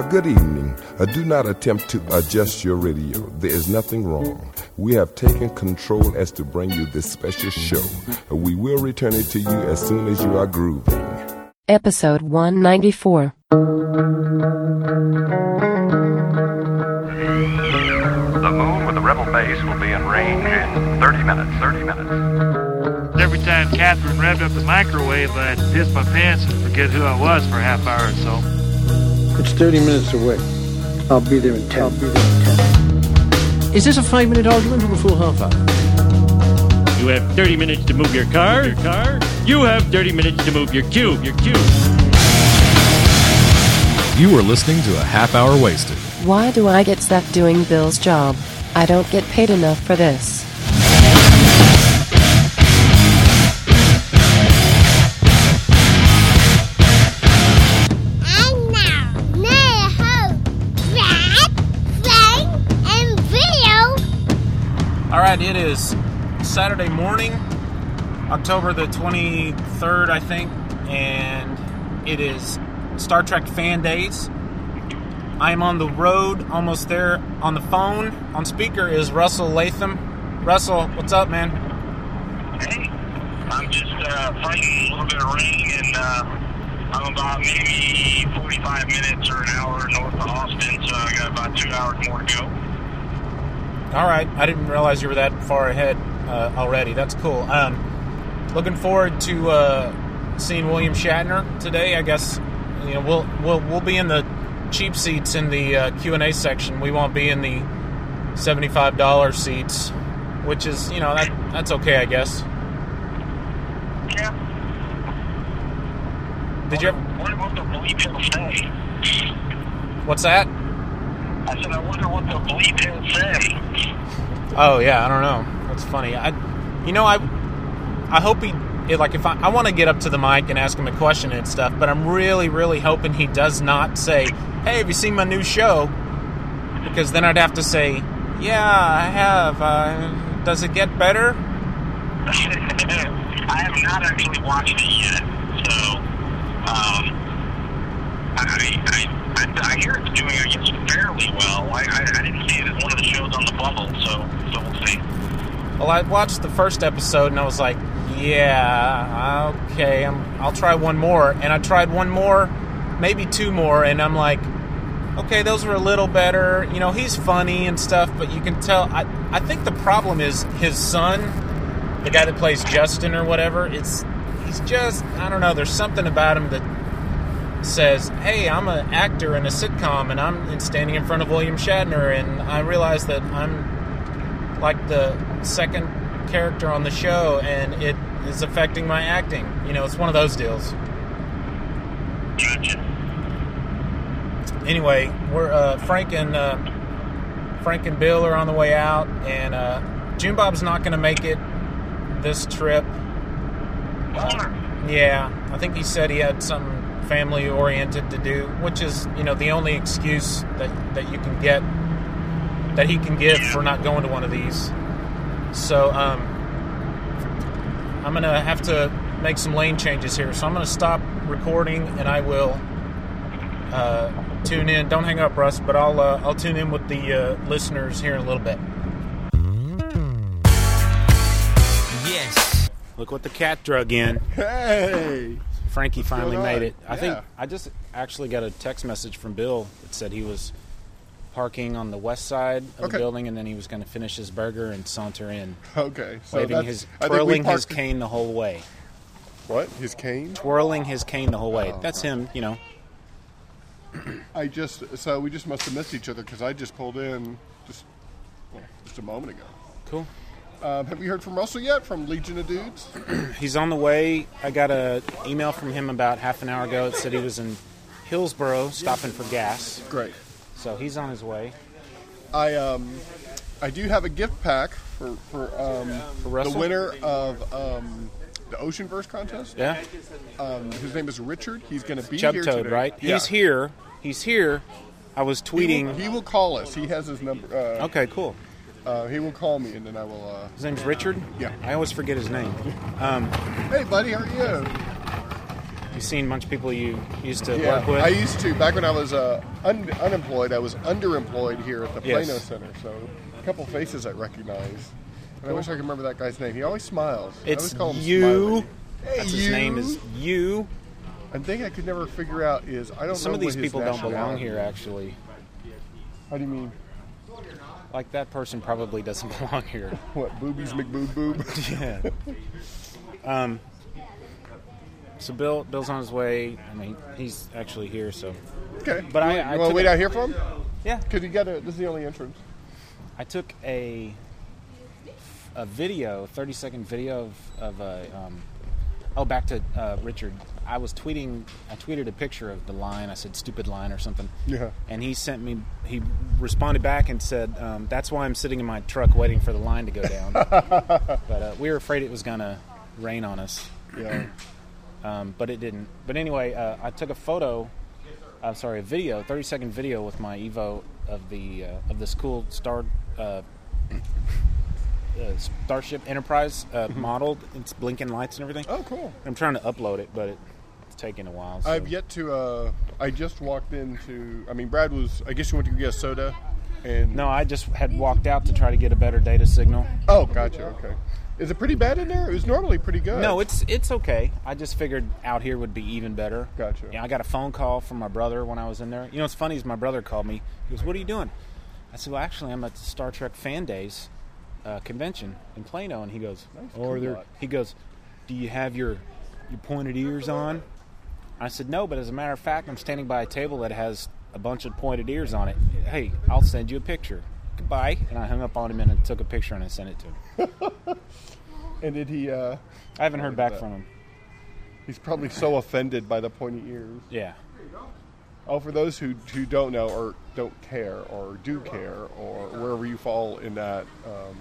A good evening. Uh, do not attempt to adjust your radio. There is nothing wrong. We have taken control as to bring you this special show. Uh, we will return it to you as soon as you are grooving. Episode 194. The moon with the rebel base will be in range in 30 minutes. 30 minutes. Every time Catherine revved up the microwave, I'd piss my pants and forget who I was for a half hour or so. It's 30 minutes away. I'll be there in 10. I'll be there in 10. Is this a five minute argument or a full half hour? You have 30 minutes to move your car. Your car. You have 30 minutes to move your cube. Your cube. You are listening to a half hour wasted. Why do I get stuck doing Bill's job? I don't get paid enough for this. It is Saturday morning, October the 23rd, I think, and it is Star Trek Fan Days. I am on the road, almost there. On the phone, on speaker is Russell Latham. Russell, what's up, man? Hey, I'm just uh, fighting a little bit of rain, and uh, I'm about maybe 45 minutes or an hour north of Austin, so I got about two hours more to go. All right, I didn't realize you were that far ahead uh, already. That's cool. Um, looking forward to uh, seeing William Shatner today. I guess you know we'll we'll we'll be in the cheap seats in the uh, Q and A section. We won't be in the seventy-five dollar seats, which is you know that that's okay, I guess. Yeah. Did you? The bleep say. What's that? I said, I wonder what the bleep he'll say. Oh yeah, I don't know. That's funny. I, you know, I, I hope he, it, like, if I, I want to get up to the mic and ask him a question and stuff, but I'm really, really hoping he does not say, "Hey, have you seen my new show?" Because then I'd have to say, "Yeah, I have. Uh, does it get better?" I have not actually watched it yet, so um, I, I, I, I hear it's doing, I guess, fairly well. I, I, I didn't see it as one of the shows on the bubble, so so we'll see. Well, I watched the first episode and I was like, "Yeah, okay, I'm, I'll try one more." And I tried one more, maybe two more, and I'm like, "Okay, those were a little better." You know, he's funny and stuff, but you can tell. I I think the problem is his son, the guy that plays Justin or whatever. It's he's just I don't know. There's something about him that says, "Hey, I'm an actor in a sitcom, and I'm standing in front of William Shatner, and I realize that I'm like the second character on the show, and it is affecting my acting." You know, it's one of those deals. Gotcha. Anyway, we're uh, Frank and uh, Frank and Bill are on the way out, and uh, June Bob's not going to make it this trip. Yeah, I think he said he had something family oriented to do, which is you know the only excuse that that you can get that he can give for not going to one of these. So um, I'm gonna have to make some lane changes here. So I'm gonna stop recording and I will uh, tune in. Don't hang up, Russ, but I'll uh, I'll tune in with the uh, listeners here in a little bit. Yes. Look what the cat drug in. Hey. Frankie finally made it. I think I just actually got a text message from Bill that said he was parking on the west side of Okay. the building and then he was going to finish his burger and saunter in, Okay. So waving his twirling his cane the whole way. What? His cane? Twirling his cane the whole way. Oh. That's him, you know. I just so we just must have missed each other because I just pulled in just well, just a moment ago. Cool. Um, have you heard from Russell yet from Legion of Dudes? He's on the way. I got a email from him about half an hour ago. It said he was in Hillsboro stopping for gas. Great. So he's on his way. I um, I do have a gift pack for for, um, For the winner of um, the Oceanverse contest. Yeah. Um, his name is Richard. He's going to be Chub here Toad, today. right? Yeah. He's here. He's here. I was He will, tweeting. he will call us. He has his number. Uh, Okay, cool. Uh, he will call me, and then I will. Uh, His name's Richard? Yeah. I always forget his name. Um, hey, buddy, how are you? You seen a bunch of people you used to yeah, work with? I used to back when I was uh, un- unemployed. I was underemployed here at the Yes. Plano Center. So a couple faces I recognize. And I wish I could remember that guy's name. He always smiles. I It's always call him you. Hey, That's his name is you. One thing I could never figure out is I don't Some of these people don't belong here, actually. How do you mean? Like that person probably doesn't belong here. What boobies McBoob boob? yeah. Um. So Bill, Bill's on his way. I mean, he's actually here. So. Okay. But you I, want, I want to wait a- out here for him? Yeah. Because you got to. This is the only entrance. I took a a video, thirty second video of, of a. Um, oh, back to uh, Richard. I was tweeting. I tweeted a picture of the line. I said "stupid line" or something. Yeah. And he sent me. He responded back and said, um, "That's why I'm sitting in my truck waiting for the line to go down." but uh, we were afraid it was gonna rain on us. Yeah. Um, but it didn't. But anyway, uh, I took a photo. I'm sorry, a video, 30 second video with my Evo of the uh, of this cool star uh, uh, Starship Enterprise uh, model. It's blinking lights and everything. Oh, cool. I'm trying to upload it, but it, taking a while. So. I've yet to. Uh, I just walked into. I mean, Brad was. I guess you went to get a soda, and no, I just had walked out to try to get a better data signal. Oh, gotcha. Okay. Is it pretty bad in there? It was normally pretty good. No, it's it's okay. I just figured out here would be even better. Gotcha. Yeah, I got a phone call from my brother when I was in there. You know, what's funny is my brother called me. He goes, "What are you doing?" I said, "Well, actually, I'm at the Star Trek Fan Days uh, convention in Plano." And he goes, "Oh, cool there?" He goes, "Do you have your your pointed ears on?" I said, "No, but as a matter of fact, I'm standing by a table that has a bunch of pointed ears on it. Hey, I'll send you a picture. Goodbye." And I hung up on him and took a picture and I sent it to him. And did he? Uh, I haven't heard back from him. He's probably so offended by the pointy ears. Yeah. Oh, for those who who don't know or don't care or do care or wherever you fall in that um,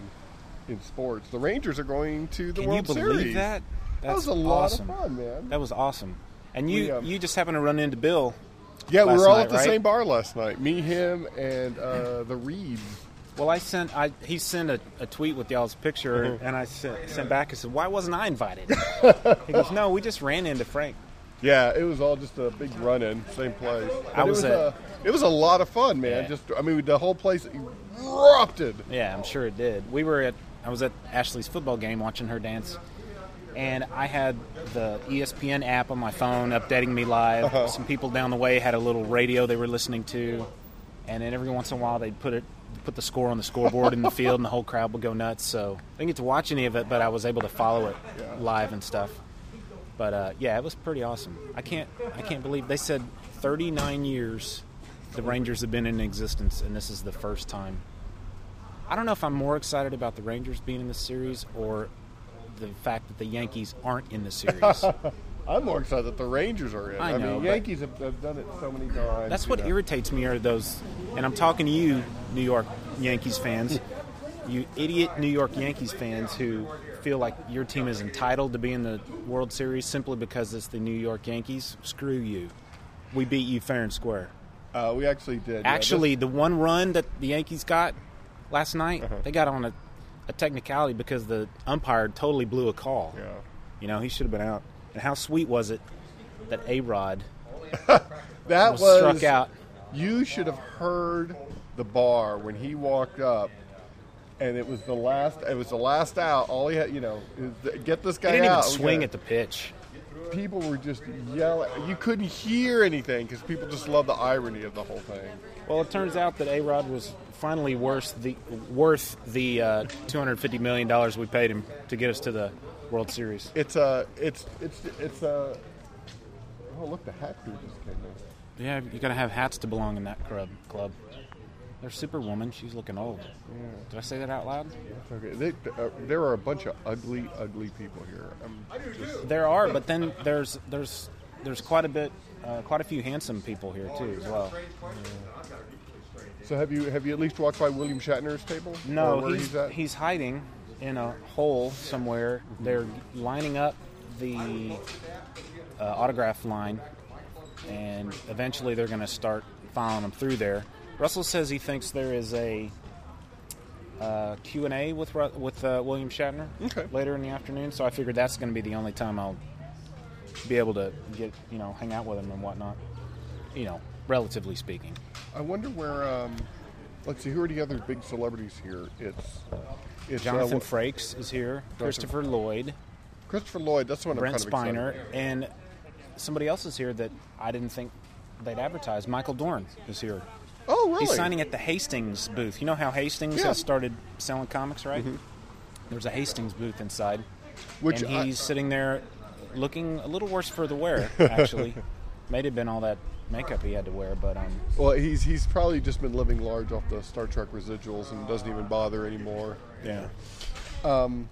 in sports, the Rangers are going to the Can World you believe Series. that? That was a That's lot awesome. of fun, man. That was awesome. And you We, um, you just happened to run into Bill. Yeah, we were all night, at the right? same bar last night. Me, him, and uh, the Reeds. Well, I sent I he sent a, a tweet with y'all's picture, Mhm. and I sent, sent back. I said, "Why wasn't I invited?" he goes, "No, we just ran into Frank." Yeah, it was all just a big run-in, same place. But I it was was at- a, it was a lot of fun, man. Yeah. Just I mean, the whole place erupted. Yeah, I'm sure it did. We were at I was at Ashley's football game watching her dance, and I had the ESPN app on my phone updating me live. Uh-huh. Some people down the way had a little radio they were listening to, and then every once in a while they'd put it put the score on the scoreboard in the field, and the whole crowd would go nuts. So I didn't get to watch any of it, but I was able to follow it live and stuff. But uh, yeah, it was pretty awesome. I can't I can't believe they said 39 years the Rangers have been in existence, and this is the first time. I don't know if I'm more excited about the Rangers being in the series or the fact that the Yankees aren't in the series. I'm more excited that the Rangers are in. I know, mean, Yankees have, have done it so many times. That's what know. irritates me are those, and I'm talking to you, New York Yankees fans, you idiot New York Yankees fans who feel like your team is entitled to be in the World Series simply because it's the New York Yankees. Screw you. We beat you fair and square. Uh, we actually did. yeah. Actually, the one run that the Yankees got last night, Uh-huh. they got on a, a technicality because the umpire totally blew a call. Yeah. You know, he should have been out. And how sweet was it that A Rod that was was struck out? You should have heard the bar when he walked up, and it was the last. It was the last out. All he had, you know, get this guy He didn't even out. We swing at the pitch. People were just yelling. You couldn't hear anything because people just love the irony of the whole thing. Well, it turns out that A Rod was finally worth the worth the uh, two hundred fifty million dollars we paid him to get us to the World Series. It's a, it's, it's, it's a. Oh, look, the hat crew just came in. Yeah, you gotta have hats to belong in that club. Club. There's Superwoman. She's looking old. Did I say that out loud? Okay, they, uh, there are a bunch of ugly, ugly people here. I'm just, There are, but then there's there's there's quite a bit, uh, quite a few handsome people here too as well. So have you have you at least walked by William Shatner's table? No, he's he's at. he's hiding in a hole somewhere. They're lining up the uh, autograph line, and eventually they're going to start following them through there. Russell says he thinks there is a uh, Q and A with with uh, William Shatner Okay. later in the afternoon. So I figured that's going to be the only time I'll be able to get you know hang out with him and whatnot. You know, relatively speaking. I wonder where. Um, let's see, who are the other big celebrities here? It's it's uh, Jonathan wh- Frakes is here. Christopher Lloyd. Christopher Lloyd. That's the one Brent I'm kind of Spiner, excited. and somebody else is here that I didn't think they'd advertise. Michael Dorn is here. Oh, really? He's signing at the Hastings booth. You know how Hastings Yeah. has started selling comics, right? Mhm. There's a Hastings booth inside, Which and I- he's sitting there looking a little worse for the wear. Actually, may have been all that makeup he had to wear, but um, Well, he's he's probably just been living large off the Star Trek residuals and doesn't even bother anymore. Yeah. Um,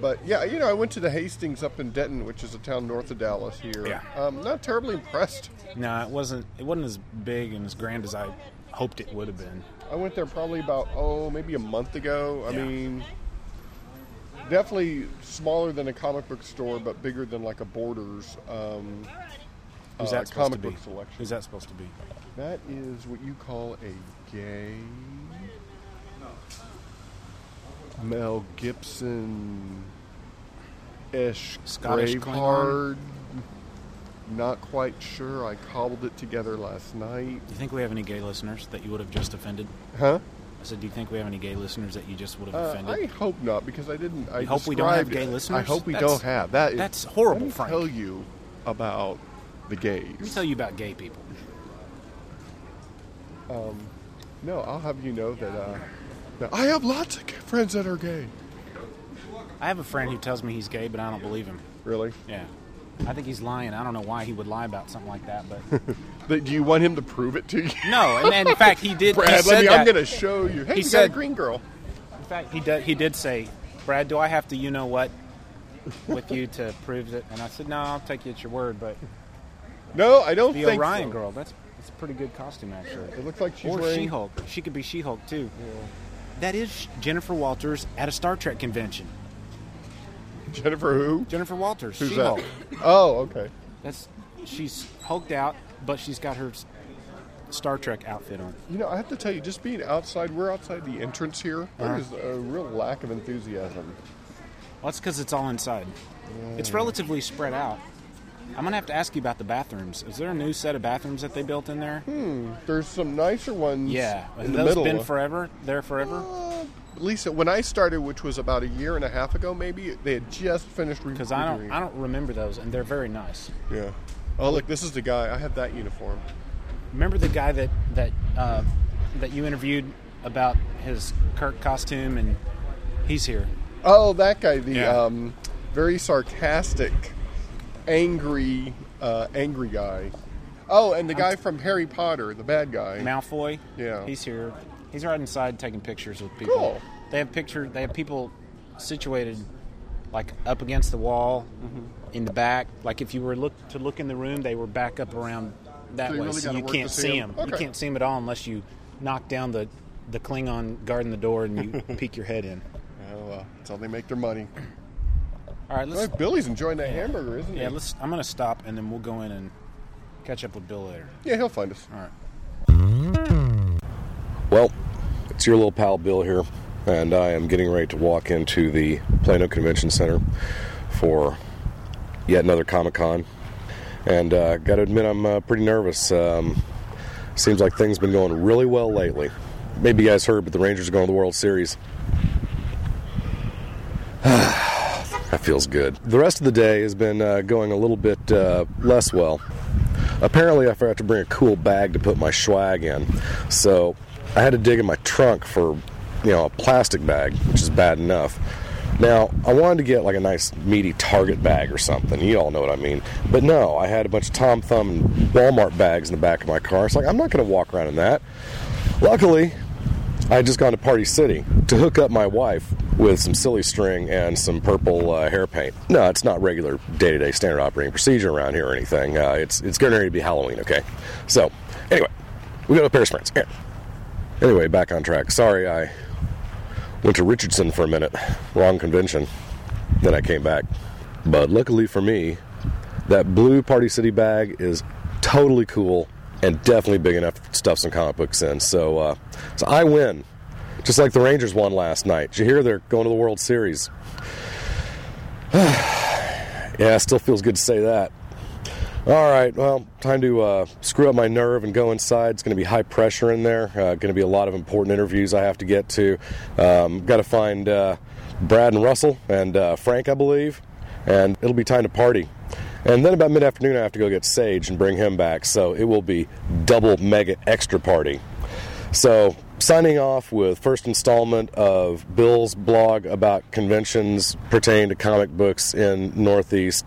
but yeah, you know, I went to the Hastings up in Denton, which is a town north of Dallas here. Yeah. Um, not terribly impressed. no, it wasn't. It wasn't as big and as grand as I hoped it would have been. I went there probably about oh maybe a month ago. I Yeah. mean, definitely smaller than a comic book store, but bigger than like a Borders. Um, Who's uh, that supposed comic to be? book selection? Who's that supposed to be? That is what you call a gay Mel Gibson ish Scottish Braveheart. Not quite sure. I cobbled it together last night. Do you think we have any gay listeners that you would have just offended? Huh? I said, do you think we have any gay listeners that you just would have Uh, offended? I hope not because I didn't. I You hope we don't have described gay listeners? I hope we That's- don't have that. is- that's horrible, Let me Frank. tell you about the gays. Let me tell you about gay people. Um, no, I'll have you know that. Uh, that I have lots of friends that are gay. I have a friend who tells me he's gay, but I don't believe him. Really? Yeah. I think he's lying. I don't know why he would lie about something like that, but do you want him to prove it to you? no. And, and in fact, he did. Brad, he let me. I'm going to show you. Hey, He you said- got a green girl. In fact, he did. He did say, "Brad, do I have to, you know what, with you to prove it?" And I said, "No, I'll take you at your word." But No, I don't the think Orion so. girl, that's that's a pretty good costume actually. It looks like she's or wearing- She-Hulk. She could be She-Hulk too. That is Jennifer Walters at a Star Trek convention. Jennifer who? Jennifer Walters. Who's She-Hulk. that? Oh, okay. That's she's hulked out, but she's got her Star Trek outfit on. You know, I have to tell you, just being outside, we're outside the entrance here. There Uh-huh. is a real lack of enthusiasm. Well, that's because it's all inside. It's relatively spread out. I'm gonna have to ask you about the bathrooms. Is there a new set of bathrooms that they built in there? Hmm. There's some nicer ones. Yeah, in have the those middle. been forever? There forever? Lisa, when I started, which was about a year and a half ago, maybe they had just finished re- Because I don't. I don't remember those, and they're very nice. Yeah. Oh, look, this is the guy. I have that uniform. Remember the guy that that uh, that you interviewed about his Kirk costume, and he's here. Oh, that guy, the Yeah. um, very sarcastic, angry, uh, angry guy. Oh, and the guy from Harry Potter, the bad guy. Malfoy. Yeah. he's here. He's right inside taking pictures with people. Cool. They have picture. They have people situated like up against the wall Mm-hmm. in the back. Like if you were look to look in the room, they were back up around that So way, really so you can't see see 'em? them. You can't see them at all unless you knock down the the Klingon guarding the door and you peek your head in. Oh, uh, that's how they make their money. All right, let's. Billy's enjoying that hamburger, isn't he? Yeah, let's. I'm gonna stop and then we'll go in and catch up with Bill later. Yeah, he'll find us. All right. Well, it's your little pal Bill here, and I am getting ready to walk into the Plano Convention Center for yet another Comic Con. And uh, got to admit, I'm uh, pretty nervous. Um, seems like things been going really well lately. Maybe you guys heard, but the Rangers are going to the World Series. feels good. The rest of the day has been uh, going a little bit uh, less well. Apparently, I forgot to bring a cool bag to put my swag in, so I had to dig in my trunk for, you know, a plastic bag, which is bad enough. Now, I wanted to get like a nice meaty Target bag or something. You all know what I mean. But no, I had a bunch of Tom Thumb and Walmart bags in the back of my car. It's like, I'm not going to walk around in that. Luckily, I had just gone to Party City to hook up my wife with some silly string and some purple uh, hair paint. No, it's not regular day-to-day standard operating procedure around here or anything. Uh, it's it's ready to be Halloween, okay? So, anyway, we got a pair of sprints. Here. Anyway, back on track. Sorry, I went to Richardson for a minute. Wrong convention. Then I came back. But luckily for me, that blue Party City bag is totally cool and definitely big enough to stuff some comic books in. So, uh, so I win, just like the Rangers won last night. Did you hear they're going to the World Series? yeah, still feels good to say that. All right, well, time to uh, screw up my nerve and go inside. It's going to be high pressure in there. Uh, going to be a lot of important interviews I have to get to. Um, Got to find uh, Brad and Russell and uh, Frank, I believe, and it'll be time to party. And then about mid afternoon, I have to go get Sage and bring him back. So it will be double mega extra party. So, signing off with first installment of Bill's blog about conventions pertaining to comic books in Northeast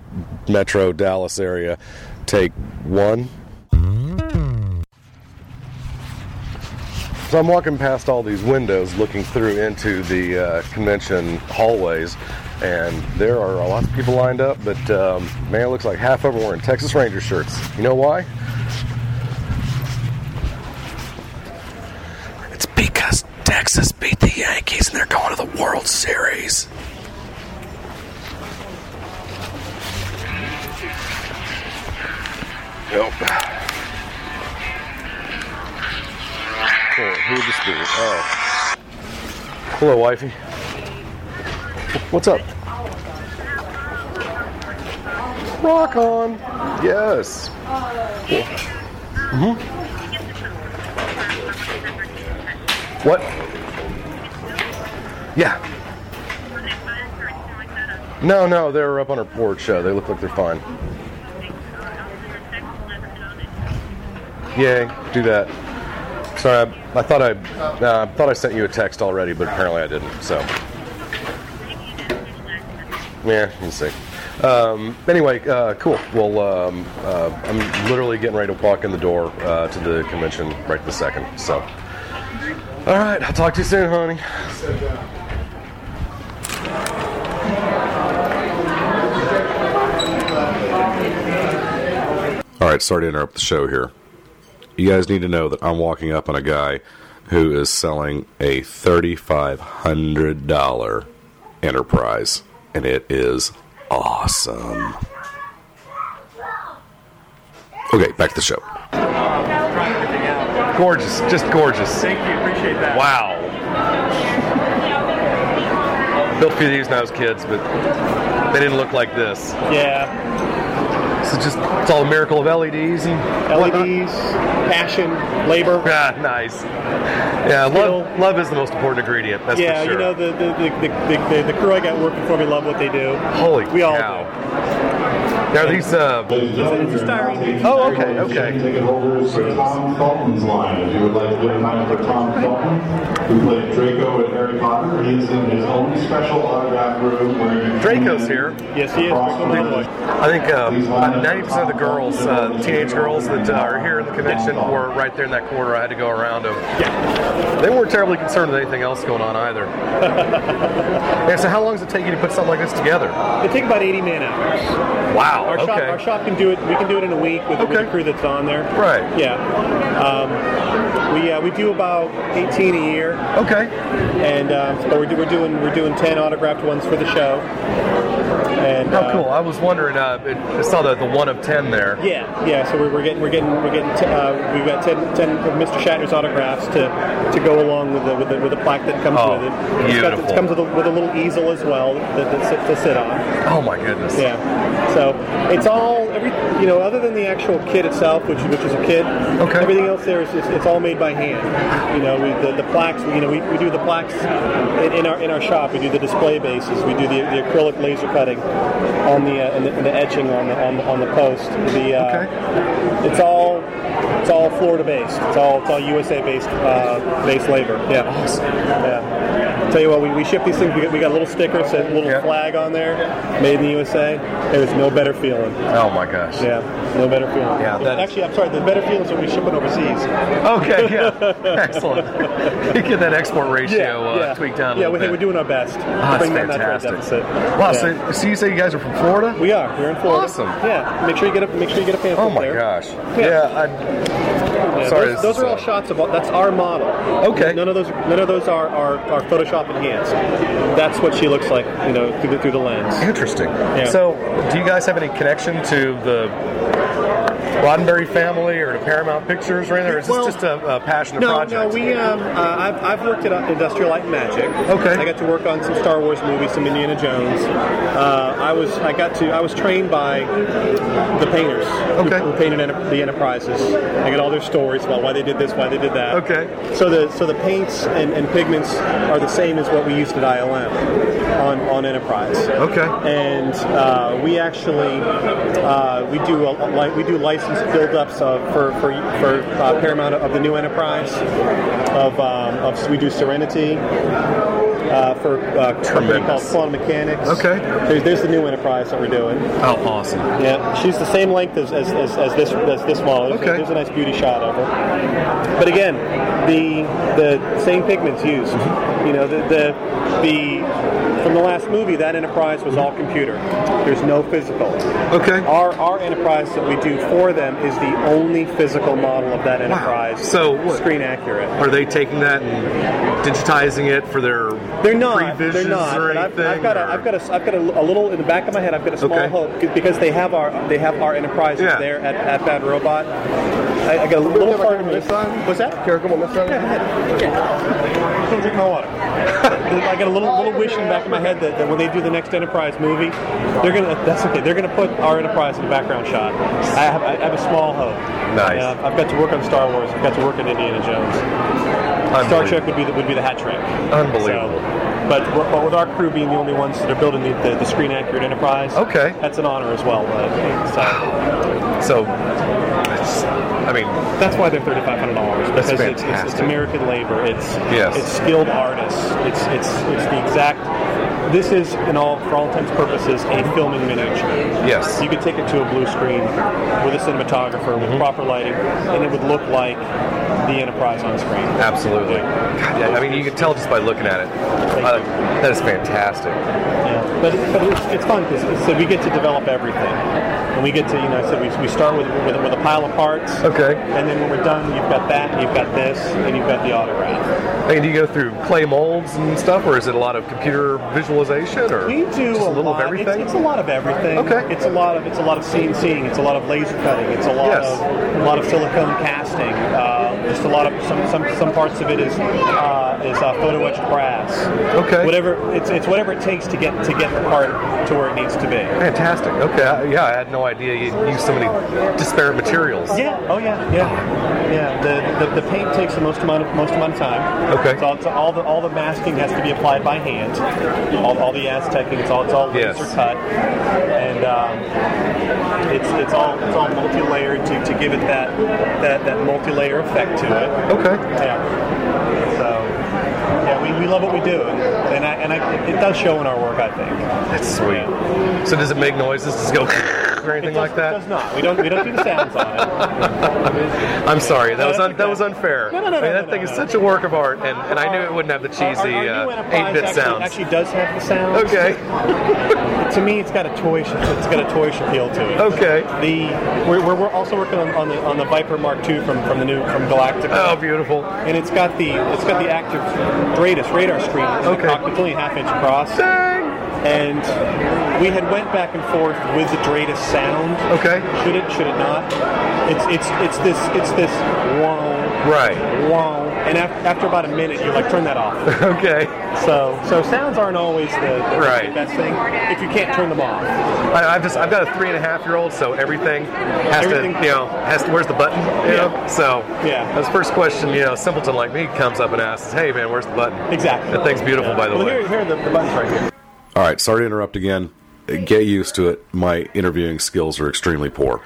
Metro Dallas area. Take one. So I'm walking past all these windows, looking through into the uh, convention hallways, and there are lots of people lined up. But um, man, it looks like half of them are wearing Texas Ranger shirts. You know why? It's because Texas beat the Yankees and they're going to the World Series. Nope. Oh, who would this be? Oh. Hello, wifey. What's up? Rock on. Yes. hmm What? Yeah. No, no, they're up on her porch. Uh, they look like they're fine. Yay, do that. Sorry, I, I thought I uh, thought I sent you a text already, but apparently I didn't. So, yeah, we'll see. Um, anyway, uh, cool. Well, um, uh, I'm literally getting ready to walk in the door uh, to the convention right this second. So, all right, I'll talk to you soon, honey. All right, sorry to interrupt the show here. You guys need to know that I'm walking up on a guy who is selling a $3,500 enterprise, and it is awesome. Okay, back to the show. Gorgeous, just gorgeous. Thank you, appreciate that. Wow. Built for these when I was kids, but they didn't look like this. Yeah. So just it's all a miracle of LEDs and LEDs, passion, labor. Yeah, nice. Yeah, love, love is the most important ingredient. That's yeah, for sure. you know the the, the, the, the the crew I got working for me love what they do. Holy we all cow. Now these uh It's a, it's a styrene. Oh, okay, okay. Ticket holders for Tom Felton's line. If you would like to get a time for Tom Felton, who played Draco in Harry Potter, he is in his own special autograph room where you Draco's here. Yes, he is. I think um, about 90% of the girls, uh, teenage girls that uh, are here in the convention were right there in that corner. I had to go around them. Yeah. They weren't terribly concerned with anything else going on either. yeah, so how long does it take you to put something like this together? It take about 80 man hours. Wow. Our shop, our shop can do it. We can do it in a week with, with the crew that's on there. Right. Yeah. Um, we uh, we do about 18 a year. Okay. And um, but we're, do- we're doing we're doing 10 autographed ones for the show. And Oh, uh, cool. I was wondering, uh, I saw the, the one of 10 there. Yeah, yeah. So we're, we're getting we're getting we're getting t- uh, we've got 10, 10 of Mr. Shatner's autographs to, to go along with the, with the with the plaque that comes Oh, with it. It's got- beautiful. it comes with a, with a little easel as well that, that to sit on. Oh, my goodness. Yeah. So it's all every you know other than the actual kit itself, which which is a kit. Okay. Everything else there is it's, it's all made by hand. You know, we, the, the plaques. You know, we, we do the plaques in, in our in our shop. We do the display bases. We do the, the acrylic laser cutting on the uh, the, the etching on the on the, on the post. The uh, it's all it's all Florida based. It's all it's all USA based uh, based labor. Yeah. Yeah. Tell you what, we, we ship these things. We got, we got a little sticker, a little flag on there, made in the USA. There's no better feeling. Oh, my gosh. Yeah, no better feeling. Yeah, that- Actually, I'm sorry. The better feeling is when we ship it overseas. Okay, yeah. Excellent. you get that export ratio Yeah, uh, yeah. tweaked down Yeah, we, bit. we're doing our best to that's down that fantastic. Wow, Yeah. so, so you say you guys are from Florida? We are. We're in Florida. Awesome. Yeah. Make sure you get a make sure you get a pamphlet Oh my there. gosh. Yeah. Yeah, I, Yeah, sorry. those, those are all uh, shots of that's our model. Okay. None of those none of those are, are, are Photoshop enhanced. That's what she looks like, you know, through the, through the lens. Interesting. Yeah. So, do you guys have any connection to the Roddenberry family or to Paramount Pictures or anything? Or is Well- this just a, a passionate no, project? no, we. Um, uh, I've, I've worked at uh, Industrial Light and Magic. Okay. I got to work on some Star Wars movies, some Indiana Jones. Uh, I was, I got to, I was trained by the painters Okay. who, who painted enter- the Enterprises. I get all their stories about why they did this, why they did that. Okay. So the, so the paints and, and pigments are the same as what we used at ILM on, on Enterprise. Okay. And uh, we actually, uh, we do a, like we do license buildups of for for, for uh, Paramount of the new Enterprise. Of, um, of we do Serenity uh, for uh, a company called Quantum Mechanix. Okay. There's, there's the new Enterprise that we're doing. Oh, awesome. Yeah, she's the same length as, as, as, as this as this model. There's, Okay. a, there's a nice beauty shot of her. But again, the the same pigments used. You know, the the, the from the last movie, that Enterprise was all computer. There's no physical. Okay. Our our Enterprise that we do for them is the only physical model of that Enterprise. Wow. So what- screen accurate. Are they taking that and digitizing it for their They're not. They're not. or But I've, anything? I've got a, or- I've got a, I've got a, a little in the back of my head. I've got a small Okay. hope because they have our they have our enterprises Yeah. there at, at Bad Robot. I, I got a little part of me. What's that? Care come on this side? Yeah. Come drink my water. I got a little little wish in the back of my head that, that when they do the next Enterprise movie, they're gonna that's okay. They're gonna put our Enterprise in the background shot. I have I have a small hope. Nice. Uh, I've got to work on Star Wars. I've got to work on Indiana Jones. Star Trek would be the, would be the hat trick. Unbelievable. So, but, but with our crew being the only ones that are building the, the, the screen accurate Enterprise, Okay. that's an honor as well. But, so, So, I mean, that's why they're thirty five hundred dollars because it's, it's, it's. American labor. It's Yes. it's skilled artists. It's it's it's the exact. This is, in all for all intents and purposes, a filming miniature. Yes. You could take it to a blue screen with a cinematographer Mm-hmm. with proper lighting, and it would look like the Enterprise on screen. absolutely. God, yeah, I mean, you can tell just by looking at it. Uh, that is fantastic. Yeah, but, but it's, it's fun because so we get to develop everything, and we get to you know so we, we start with, with with a pile of parts. Okay. And then when we're done, you've got that, you've got this, and you've got the autograph. Mean, do you go through clay molds and stuff, or is it a lot of computer visualization, or We do a, a, little lot. of everything? It's, it's a lot of everything. Okay. It's a lot of it's a lot of CNCing. It's a lot of laser cutting. It's a lot Yes. of a lot of silicone casting. Uh, just a lot of some some, some parts of it is uh, is uh, photo etched brass. Okay. Whatever it's it's whatever it takes to get to get the part to where it needs to be. Fantastic. Okay. I- Yeah, I had no idea you use so many disparate materials. Yeah. Oh yeah. Yeah. Yeah. The, the, the paint takes the most amount of most amount of time. Okay. So it's all the all the masking has to be applied by hand. All, all the Aztecing. It's all it's all laser cut, and um, it's it's all it's all multi-layered to, to give it that that that multi-layer effect to it. Okay. Yeah. So yeah, we, we love what we do, and, and I and I, it does show in our work. I think. That's sweet. So does it make noises? Does it go or anything does, like that? It does not. We don't we don't do the sounds on it. I'm sorry. That was un- that was unfair. No, no, no, I mean, no, that no, thing no, is no. such a work of art, and, and I knew it wouldn't have the cheesy our, our uh, 8-bit actually, sounds. actually does have the sounds. Okay. to me, it's got a toyish. It's got a toyish appeal to it. Okay. The we're, we're, also working on, on the on the Viper Mark II from, from the new from Galactica. Oh, beautiful. And it's got the it's got the active DRADIS radar screen. It's Okay. Only half inch across. And we had went back and forth with the DRADIS sound. Okay. Should it? Should it not? It's it's it's this it's this wow Right. wow. And af- after about a minute, you're like, turn that off. Okay. So so sounds aren't always the, the Right. best thing if you can't turn them off. I, I've just I've got a three and a half year old, so everything has Everything- to you know has to where's the button? You Yeah. know? So Yeah. His first question, you know, simpleton like me comes up and asks, "Hey man, where's the button?" Exactly. That thing's beautiful, by the well, way. here, here are the, the buttons right here. All right, sorry to interrupt again. Get used to it. My interviewing skills are extremely poor.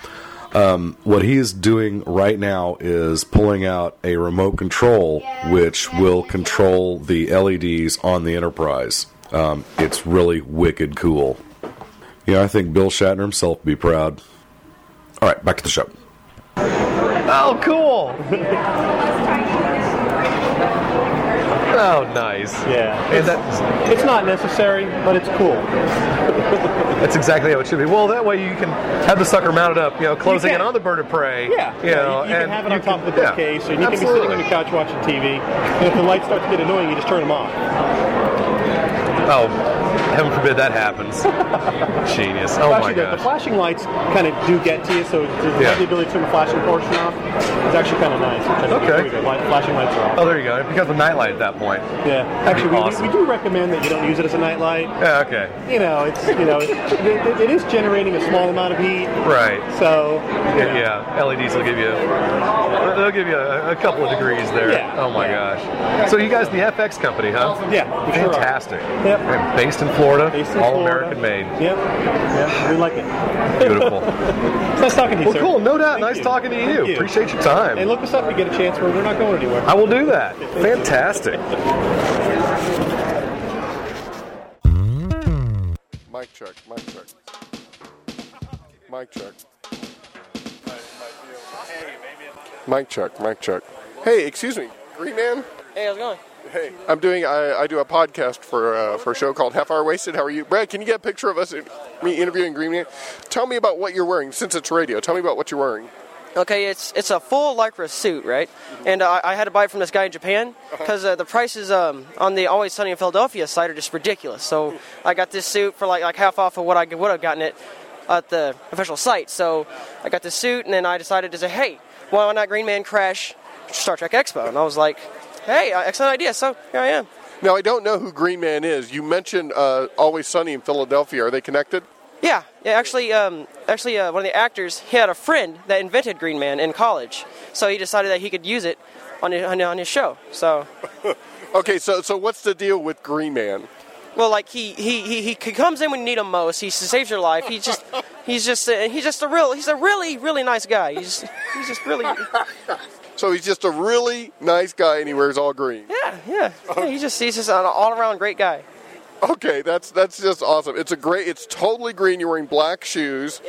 Um, what he is doing right now is pulling out a remote control which will control the LEDs on the Enterprise. Um, it's really wicked cool. Yeah, I think Bill Shatner himself would be proud. All right, back to the show. Oh, cool! Oh, nice. Yeah. And that, It's not necessary, but it's cool. That's exactly how it should be. Well, that way you can have the sucker mounted up, you know, closing You in on the bird of prey. Yeah, you yeah, know, you, you can have it on top can- of the yeah, bookcase, and you can be sitting on your couch watching TV. And if the lights start to get annoying, you just turn them off. Oh, Heaven forbid that happens. Genius. Oh actually, my the, the flashing lights kind of do get to you, so to Yeah. the ability to turn the flashing portion off is actually kind of nice. which I think is Okay. really good. Light, flashing lights are off. Oh, there you go. It becomes a nightlight at that point. Yeah, actually, we, awesome. we, do recommend that you don't use it as a nightlight. Yeah, okay. You know, it's you know, it, it, it is generating a small amount of heat. Right. So Yeah, yeah, LEDs will give you they'll give you a, a couple of degrees there. Yeah. Oh my gosh. So you guys the FX company, huh? Yeah, we sure are. Fantastic. Yep. And Based in Florida, Based all Florida. American made. Yep. Yep. We like it. Beautiful. It's nice talking to you, Well, sir. cool. No doubt. Thank Nice you. talking to Thank you. you. Appreciate your time. And look us up if you get a chance. We're, we're not going anywhere. I will do that. Fantastic. Mic check, mic check. Mic check. Mic check, mic check. Hey, excuse me, Green Man? Hey, how's it going? Hey, I'm doing. I, I do a podcast for uh, for a show called Half Hour Wasted. How are you, Brad? Can you get a picture of us, me interviewing Green Man? Tell me about what you're wearing. Since it's radio, tell me about what you're wearing. Okay, it's it's a full lycra suit, right? And uh, I had to buy it from this guy in Japan because uh, the prices um, on the Always Sunny in Philadelphia site are just ridiculous. So I got this suit for like like half off of what I would have gotten it at the official site. So I got this suit, and then I decided to say, hey, why not Green Man crash Star Trek Expo? And I was like, hey, uh, excellent idea. So here I am. Now I don't know who Green Man is. You mentioned uh, Always Sunny in Philadelphia. Are they connected? Yeah, yeah. Actually, um, actually, uh, one of the actors he had a friend that invented Green Man in college, so he decided that he could use it on his, on his show. So, Okay, so so what's the deal with Green Man? well, like he he, he, he comes in when you need him most. He saves your life. He just he's just a, he's just a real he's a really really nice guy. He's he's just really So he's just a really nice guy, and he wears all green. yeah yeah. yeah he's just he's just an all around great guy. Okay, that's that's just awesome. It's a great. It's totally green. You're wearing black shoes,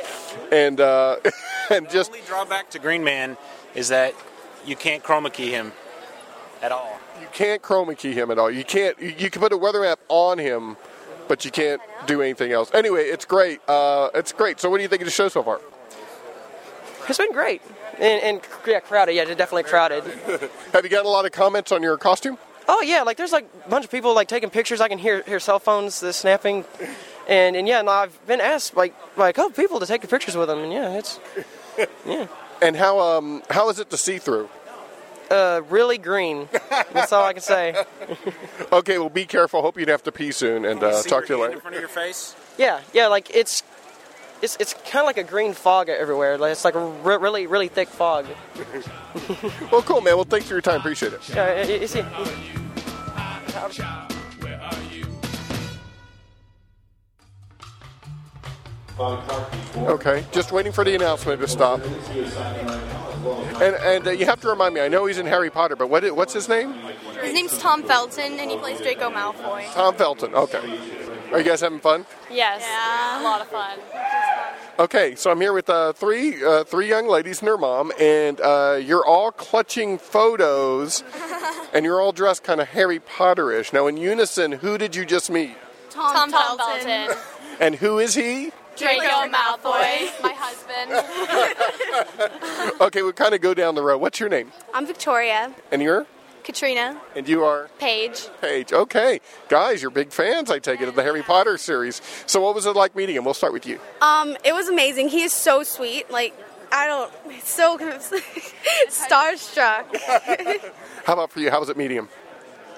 and uh, and just only drawback to Green Man is that you can't chroma key him at all. you can't chroma key him at all. You can't. You, you can put a weather map on him, but you can't do anything else. Anyway, it's great. Uh, it's great. So, what do you think of the show so far? It's been great and, and yeah crowded. Yeah, definitely crowded. Have you gotten a lot of comments on your costume? Oh yeah, like there's like a bunch of people like taking pictures. I can hear hear cell phones the snapping, and and yeah, and I've been asked like like oh people to take pictures with them, and yeah, it's yeah. And how um how is it to see through? Uh, really green. That's all I can say. Okay, well, be careful. Hope you'd have to pee soon, and uh, talk to you later. in front of your face. Yeah, yeah, like it's it's it's kind of like a green fog everywhere. Like it's like a re- really really thick fog. Well, cool, man. Well, thanks for your time. Appreciate it. Yeah, you, you see. Okay, just waiting for the announcement to stop. And and uh, you have to remind me. I know he's in Harry Potter, but what what's his name? His name's Tom Felton, and he plays Draco Malfoy. Tom Felton. Okay. Are you guys having fun? Yes, a lot of fun. Okay, so I'm here with uh, three uh, three young ladies and their mom, and uh, you're all clutching photos, and you're all dressed kind of Harry Potter-ish. Now, in unison, who did you just meet? Tom, Felton. And who is he? Draco Malfoy. My husband. Okay, we'll kind of go down the road. What's your name? I'm Victoria. And you're? Katrina. And you are? Paige. Paige. Okay, guys, you're big fans. I take it of the Harry Potter series. So, what was it like meeting him? We'll start with you. Um, it was amazing. He is so sweet. Like I don't, it's so starstruck. How about for you? How was it meeting him?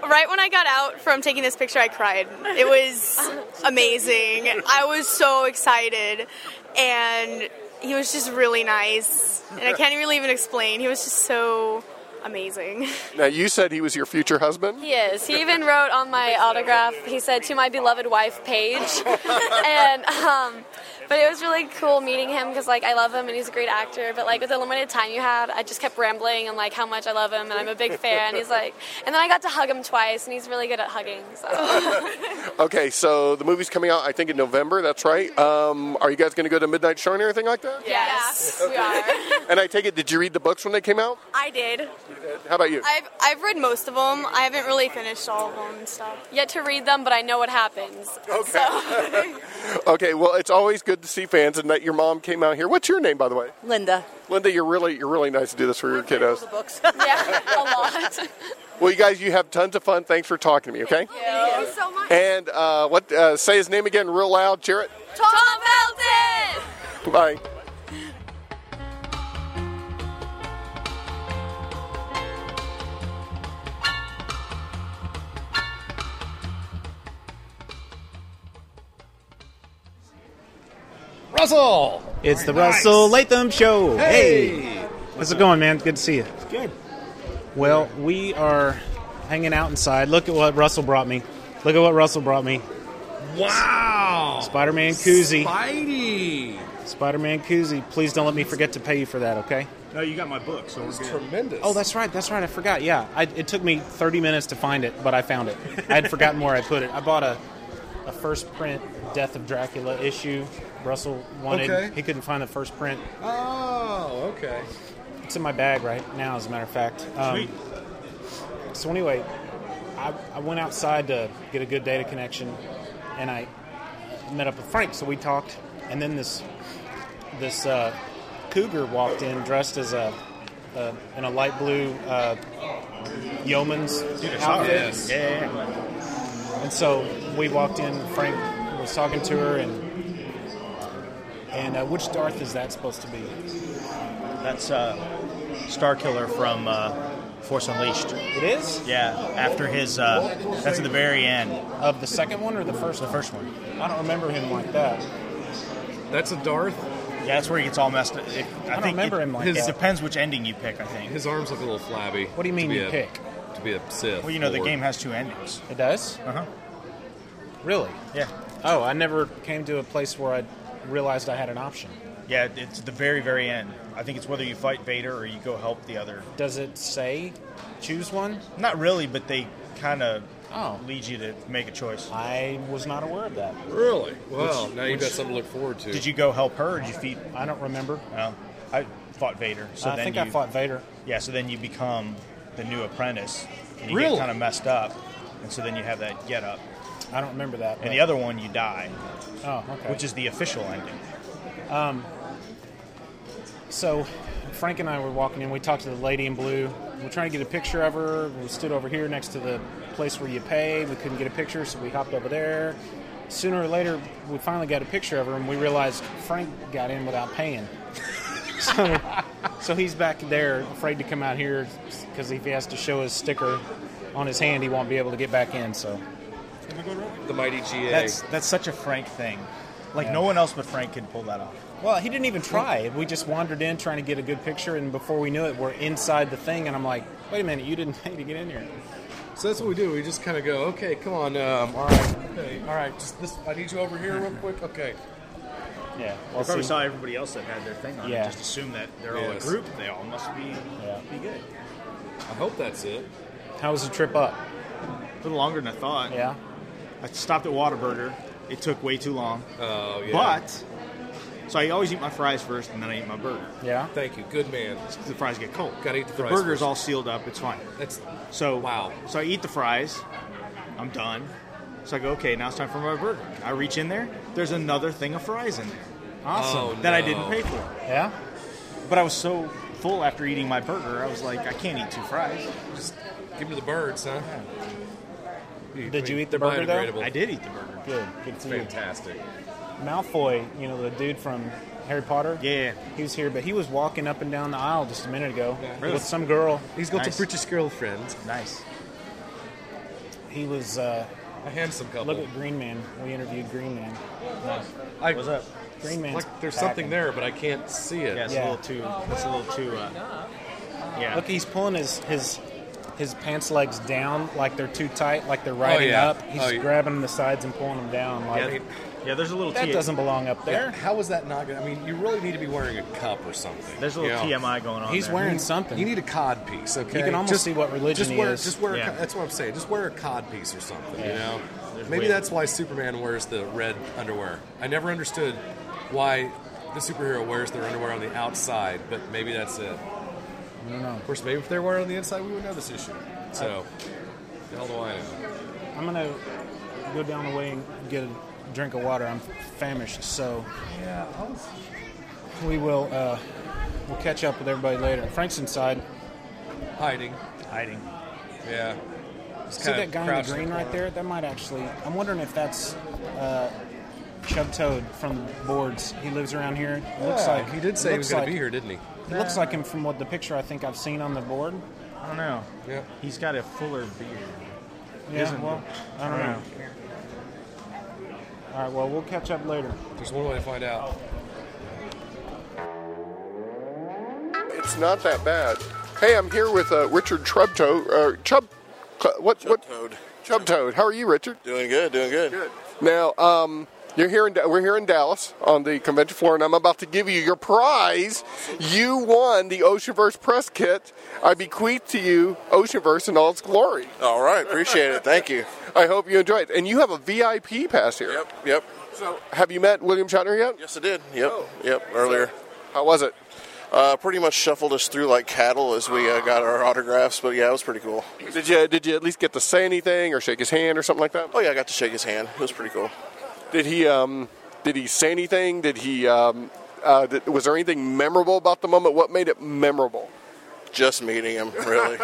right when I got out from taking this picture, I cried. It was amazing. I was so excited, and he was just really nice. And I can't really even explain. He was just so amazing. Now, you said he was your future husband. He is. He even wrote on my autograph. He said, "To my beloved wife, Paige," and um, but it was really cool meeting him because like I love him and he's a great actor. But like with the limited time you had, I just kept rambling and like how much I love him and I'm a big fan. He's like, and then I got to hug him twice and he's really good at hugging. So Okay, so the movie's coming out, I think, in November. That's right. Um, are you guys going to go to midnight showing or anything like that? yes, we are. And I take it, did you read the books when they came out? I did. How about you? I've I've read most of them. I haven't really finished all of them and stuff. Yet to read them, but I know what happens. Okay. Okay, well, it's always good to see fans, and that your mom came out here. What's your name, by the way? Linda. Linda, you're really you're really nice to do this for your kiddos. The Books. yeah, a lot. Well, you guys, you have tons of fun. Thanks for talking to me. Okay. Thank you so much. And uh, what? Uh, say his name again, real loud. Cheer it. Tom Felton! Bye. Russell! It's the Nice. Russell Latham Show. Hey! Hey! How's it going, man? Good to see you. Good. Well, we are hanging out inside. Look at what Russell brought me. Look at what Russell brought me. Wow! Spider-Man koozie. Spidey! Spider-Man koozie. Please don't let me forget to pay you for that, okay? No, you got my book, so we're good. Tremendous. Oh, that's right. That's right. I forgot. Yeah, I, it took me 30 minutes to find it, but I found it. I had forgotten where I put it. I bought a, a first print Death of Dracula issue. Russell wanted. Okay. He couldn't find the first print. Oh, okay. It's in my bag right now, as a matter of fact. Um, Sweet. So anyway, I, I went outside to get a good data connection, and I met up with Frank. So we talked, and then this this uh, cougar walked in dressed as a, in a light blue uh, yeoman's Dude, outfit. this. Yeah. And so we walked in. Frank was talking to her, and and uh, which Darth is that supposed to be? That's uh, Star Killer from uh, Force Unleashed. It is. Yeah, after his. Uh, that's at the very end of the second one or the first. The first one. I don't remember him like that. That's a Darth. Yeah, that's where he gets all messed up. It, I don't think remember it, him like it that. depends which ending you pick. I think. His arms look a little flabby. What do you mean to be you a- pick? To be a Sith. Well, you know the Lord. game has two endings. It does. Uh huh. Really? Yeah. Oh, I never came to a place where I realized I had an option. Yeah, it's the very, very end. I think it's whether you fight Vader or you go help the other. Does it say choose one? Not really, but they kind of Oh. lead you to make a choice. I was not aware of that. Really? Well, Which- now you've got something to look forward to. Did you go help her or did you feed? I don't remember. No. I fought Vader. So I then think you, I fought Vader. Yeah, so then you become the new apprentice. And you Really? get kind of messed up. And so then you have that get up. I don't remember that. And but- the other one, you die. Oh, okay. Which is the official ending. Um, so Frank and I were walking in. We talked to the lady in blue. We're trying to get a picture of her. We stood over here next to the place where you pay. We couldn't get a picture, so we hopped over there. Sooner or later, we finally got a picture of her, and we realized Frank got in without paying. so, so he's back there, afraid to come out here because if he has to show his sticker on his hand, he won't be able to get back in. So The mighty GA. That's that's such a Frank thing. Like no one else but Frank can pull that off. Well, he didn't even try. We just wandered in trying to get a good picture, and before we knew it, we're inside the thing, and I'm like, wait a minute, you didn't pay to get in here. So that's what we do. We just kind of go, okay, come on. Um, all right, okay, all right. Just this. I need you over here real quick. Okay. Yeah. I probably saw everybody else that had their thing on. Yeah. And just assume that they're all a group. They all must be Yeah. be good. I hope that's it. How was the trip up? A little longer than I thought. Yeah. I stopped at Whataburger. It took way too long. Oh yeah. But so I always eat my fries first, and then I eat my burger. Yeah. Thank you. Good man. The fries get cold. Gotta eat the fries The burger's first. all sealed up. It's fine. That's So wow. So I eat the fries. I'm done. So I go, okay, now it's time for my burger. I reach in there. There's another thing of fries in there. Oh, awesome. Oh, that I didn't pay for. Yeah. But I was so full after eating my burger, I was like, I can't eat two fries. Just give me the birds, huh? Did you eat the burger though? I did eat the burger. Good. Good It's for you. fantastic. Malfoy, you know the dude from Harry Potter. Yeah. He was here, but he was walking up and down the aisle just a minute ago Really? with some girl. He's got Nice. a British girlfriend. Nice. He was. Uh, A handsome couple. look at Green Man. We interviewed Green Man. I, What's up? Green Man's like there's packing. something there, but I can't see it. Yeah, it's Yeah. a little too. That's a little too. Uh, yeah. Look, he's pulling his his his pants legs down like they're too tight, like they're oh, riding yeah. up. He's Oh, yeah. grabbing the sides and pulling them down. Like yeah, yeah, there's a little that T- doesn't belong up Yeah, there. How is that not? Gonna, I mean, you really need to be wearing a cup or something. There's a little you know? TMI going on. He's there. wearing something. You need a cod piece, okay? You can almost just, see what religion just he wear, is. Just wear. Yeah. A, that's what I'm saying. Just wear a cod piece or something. You know. There's Maybe way- that's why Superman wears the red underwear. I never understood why the superhero wears their underwear on the outside, but maybe that's it. I don't know. Of course, maybe if they were on the inside, we would know this issue. So, the hell do I know? I'm gonna go down the way and get a drink of water. I'm famished, so Yeah, I was. we will uh, we'll catch up with everybody later. Frank's inside. Hiding. hiding. Yeah. Just See kinda that guy in crouched the green in right there? That might actually. I'm wondering if that's uh, Chub Toad from the boards. He lives around here. It looks Yeah, like he did say he looks was gonna like- be here, didn't he? It looks like him from what the picture I think I've seen on the board. I don't know. Yeah. He's got a fuller beard. Yeah, Isn't well, it? I don't know. All right, well, we'll catch up later. There's one way to find out. It's not that bad. Hey, I'm here with uh, Richard Trubtoad. Uh, Chub, Cl- what? what? Toad. Chub Toad. How are you, Richard? Doing good, doing good. Good. Now, um, you're here in we're here in Dallas on the convention floor, and I'm about to give you your prize. You won the Oceanverse press kit. I bequeath to you Oceanverse in all its glory. All right, appreciate it. Thank you. I hope you enjoy it. And you have a VIP pass here. Yep, yep. So, have you met William Shatner yet? Yes, I did. Yep, yep. Earlier. How was it? Uh, pretty much shuffled us through like cattle as we uh, got our autographs, but yeah, it was pretty cool. Did you did you at least get to say anything or shake his hand or something like that? Oh yeah, I got to shake his hand. It was pretty cool. Did he um did he say anything? Did he um uh, was there anything memorable about the moment? What made it memorable? Just meeting him, really.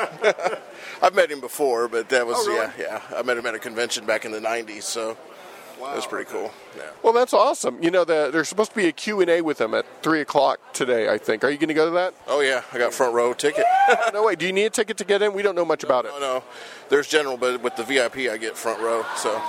I've met him before, but that was Oh, really? yeah, yeah. I met him at a convention back in the '90s, so it was pretty cool. Yeah. Well, that's awesome. You know, the, there's supposed to be a Q&A with him at 3 o'clock today, I think. Are you going to go to that? Oh yeah, I got front row ticket. no way. Do you need a ticket to get in? We don't know much about it. No, no. There's general, but with the VIP, I get front row. So.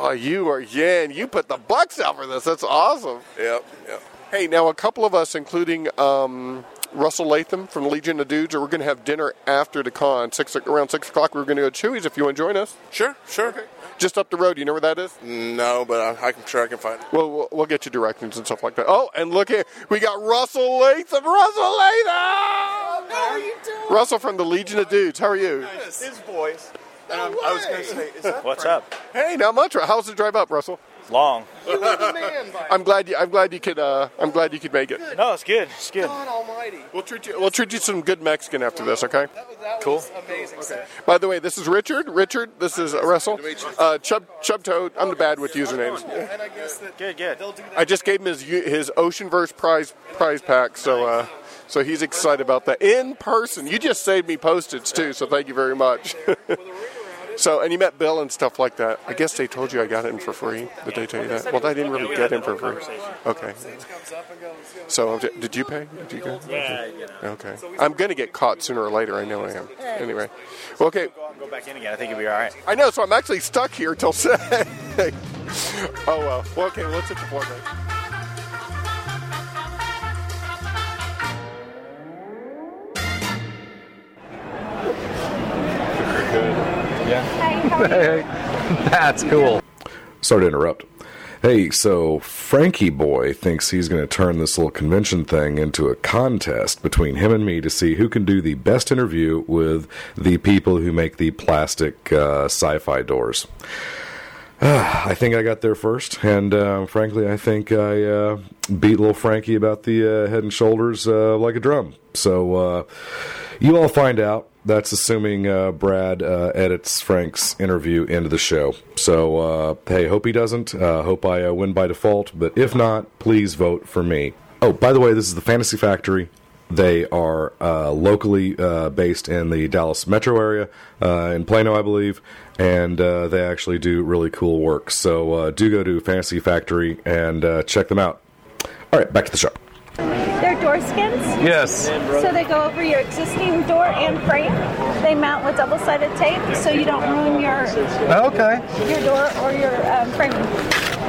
Oh, you are yeah, and you put the bucks out for this. That's awesome. Yep, yep. Hey, now a couple of us, including um, Russell Latham from Legion of Dudes, are we're going to have dinner after the con. Six around six o'clock. We're going to go to Chewy's if you want to join us. Sure, sure. Just up the road. You know where that is? No, but I, I can sure I can find it. Well, we'll, we'll get you directions and stuff like that. Oh, and look here, we got Russell Latham. Russell Latham. How are you doing? Russell from the Legion of Dudes. How are you? His voice. And I'm- I was going to say, is that What's Frank? up? Hey, not much. How's the drive up, Russell? Long. You were the man, by I'm glad you. I'm glad you could. Uh, I'm glad you could make it. No, it's good. It's good. God Almighty. We'll treat you. We'll treat you some good Mexican after this. Okay. That Cool. was amazing. Okay. By the way, this is Richard. Richard, this is uh, Russell. Uh, Chub Chub Toad. I'm the bad with usernames. And I guess that good, good. they'll do that. I just gave him his his Oceanverse prize prize pack, so uh, so he's excited about that in person. You just saved me postage too, so thank you very much. So and you met Bill and stuff like that. I guess they told you I got it in for free. Did they tell you that? Well, I didn't really get him for free. Okay. So did you pay? Did you go? Yeah. Okay. I'm gonna get caught sooner or later. I know I am. Anyway. Well, okay. Go out and go back in again. I think you'll be all right. I know, so I'm actually stuck here till six. oh well. Well, okay. Well, let's hit the floor, guys. Hey, that's cool. Sorry to interrupt. Hey, so Frankie Boy thinks he's going to turn this little convention thing into a contest between him and me to see who can do the best interview with the people who make the plastic uh, sci fi doors. I think I got there first, and uh, frankly, I think I uh, beat little Frankie about the uh, head and shoulders uh, like a drum. So uh, you all find out. That's assuming uh, Brad uh, edits Frank's interview into the show. So uh, hey, hope he doesn't. Uh, hope I uh, win by default. But if not, please vote for me. Oh, by the way, this is the Fantasy Factory. They are uh, locally based in the Dallas metro area, in Plano, I believe, and they actually do really cool work. So do go to Fantasy Factory and check them out. All right, back to the show. They're door skins. Yes. So they go over your existing door and frame. They mount with double-sided tape, so you don't ruin your Okay. your door or your um, framing.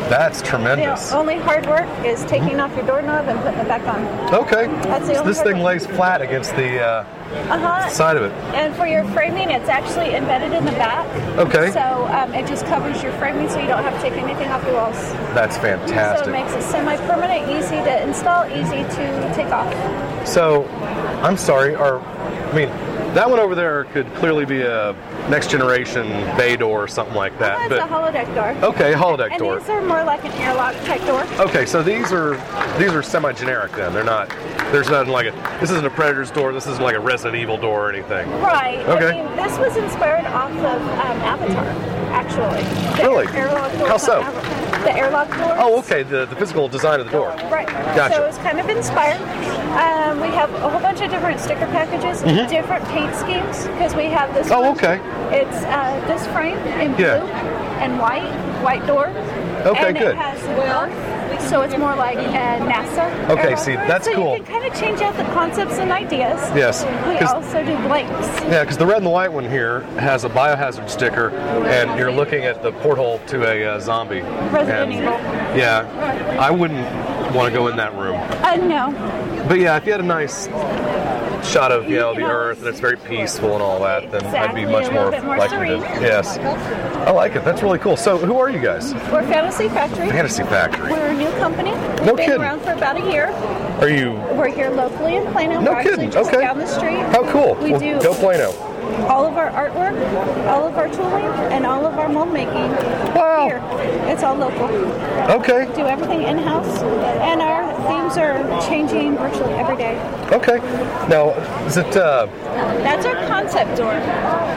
That's The tremendous. only hard work is taking off your doorknob and putting it back on. Okay. That's the So only this thing work. lays flat against the uh, Uh-huh. side of it. And for your framing, it's actually embedded in the back. Okay. So um, it just covers your framing, so you don't have to take anything off the walls. That's fantastic. So it makes it semi-permanent, easy to install, easy to take off. So, I'm sorry, or I mean, that one over there could clearly be a next generation bay door or something like that. It's a but holodeck door. okay, holodeck and door. these are more like an airlock type door. Okay, so these are these are semi-generic then. They're not. There's nothing like a. This isn't a Predator's door. This isn't like a Resident Evil door or anything. Right. Okay. I mean, this was inspired off of um, Avatar, actually. The Really? How so? The airlock door. Oh, okay. The, the physical design of the door. Right. Gotcha. So it's kind of inspired. Um, we have a whole bunch of different sticker packages, Mhm. different paint schemes because we have this. Oh, one. okay. It's uh, this frame in blue Yeah. and white, white door. Okay, and good. It has Earth, so it's more like a NASA. Okay, see, that's so cool. You can kind of change out the concepts and ideas. Yes, We also do blanks. Yeah, because the red and the white one here has a biohazard sticker, and you're looking at the porthole to a uh, zombie. Resident And- Evil. Yeah, I wouldn't want to go in that room. Uh, no. But yeah, if you had a nice shot of you know the earth and it's very peaceful and all that, then I'd be much more, more likely serene. to. Yes, I like it. That's really cool. So, who are you guys? We're Fantasy Factory. Fantasy Factory. We're a new company. We've No been kidding. around for about a year. Are you? We're here locally in Plano. No We're kidding. Actually just Okay. down the street. How cool. We Well, do Go Plano. All of our artwork, all of our tooling, and all of our mold making wow. here. It's all local. Okay. Do everything in house, and our themes are changing virtually every day. Okay. Now, is it? Uh, That's our concept door.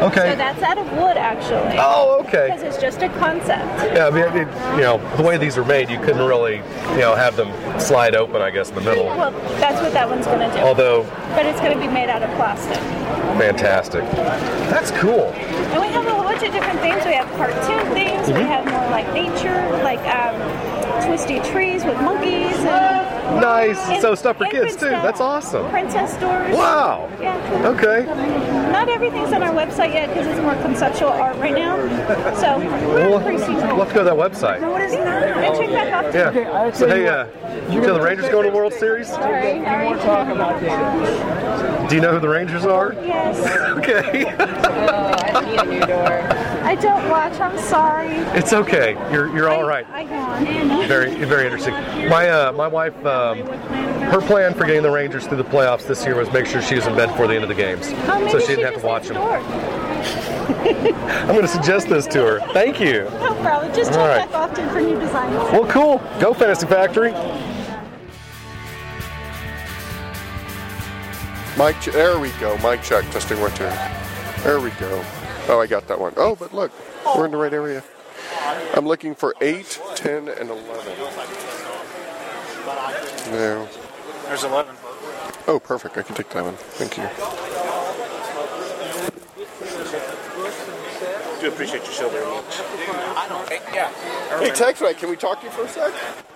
Okay. So that's out of wood, actually. Oh, okay. Because it's just a concept. yeah, I mean, it, you know, the way these are made, you couldn't really, you know, have them slide open. I guess in the middle. Well, that's what that one's going to do. Although, But it's going to be made out of plastic. Fantastic. That's cool. And we have a whole bunch of different things. We have cartoon things. We Mhm. have more like nature, like um, twisty trees with monkeys. And Nice. and So stuff for kids too. stuff. That's awesome. Princess doors. Wow. Yeah. Okay. Not everything's on our website yet because it's more conceptual art right now. So we're We'll, pretty we'll have to go to that website. No, it is not. And check back off. Yeah. So hey, uh, you know the Rangers going to the World Series? Sorry. More talk about Do you know who the Rangers are? Yes. Okay. I don't watch. I'm sorry. It's okay. You're you're all right. I yawn. Very very interesting. My uh, my wife, um, her plan for getting the Rangers through the playoffs this year was make sure she was in bed before the end of the games, Oh, maybe so she she didn't have to watch them. I'm going to suggest this to her. Thank you. No problem. Just check All right. back often for new designs. Well, cool. Go Fantasy Factory. Mike, ch- there we go. Mic check, testing one, two. There we go. Oh, I got that one. Oh, but look, we're in the right area. I'm looking for 8, 10, and 11. No. There's 11. Oh, perfect. I can take that one. Thank you. do appreciate your show very much. Yeah. Hey, TechSwag, can we talk to you for a sec?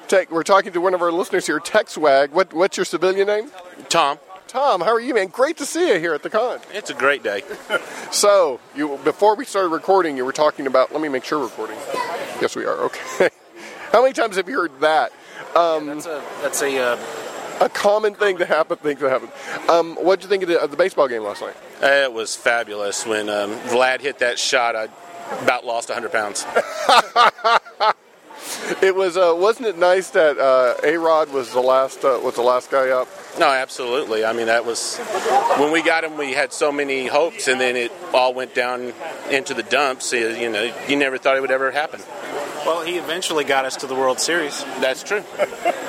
Tech, we're talking to one of our listeners here, TechSwag. What, what's your civilian name? Tom. Tom, how are you, man? Great to see you here at the con. It's a great day. So, you before we started recording, you were talking about. Let me make sure we're recording. Yes, we are. Okay. How many times have you heard that? Um, That's a that's a uh, a common thing to happen. Things that happen. Um, what did you think of the, of the baseball game last night? Uh, It was fabulous. When um, Vlad hit that shot, I about lost 100 pounds. It was. Uh, wasn't it nice that uh, A Rod was the last uh, was the last guy up? No, absolutely. I mean, that was when we got him. We had so many hopes, and then it all went down into the dumps. You you know, you never thought it would ever happen. well, he eventually got us to the World Series. That's true.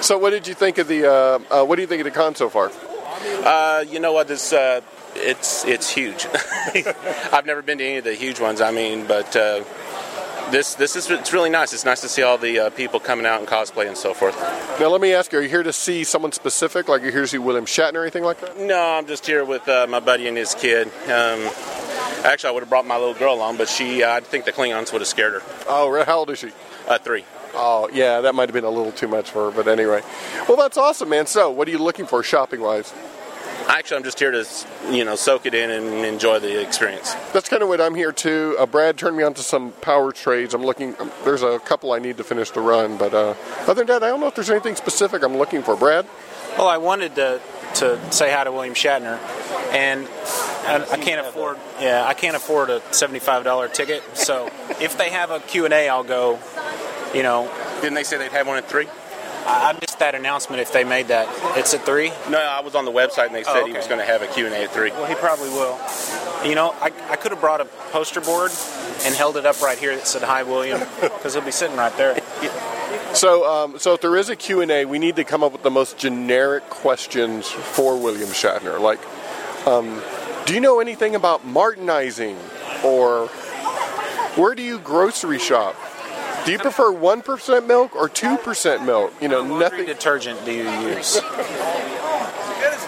So, what did you think of the? Uh, uh, what do you think of the con so far? Uh, you know what? This uh, it's it's huge. I've never been to any of the huge ones. I mean, but uh, this this is it's really nice. It's nice to see all the uh, people coming out and cosplay and so forth. Now, let me ask you: Are you here to see someone specific? Like you're here to see William Shatner or anything like that? No, I'm just here with uh, my buddy and his kid. Um, actually, I would have brought my little girl along, but she, uh, I think the Klingons would have scared her. Oh, how old is she? Uh, three. Oh, yeah, that might have been a little too much for her, but anyway. Well, that's awesome, man. So, what are you looking for shopping wise? Actually, I'm just here to, you know, soak it in and enjoy the experience. That's kind of what I'm here too. Uh, Brad turned me on to some power trades. I'm looking. Um, there's a couple I need to finish the run, but uh, other than that, I don't know if there's anything specific I'm looking for. Brad. Well, I wanted to to say hi to William Shatner, and I, I can't afford. Yeah, I can't afford a seventy-five dollar ticket. So if they have a Q and A, I'll go. You know. Didn't they say they'd have one at three? I, I missed that announcement. If they made that, it's at three. No, I was on the website and they said Oh, he was going to have a Q&A at three. Well, he probably will. You know, I, I could have brought a poster board and held it up right here that said "Hi, William," because he'll be sitting right there. So, um, so if there is a Q&A, we need to come up with the most generic questions for William Shatner. Like, um, do you know anything about Martinizing? Or where do you grocery shop? Do you prefer one percent milk or two percent milk? You know, nothing. detergent do you use?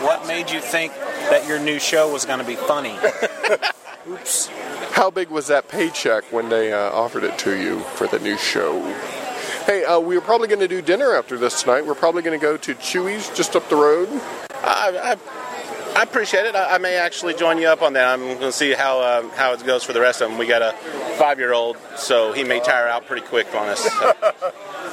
what made you think that your new show was going to be funny? Oops. How big was that paycheck when they uh, offered it to you for the new show? Hey, uh, we are probably going to do dinner after this tonight. We're probably going to go to Chewy's just up the road. I, I, I appreciate it. I, I may actually join you up on that. I'm going to see how uh, how it goes for the rest of them. We got a five year old, so he may tire out pretty quick on us. So.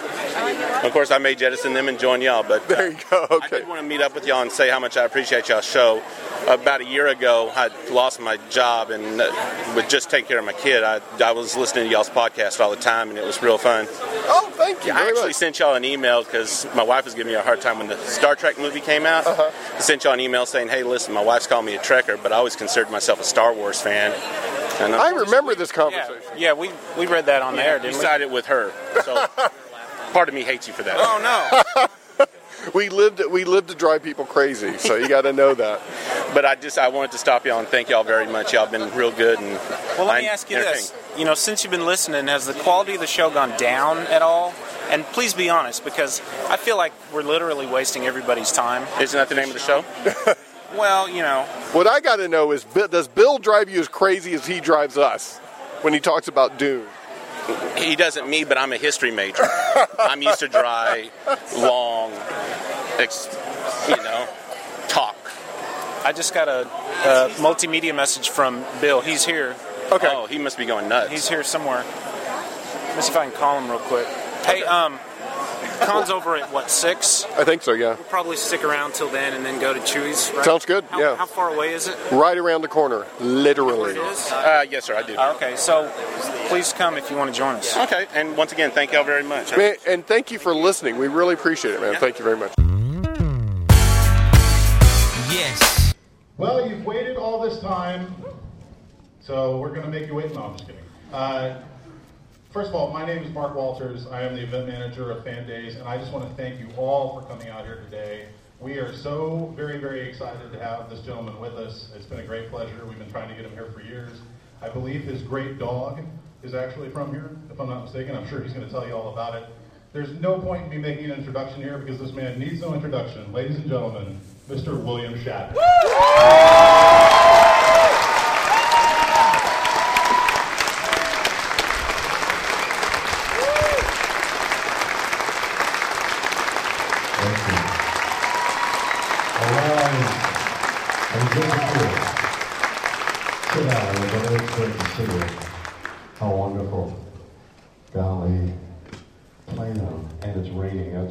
of course, I may jettison them and join y'all, but there you go. Okay. I did want to meet up with y'all and say how much I appreciate y'all's show. About a year ago, I lost my job and uh, with just taking care of my kid, I, I was listening to y'all's podcast all the time, and it was real fun. Oh, thank you. I actually sent y'all an email because my wife was giving me a hard time when the Star Trek movie came out. Uh-huh. I sent y'all an email saying, "Hey, listen, my wife's calling me a Trekker, but I always considered myself a Star Wars fan." And I remember this conversation. Yeah, we we read that on there, you didn't we? sided with her. So part of me hates you for that. Oh no. we lived we lived to drive people crazy, so you got to know that. But I just I wanted to stop y'all and thank y'all very much. Y'all been real good and Well, let I me ask you this: you know, since you've been listening, has the quality of the show gone down at all? And please be honest, because I feel like we're literally wasting everybody's time. Isn't that the name of the show? well, you know, What I got to know is, does Bill drive you as crazy as he drives us when he talks about Dune? He doesn't me, but I'm a history major. I'm used to dry, long, ex, you know, talk. I just got a, a multimedia message from Bill. He's here. Okay. Oh, he must be going nuts. He's here somewhere. Let's see if I can call him real quick. Hey, um, Con's over at what six? I think so. Yeah. We'll probably stick around till then and then go to Chewy's. Right? Sounds good, How, yeah. How far away is it? Right around the corner, literally. It is. Uh, yes, sir, I do. Okay, so please come if you want to join us. Okay, and once again, thank y'all very much. Man, and thank you for listening. We really appreciate it, man. Thank you very much. Yes. Well, you've waited all this time, so we're going to make you wait. No, I'm just kidding. Uh, first of all, my name is Mark Walters. I am the event manager of Fan Days, and I just want to thank you all for coming out here today. We are so very, very excited to have this gentleman with us. It's been a great pleasure. We've been trying to get him here for years. I believe his great dog is actually from here, if I'm not mistaken. I'm sure he's going to tell you all about it. There's no point in me making an introduction here because this man needs no introduction. Ladies and gentlemen, Mr. William Shatner.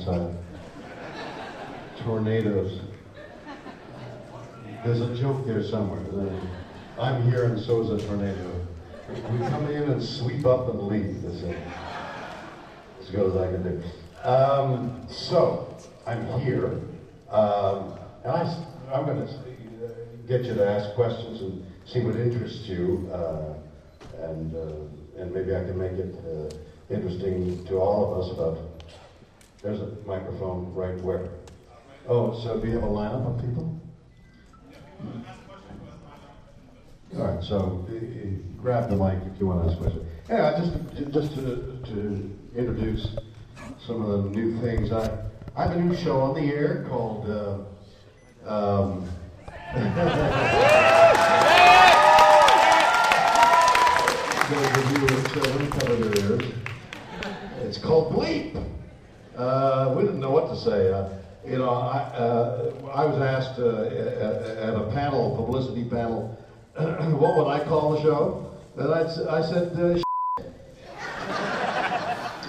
Outside. Tornadoes. There's a joke there somewhere. I'm here and so is a tornado. We come in and sweep up and leave. That's it. As good as I can do. Um, so, I'm here. Um, and I, am going to get you to ask questions and see what interests you. Uh, and, uh, and maybe I can make it uh, interesting to all of us about. There's a microphone right where? Oh, so do you have a lineup of people? All right, so uh, uh, grab the mic if you want to ask a question. Yeah, just just to, to introduce some of the new things. I I have a new show on the air called. Uh, um. It's called Bleep. Uh, we didn't know what to say. Uh, you know, I, uh, I was asked uh, at, at a panel, publicity panel, what would I call the show? And I, I said, uh,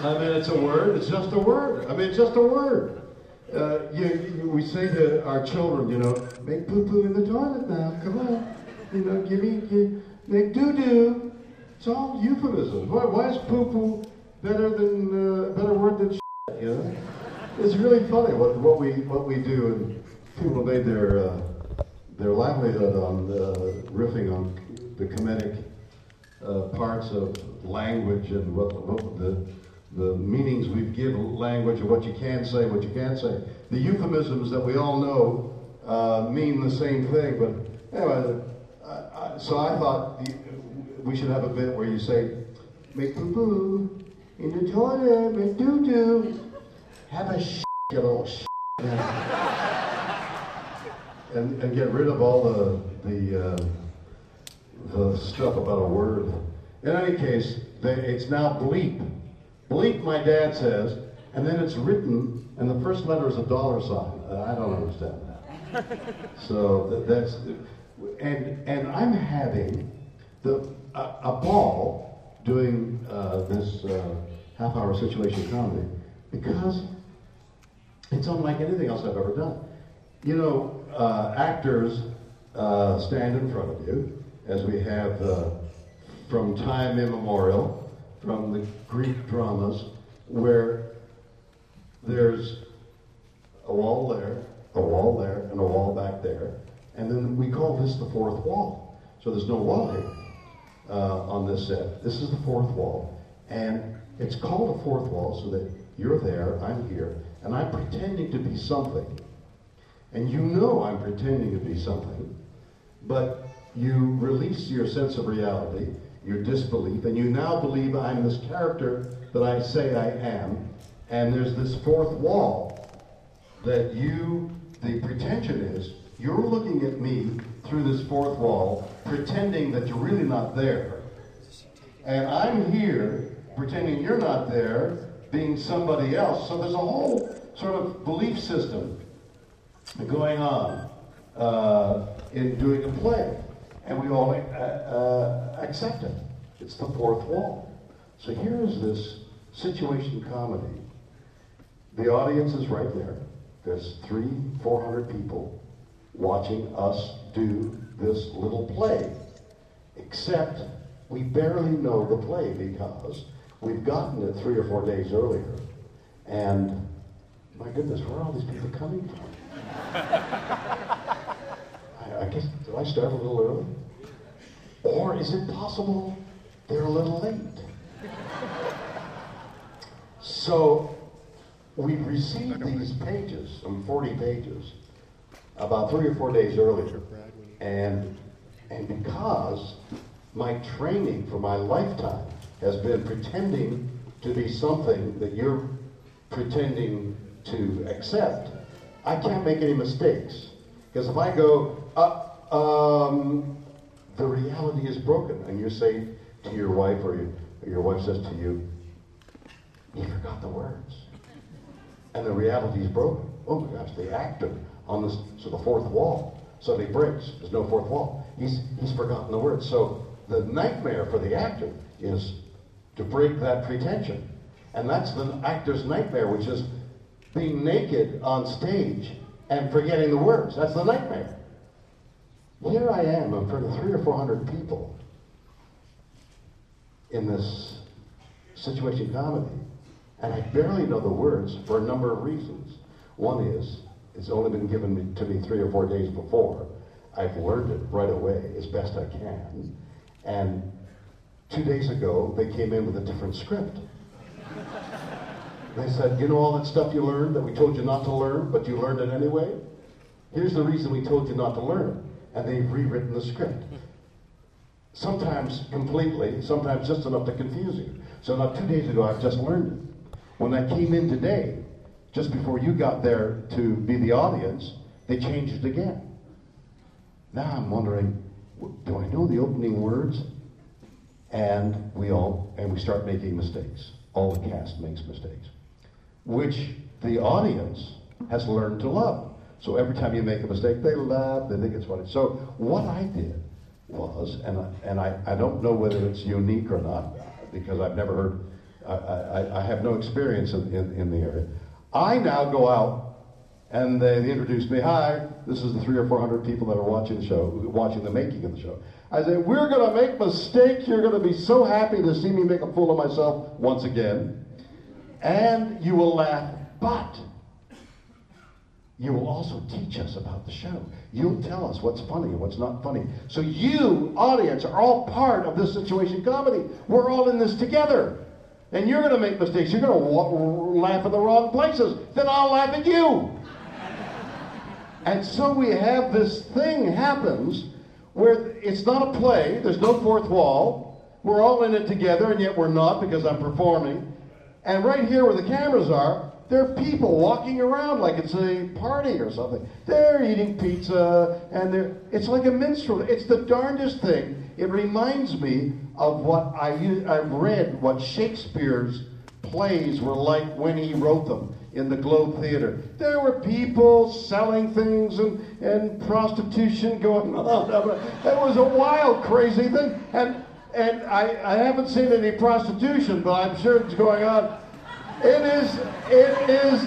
I mean, it's a word. It's just a word. I mean, it's just a word. Uh, you, you, we say to our children, you know, make poo poo in the toilet now. Come on. You know, give me, give, make doo doo. It's all euphemisms. Why, why is poo poo better than better word than? You know, it's really funny what, what we what we do, and people made their uh, their livelihood on uh, riffing on the comedic uh, parts of language and what, what the the meanings we give language and what you can say, what you can't say. The euphemisms that we all know uh, mean the same thing, but anyway. I, I, so I thought we should have a bit where you say, "Make poo poo," in the toilet, make doo doo. Have a sh, you little sh. And, and get rid of all the the uh, the stuff about a word. In any case, they, it's now bleep. Bleep, my dad says, and then it's written, and the first letter is a dollar sign. Uh, I don't understand that. so th- that's, and and I'm having the a, a ball doing uh, this uh, half-hour situation comedy because it's unlike anything else I've ever done. You know, uh, actors uh, stand in front of you, as we have uh, from time immemorial, from the Greek dramas, where there's a wall there, a wall there, and a wall back there, and then we call this the fourth wall. So there's no wall here uh, on this set. This is the fourth wall, and it's called a fourth wall so that you're there, I'm here, and I'm pretending to be something. And you know I'm pretending to be something, but you release your sense of reality, your disbelief, and you now believe I'm this character that I say I am, and there's this fourth wall that you, the pretension is, you're looking at me through this fourth wall, pretending that you're really not there, and I'm here pretending you're not there, being somebody else. So there's a whole sort of belief system going on uh, in doing a play, and we all uh, uh, accept it. It's the fourth wall. So here is this situation comedy. The audience is right there. There's three, four hundred people watching us do this little play, except we barely know the play because we've gotten it three or four days earlier, and my goodness, where are all these people coming from? I, I guess, did I start a little early? Or is it possible they're a little late? So we received these pages, some 40 pages, about three or four days earlier. And, and because my training for my lifetime has been pretending to be something that you're pretending to accept, I can't make any mistakes. Because if I go, uh, um, the reality is broken, and you say to your wife, or your, or your wife says to you, you forgot the words. And the reality is broken. Oh my gosh, the actor on this, so the fourth wall suddenly breaks. There's no fourth wall. He's, he's forgotten the words. So the nightmare for the actor is to break that pretension. And that's the actor's nightmare, which is being naked on stage and forgetting the words. That's the nightmare. Here I am in front of three or four hundred people in this situation comedy, and I barely know the words for a number of reasons. One is, it's only been given to me three or four days before. I've learned it right away as best I can. And two days ago, they came in with a different script. They said, you know all that stuff you learned that we told you not to learn, but you learned it anyway? Here's the reason we told you not to learn. And they've rewritten the script. Sometimes completely, sometimes just enough to confuse you. So now two days ago, I've just learned it. When I came in today, just before you got there to be the audience, they changed it again. Now I'm wondering, do I know the opening words? And we all, and we start making mistakes. All the cast makes mistakes, which the audience has learned to love. So every time you make a mistake, they laugh, they think it's funny. So what I did was, and I, and I, I don't know whether it's unique or not, because I've never heard, I, I, I have no experience in, in, in the area. I now go out and they, they introduce me. Hi, this is the three or four hundred people that are watching the show, watching the making of the show. I say, we're going to make mistakes. You're going to be so happy to see me make a fool of myself once again. And you will laugh, but you will also teach us about the show. You'll tell us what's funny and what's not funny. So you, audience, are all part of this situation comedy. We're all in this together. And you're going to make mistakes. You're going to laugh in the wrong places. Then I'll laugh at you. And so we have this thing happens where it's not a play, there's no fourth wall. We're all in it together, and yet we're not because I'm performing. And right here where the cameras are, there are people walking around like it's a party or something. They're eating pizza, and they're, it's like a minstrel. It's the darndest thing. It reminds me of what I, I've read, what Shakespeare's plays were like when he wrote them in the Globe Theater. There were people selling things and, and prostitution going on. It was a wild, crazy thing. And, and I, I haven't seen any prostitution, but I'm sure it's going on. It is, it is,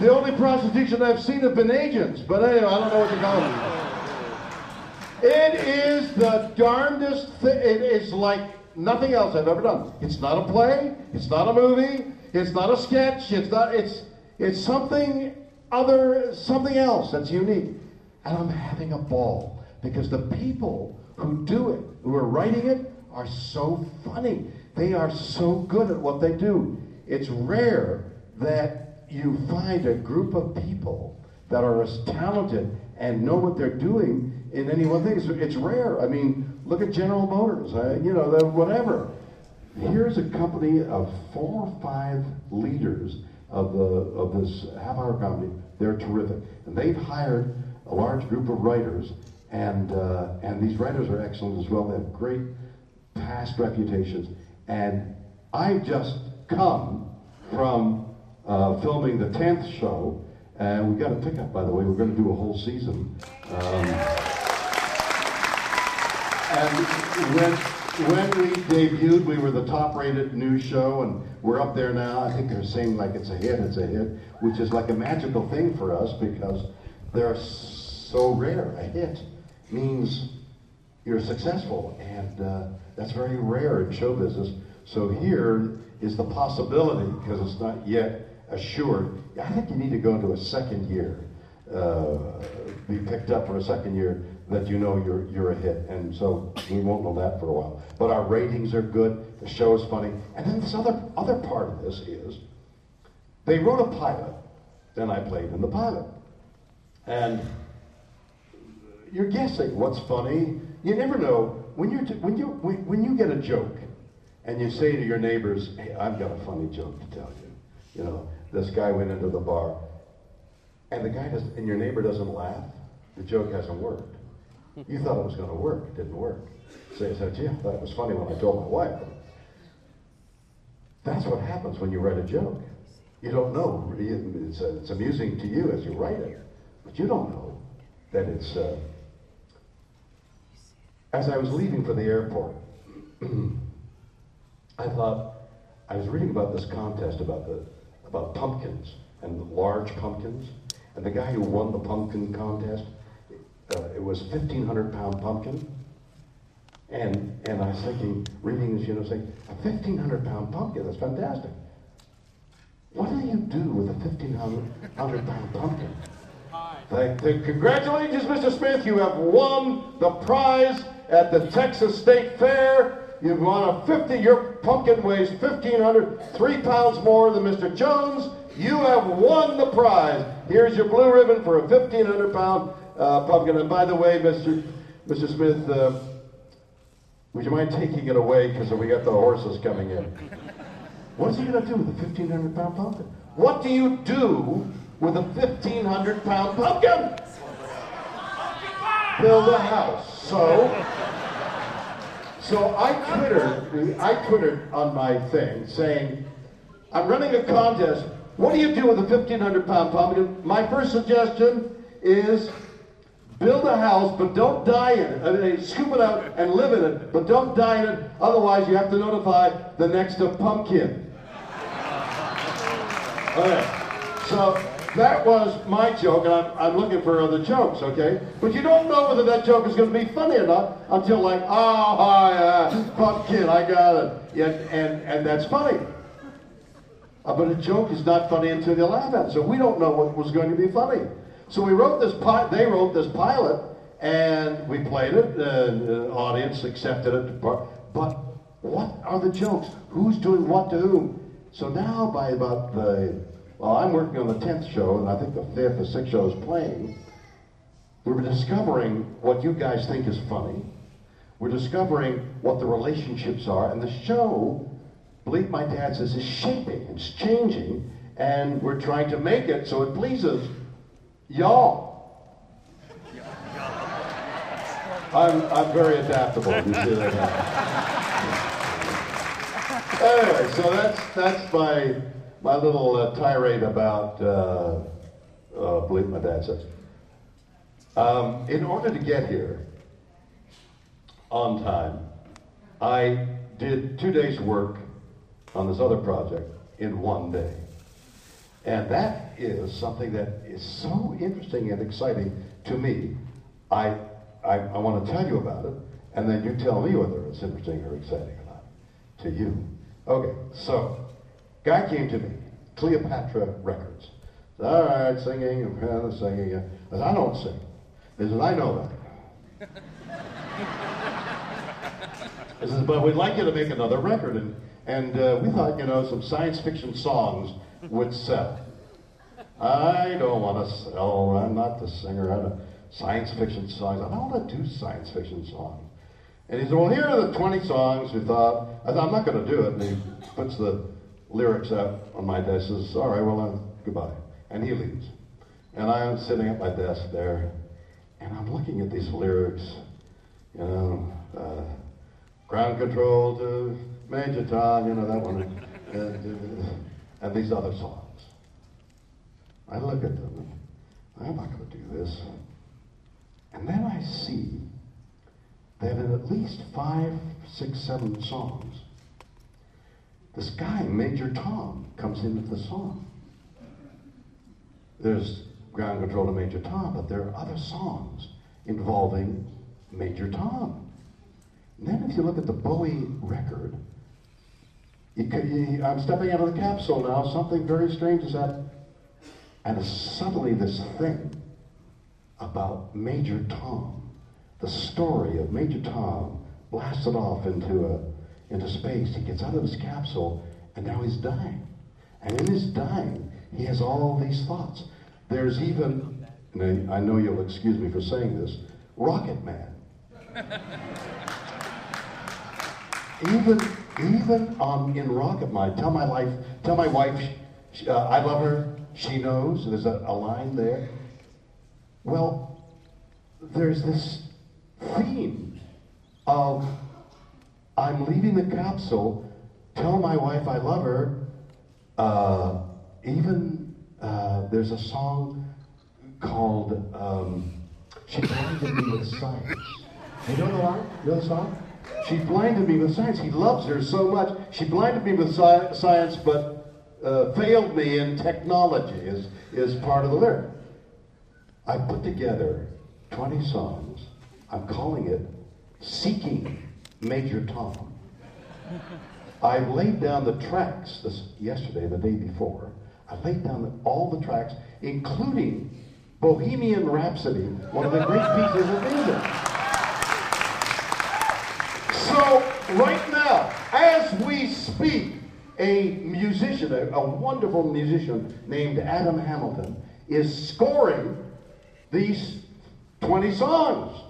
the only prostitution I've seen have been agents, but anyway, I don't know what to call them. It is the darndest thing. It is like nothing else I've ever done. It's not a play. It's not a movie. It's not a sketch. It's not. It's it's something other, something else that's unique. And I'm having a ball because the people who do it, who are writing it, are so funny. They are so good at what they do. It's rare that you find a group of people that are as talented and know what they're doing in any one thing. It's, rare. I mean, look at General Motors. You know, whatever. Here's a company of four or five leaders of the of this half-hour comedy. They're terrific, and they've hired a large group of writers, and uh, and these writers are excellent as well. They have great past reputations, and I just come from uh, filming the tenth show, and we got a pickup, by the way. We're going to do a whole season. Um, and when, when we debuted, we were the top-rated news show, and we're up there now. I think they're saying like it's a hit, it's a hit, which is like a magical thing for us because they're so rare. A hit means you're successful, and uh, that's very rare in show business. So here is the possibility, because it's not yet assured. I think you need to go into a second year, uh, be picked up for a second year that you know you're you're a hit, and so we won't know that for a while. But our ratings are good. The show is funny, and then this other other part of this is they wrote a pilot, then I played in the pilot, and you're guessing what's funny. You never know when you're when you when, when you get a joke, and you say to your neighbors, "Hey, I've got a funny joke to tell you." You know, this guy went into the bar, and the guy does, and your neighbor doesn't laugh. The joke hasn't worked. You thought it was going to work. It didn't work. So you said, "Gee, I thought it was funny when I told my wife." That's what happens when you write a joke. You don't know. It's, uh, it's amusing to you as you write it, but you don't know that it's. Uh, as I was leaving for the airport, I thought I was reading about this contest about the about pumpkins and large pumpkins, and the guy who won the pumpkin contest, uh, it was fifteen hundred pound pumpkin, and and I was thinking, reading this, you know, saying a fifteen hundred pound pumpkin, that's fantastic. What do you do with a fifteen hundred pound pumpkin? Thank, thank- congratulations, Mr. Smith. You have won the prize at the Texas State Fair. You've won a 50. Your pumpkin weighs 1,500, three pounds more than Mr. Jones. You have won the prize. Here's your blue ribbon for a 1,500 pound uh, pumpkin. And by the way, Mr. Mr. Smith, uh, would you mind taking it away because we got the horses coming in? What's he going to do with a 1,500 pound pumpkin? What do you do with a 1,500 pound pumpkin? Build a house. So, so I twittered, I twittered on my thing saying, I'm running a contest. What do you do with a 1,500 pound pumpkin? My first suggestion is build a house, but don't die in it. I mean, scoop it out and live in it, but don't die in it. Otherwise, you have to notify the next of pumpkin. Okay, so that was my joke, and I'm, I'm looking for other jokes, okay? But you don't know whether that joke is going to be funny or not until like, oh, hi, uh, pumpkin, I got it. And, and, and that's funny. Uh, but a joke is not funny until you laugh at it. So we don't know what was going to be funny. So we wrote this they wrote this pilot, and we played it, the audience accepted it. But what are the jokes? Who's doing what to whom? So now by about the, well, I'm working on the 10th show, and I think the 5th or 6th show is playing. We're discovering what you guys think is funny. We're discovering what the relationships are, and the show, Bleep My Dad Says is shaping, it's changing, and we're trying to make it so it pleases y'all. I'm, I'm very adaptable, you see that. anyway, so that's, that's my, my little uh, tirade about uh, uh, Bleep My Dad Says. Um, in order to get here on time, I did two days' work on this other project in one day. And that is something that is so interesting and exciting to me. I, I, I want to tell you about it, and then you tell me whether it's interesting or exciting or not to you. Okay, so, guy came to me, Cleopatra Records. All right, singing and kind of singing. I said, I don't sing. He said, I know that. I said, but we'd like you to make another record. And, and uh, we thought, you know, some science fiction songs would sell. I don't want to sell. I'm not the singer. I don't science fiction songs. I don't want to do science fiction songs. And he said, well, here are the 20 songs we thought. I thought, I'm not going to do it. And he puts the lyrics out on my desk. Says, all right, well, then, goodbye. And he leaves. And I'm sitting at my desk there, and I'm looking at these lyrics, you know, uh, ground control to Major Tom, you know, that one, and, these other songs. I look at them, and I'm not going to do this. And then I see that in at least five, six, seven songs, this guy, Major Tom, comes into the song. There's ground control to Major Tom, but there are other songs involving Major Tom. And then if you look at the Bowie record, could, you, I'm stepping out of the capsule now. Something very strange is happening. And suddenly this thing about Major Tom, the story of Major Tom blasted off into, a, into space. He gets out of his capsule, and now he's dying. And in his dying, he has all these thoughts. There's even, and I know you'll excuse me for saying this, Rocket Man. even even on in Rocket Man, tell my life, tell my wife, she, uh, I love her. She knows. There's a, a line there. Well, there's this theme of I'm leaving the capsule. Tell my wife I love her. Uh, even uh, there's a song called um, "She Blinded Me with Science." You know the line? You know the song? She blinded me with science. He loves her so much. She blinded me with sci- science, but uh, failed me in technology. Is is part of the lyric. I put together 20 songs. I'm calling it "Seeking Major Tom." I laid down the tracks this yesterday, the day before. I laid down the, all the tracks, including Bohemian Rhapsody, one of the great pieces of music. So, right now, as we speak, a musician, a, a wonderful musician named Adam Hamilton, is scoring these 20 songs.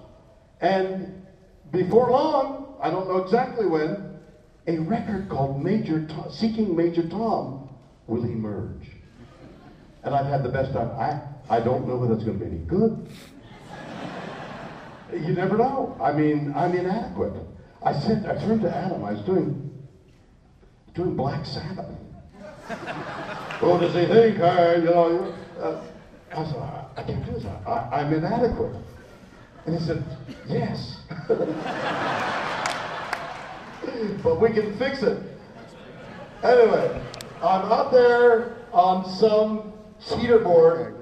And before long, I don't know exactly when, a record called Major Tom, Seeking Major Tom will emerge. And I've had the best time. I, I don't know whether it's going to be any good. You never know. I mean, I'm inadequate. I said, I turned to Adam. I was doing, doing Black Sabbath. what does he think? I, you know, uh, I said, I, I can't do this. I, I'm inadequate. And he said, yes. but we can fix it. Anyway, I'm up there on some cedar board.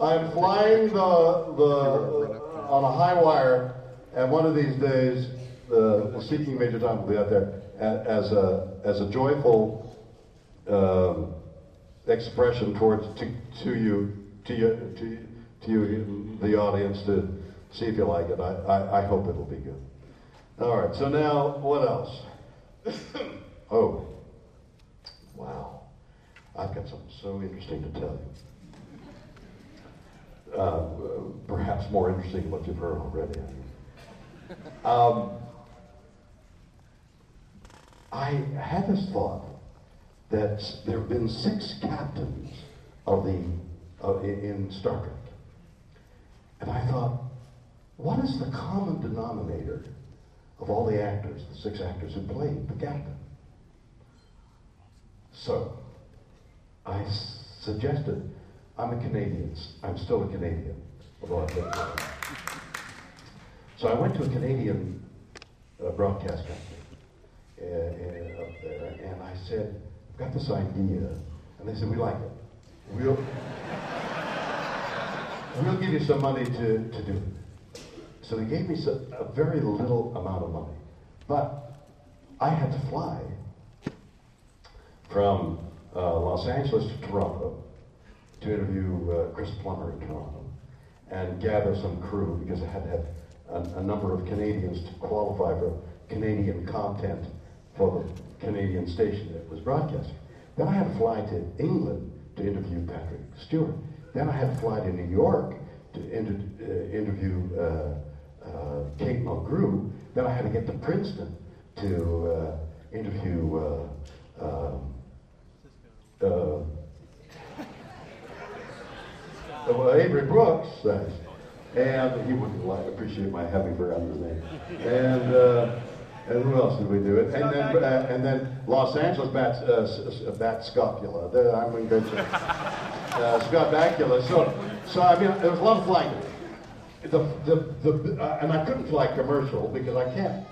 I'm flying the, the on a high wire, and one of these days, the, the Seeking Major Tom will be out there as a as a joyful um, expression towards to, to you to you to, to you the audience to see if you like it. I, I, I hope it'll be good. All right. So now, what else? oh, wow! I've got something so interesting to tell you. Uh, perhaps more interesting than what you've heard already. Um, I had this thought that there have been six captains of the of, in, Star Trek, and I thought, what is the common denominator of all the actors, the six actors who played the captain? So, I suggested, I'm a Canadian. I'm still a Canadian, although I've there. So I went to a Canadian uh, broadcast company uh, uh, up there, and I said, I've got this idea. And they said, we like it. We'll, we'll give you some money to, to do it. So they gave me so, a very little amount of money. But I had to fly from uh, Los Angeles to Toronto to interview uh, Chris Plummer in Toronto and gather some crew because I had to have a, a number of Canadians to qualify for Canadian content for the Canadian station that was broadcasting. Then I had to fly to England to interview Patrick Stewart. Then I had to fly to New York to inter- uh, interview uh, uh, Kate Mulgrew. Then I had to get to Princeton to uh, interview uh, um, uh, well, Avery Brooks. And he wouldn't like, appreciate my having forgotten his name. And and who else did we do it? And then uh, and then Los Angeles Bat uh, S- S- Bat Scopula. There, I'm in good shape. Uh, Scott Bakula. So so I mean there was a lot of flying. The the the uh, and I couldn't fly commercial because I can't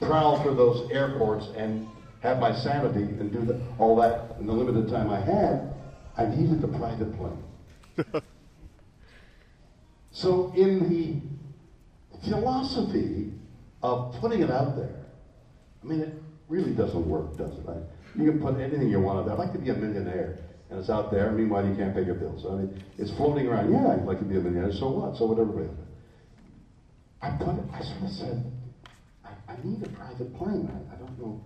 prowl through those airports and have my sanity and do the, all that in the limited time I had. I needed the private plane. So, in the philosophy of putting it out there, I mean, it really doesn't work, does it? I, you can put anything you want out there. I'd like to be a millionaire, and it's out there. Meanwhile, you can't pay your bills. I mean, it's floating around. Yeah, I'd like to be a millionaire. So what? So what? Everybody. I put it. I sort of said, I, I need a private plane. I, I don't know.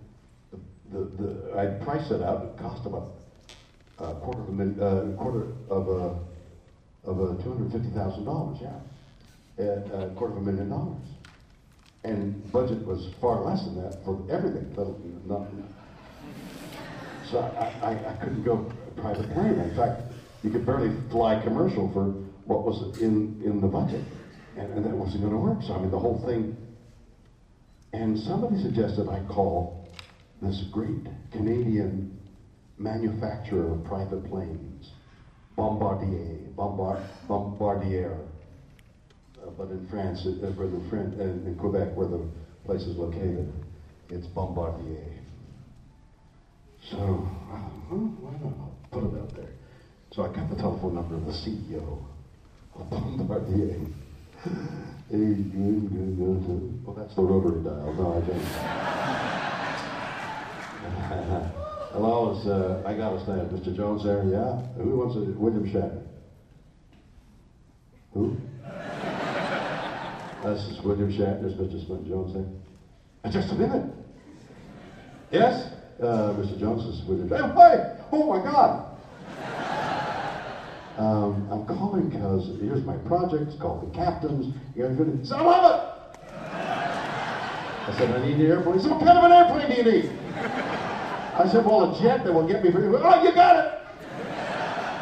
The, the, the, I priced it out. It cost about a quarter of a million, uh, quarter of a of uh, thousand dollars. Yeah, at a quarter of a million dollars, and budget was far less than that for everything. Not, so I, I, I couldn't go private plane. In fact, you could barely fly commercial for what was in in the budget, and, and that wasn't going to work. So I mean, the whole thing. And somebody suggested I call this great Canadian manufacturer of private planes, Bombardier, Bombard, Bombardier. Uh, but in France, uh, the French, uh, in Quebec, where the place is located, it's Bombardier. So, uh, why not? Put it out there. So I got the telephone number of the CEO of Bombardier. Oh, that's the rotary dial. No, I don't. Hello, it's, uh, I got to stand. Mr. Jones there? Yeah? Who wants it? William Shatner. Who? This is William Shatner. Is Mr. Smith Jones there? Uh, Just a minute. Yes? Uh, Mr. Jones is William Shatner. Hey, oh my God. Um, I'm calling because here's my project. It's called The Captains. You guys ready? Son of it! I said, I need an airplane. He said, what kind of an airplane do you need? I said, well, a jet that will get me. Very, oh, you got it.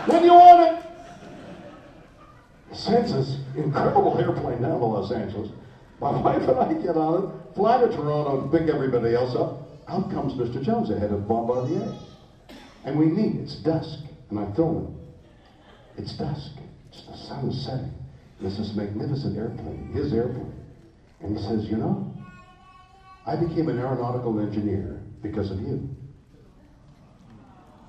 When do you want it? This incredible airplane down to Los Angeles. My wife and I get on it, fly to Toronto, and pick everybody else up. Out comes Mr. Jones, the head of Bombardier. And we meet. It's dusk, and I film him. It's dusk. It's the sun is setting. This magnificent airplane, his airplane. And he says, you know, I became an aeronautical engineer because of you.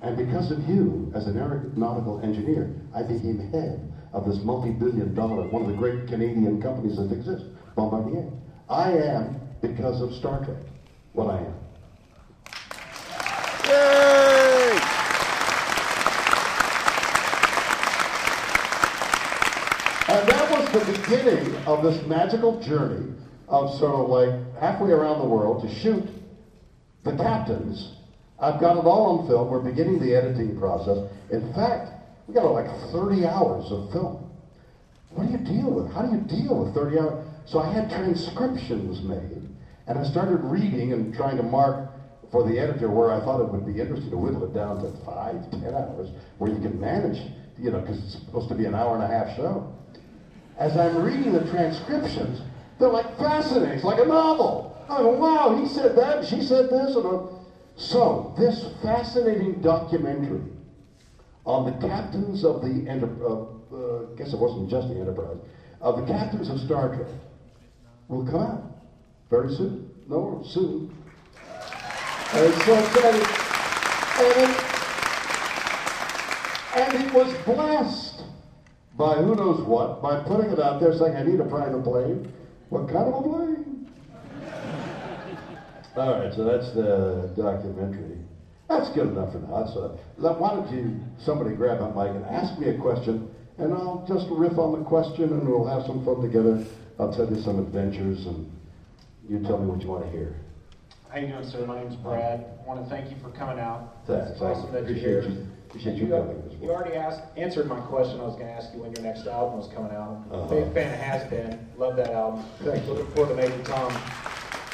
And because of you, as an aeronautical engineer, I became head of this multi-billion dollar, one of the great Canadian companies that exists, Bombardier. I am, because of Star Trek, what I am. Yay! And that was the beginning of this magical journey of sort of like halfway around the world to shoot the captains. I've got it all on film. We're beginning the editing process. In fact, we got like 30 hours of film. What do you deal with? How do you deal with 30 hours? So I had transcriptions made, and I started reading and trying to mark for the editor where I thought it would be interesting to whittle it down to five, ten hours, where you can manage, you know, because it's supposed to be an hour and a half show. As I'm reading the transcriptions, they're like fascinating. It's like a novel. Go, wow, he said that, she said this. And uh, so, this fascinating documentary on the captains of the Enter- of, uh, I guess it wasn't just the Enterprise, of the captains of Star Trek will come out very soon. No, soon. And so exciting. And it, and it was blessed by who knows what, by putting it out there saying, I need a private plane. What kind of a plane? All right, so that's the documentary. That's good enough for now. So, why don't you, somebody grab that mic and ask me a question, and I'll just riff on the question, and we'll have some fun together. I'll tell you some adventures, and you tell me what you want to hear. How you doing, sir? My name's Brad. I want to thank you for coming out. Thanks. It's awesome I that appreciate you're you. here. Appreciate you you, coming as well. you already asked, answered my question. I was going to ask you when your next album was coming out. Uh-huh. Big fan of Has Been. Love that album. Thank you. Looking forward to Major Tom.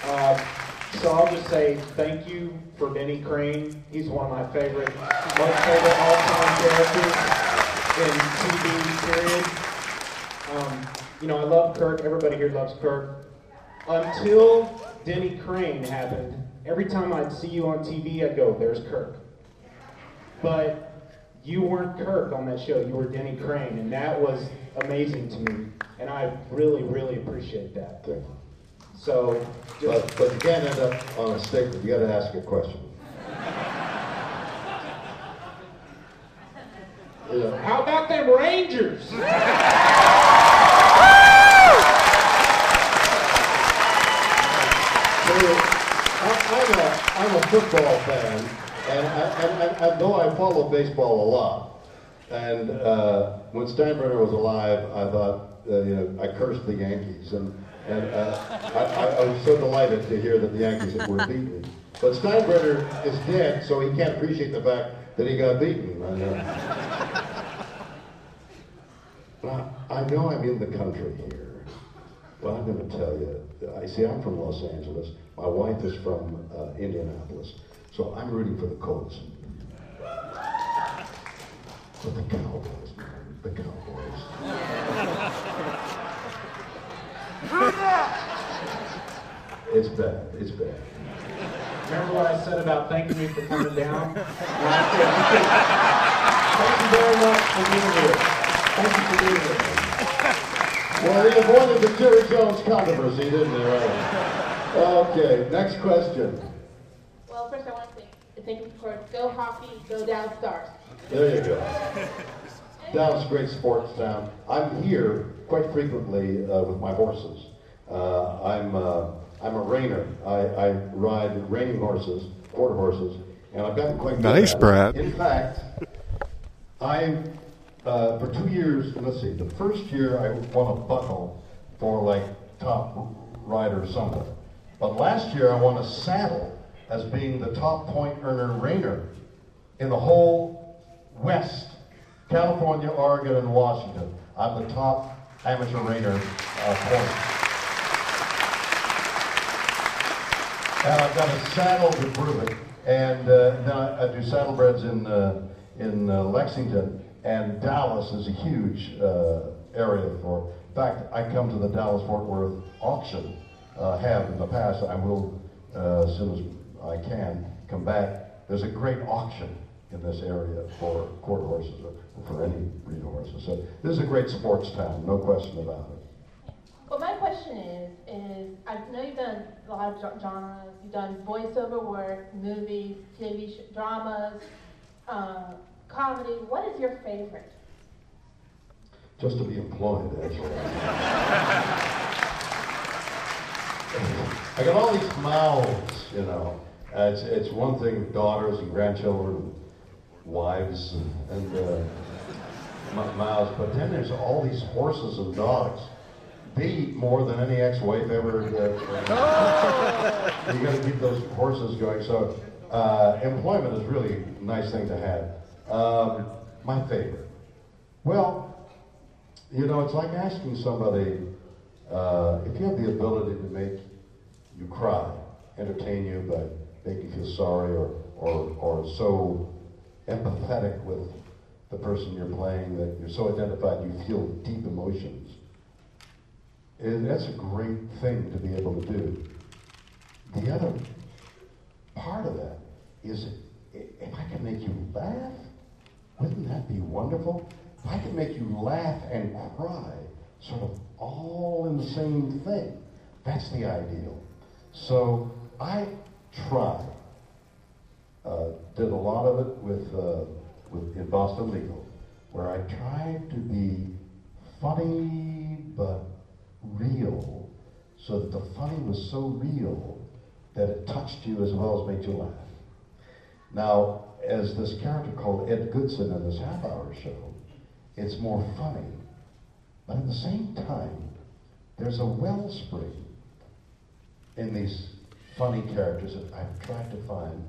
Uh, so I'll just say thank you for Denny Crane. He's one of my favorite, most favorite all-time characters in TV. Period. Um, you know, I love Kirk. Everybody here loves Kirk. Until Denny Crane happened, every time I'd see you on TV, I'd go, "There's Kirk." But you weren't Kirk on that show. You were Denny Crane, and that was amazing to me. And I really, really appreciate that. So, But, but you can't end up on a statement. You got to ask a question. How about them Rangers? I- I'm a, I'm a football fan, and, I, and, and, and though I follow baseball a lot, and uh, when Steinbrenner was alive, I thought, uh, you know, I cursed the Yankees, and, and uh, I, I, I was so delighted to hear that the Yankees were beaten. But Steinbrenner is dead, so he can't appreciate the fact that he got beaten. Uh, well, I know I'm in the country here. but I'm going to tell you. I see. I'm from Los Angeles. My wife is from uh, Indianapolis, so I'm rooting for the Colts. But the Cowboys, man, the Cowboys. It's bad. It's bad. Remember what I said about thanking you for coming down? Said, Thank you very much for being here. Thank you for being here. Well, he avoided the Jerry Jones controversy, didn't he? Right. Okay. Next question. Well, first I want to thank, thank you for Go Hockey, Go Down Stars. There you go. A great sports town. I'm here quite frequently uh, with my horses. Uh, I'm uh, I'm a reiner. I, I ride reining horses, quarter horses, and I've gotten quite good Nice, at it. Brad. In fact, I uh, for two years. Let's see. The first year I won a buckle for like top rider or something, but last year I won a saddle as being the top point earner reiner in the whole West, California, Oregon, and Washington. I'm the top amateur reiner uh, point. And I've got a saddle to prove it. And uh, then I, do saddlebreds in, uh, in uh, Lexington. And Dallas is a huge uh, area for. In fact, I come to the Dallas Fort Worth auction, uh, have in the past. I will, as soon as I can, come back. There's a great auction in this area for quarter horses or for any horses. So this is a great sports town, no question about it. Well, my question is, is I know you've done a lot of genres. You've done voiceover work, movies, TV sh- dramas, uh, comedy. What is your favorite? Just to be employed, actually. I got all these mouths, you know. Uh, it's, it's one thing daughters and grandchildren, wives, and, and uh, m- mouths, but then there's all these horses and dogs. They eat more than any ex-wife ever. Uh, you got to keep those horses going. So uh, employment is really a nice thing to have. Um, my favorite. Well, you know, it's like asking somebody uh, if you have the ability to make you cry entertain you by making you feel sorry or, or, or so empathetic with the person you're playing that you're so identified you feel deep emotions. And that's a great thing to be able to do. The other part of that is if I can make you laugh, wouldn't that be wonderful? If I could make you laugh and cry, sort of all in the same thing, that's the ideal. So I try. Uh, did a lot of it with, uh, with in Boston Legal, where I tried to be funny but real, so that the funny was so real that it touched you as well as made you laugh. Now, as this character called Ed Goodson in this half hour show, it's more funny. But at the same time, there's a wellspring in these funny characters that I've tried to find,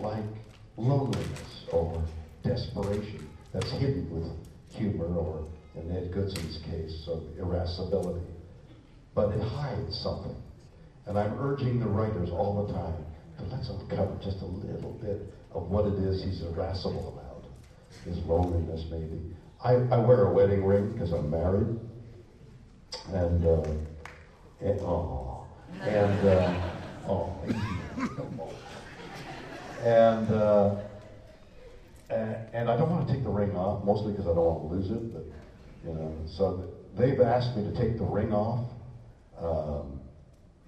like loneliness or desperation that's hidden with humor or, in Ed Goodson's case, of irascibility. But it hides something. And I'm urging the writers all the time to let's uncover just a little bit of what it is he's irascible about. His loneliness, maybe. I, I wear a wedding ring because I'm married. And, uh, and, oh, and, uh, oh, and, uh, and, I don't want to take the ring off, mostly because I don't want to lose it, but, you know, so they've asked me to take the ring off, um,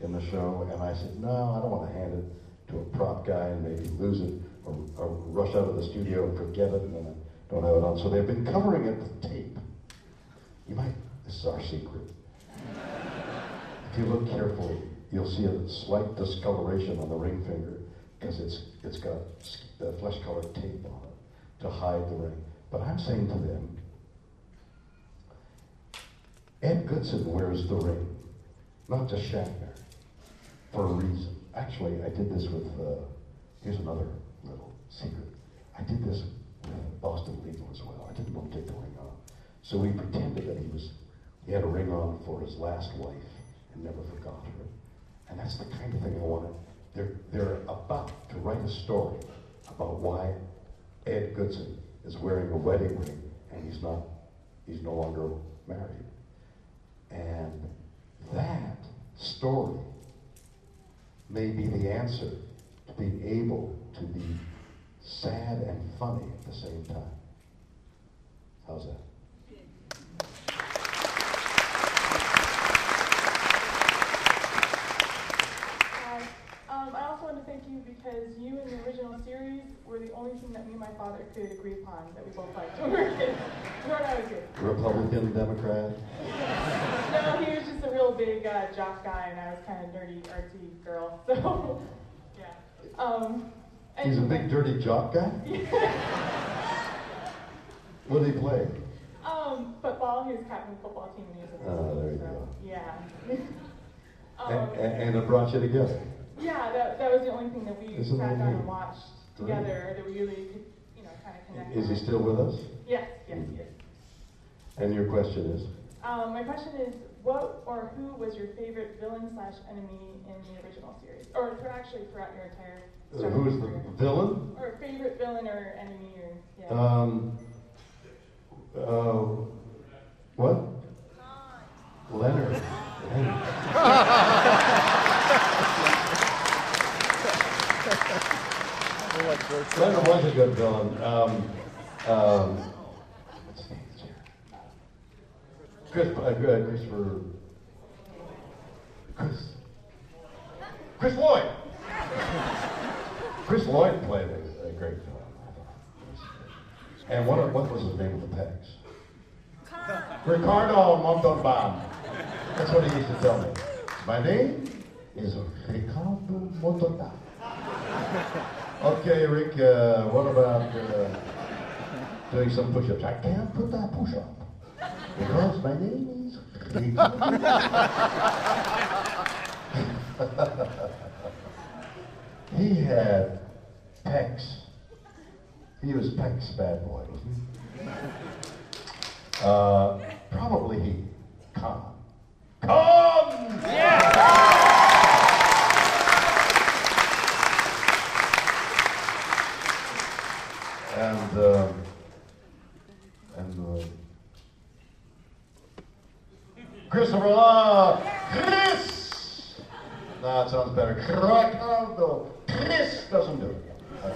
in the show, and I said, no, I don't want to hand it to a prop guy and maybe lose it or, or rush out of the studio and forget it and then I don't have it on. So they've been covering it with tape. You might, this is our secret. If you look carefully, you'll see a slight discoloration on the ring finger because it's, it's got uh, flesh-colored tape on it to hide the ring. But I'm saying to them, Ed Goodson wears the ring, not just Shatner, for a reason. Actually, I did this with, uh, here's another little secret. I did this with Boston Legal as well. I didn't want to take the ring off. So we pretended that he was, he had a ring on for his last wife and never forgot her. And that's the kind of thing I wanted. They're, they're about to write a story about why Ed Goodson is wearing a wedding ring and he's not, he's no longer married. And that story may be the answer to being able to be sad and funny at the same time. How's that? Hi. Um, I also want to thank you because you in the original series were the only thing that me and my father could agree upon that we both liked when we were kids. When I was kids. Republican, Democrat? No, he was just a real big uh, jock guy, and I was kind of nerdy, artsy girl. So, yeah. Um, and He's a big dirty jock guy? What did he play? um, football. He was captain of the football team when he was Oh, there you so, go. Yeah. And, um, and, and it brought you together. yeah, that, that was the only thing that we sat down and watched. Together that we really could, you know, kind of connect. Is he still with us? Yes, yes, he is. And your question is? Um, my question is, what or who was your favorite villain slash enemy in the original series, or for actually throughout your entire? Uh, Star who Wars is the career? villain? Or favorite villain or enemy or yeah. Um, uh, what? Leonard. Leonard was a good villain. Um, um? Chris, uh, Christopher, Chris, Chris Lloyd. Chris Lloyd played a, a great villain. And what, what was his name of the pegs? Ricardo Montalban. That's what he used to tell me. My name is Ricardo Montalban. Okay, Rick, uh, what about uh, doing some push-ups? I can't put that push-up because my name is he had pecs. He was Peck's bad boy, wasn't he? Uh, probably he. Come. Come! And uh, and uh, Christopher Chris. No, it sounds better. Ricardo. Chris doesn't do it. Uh,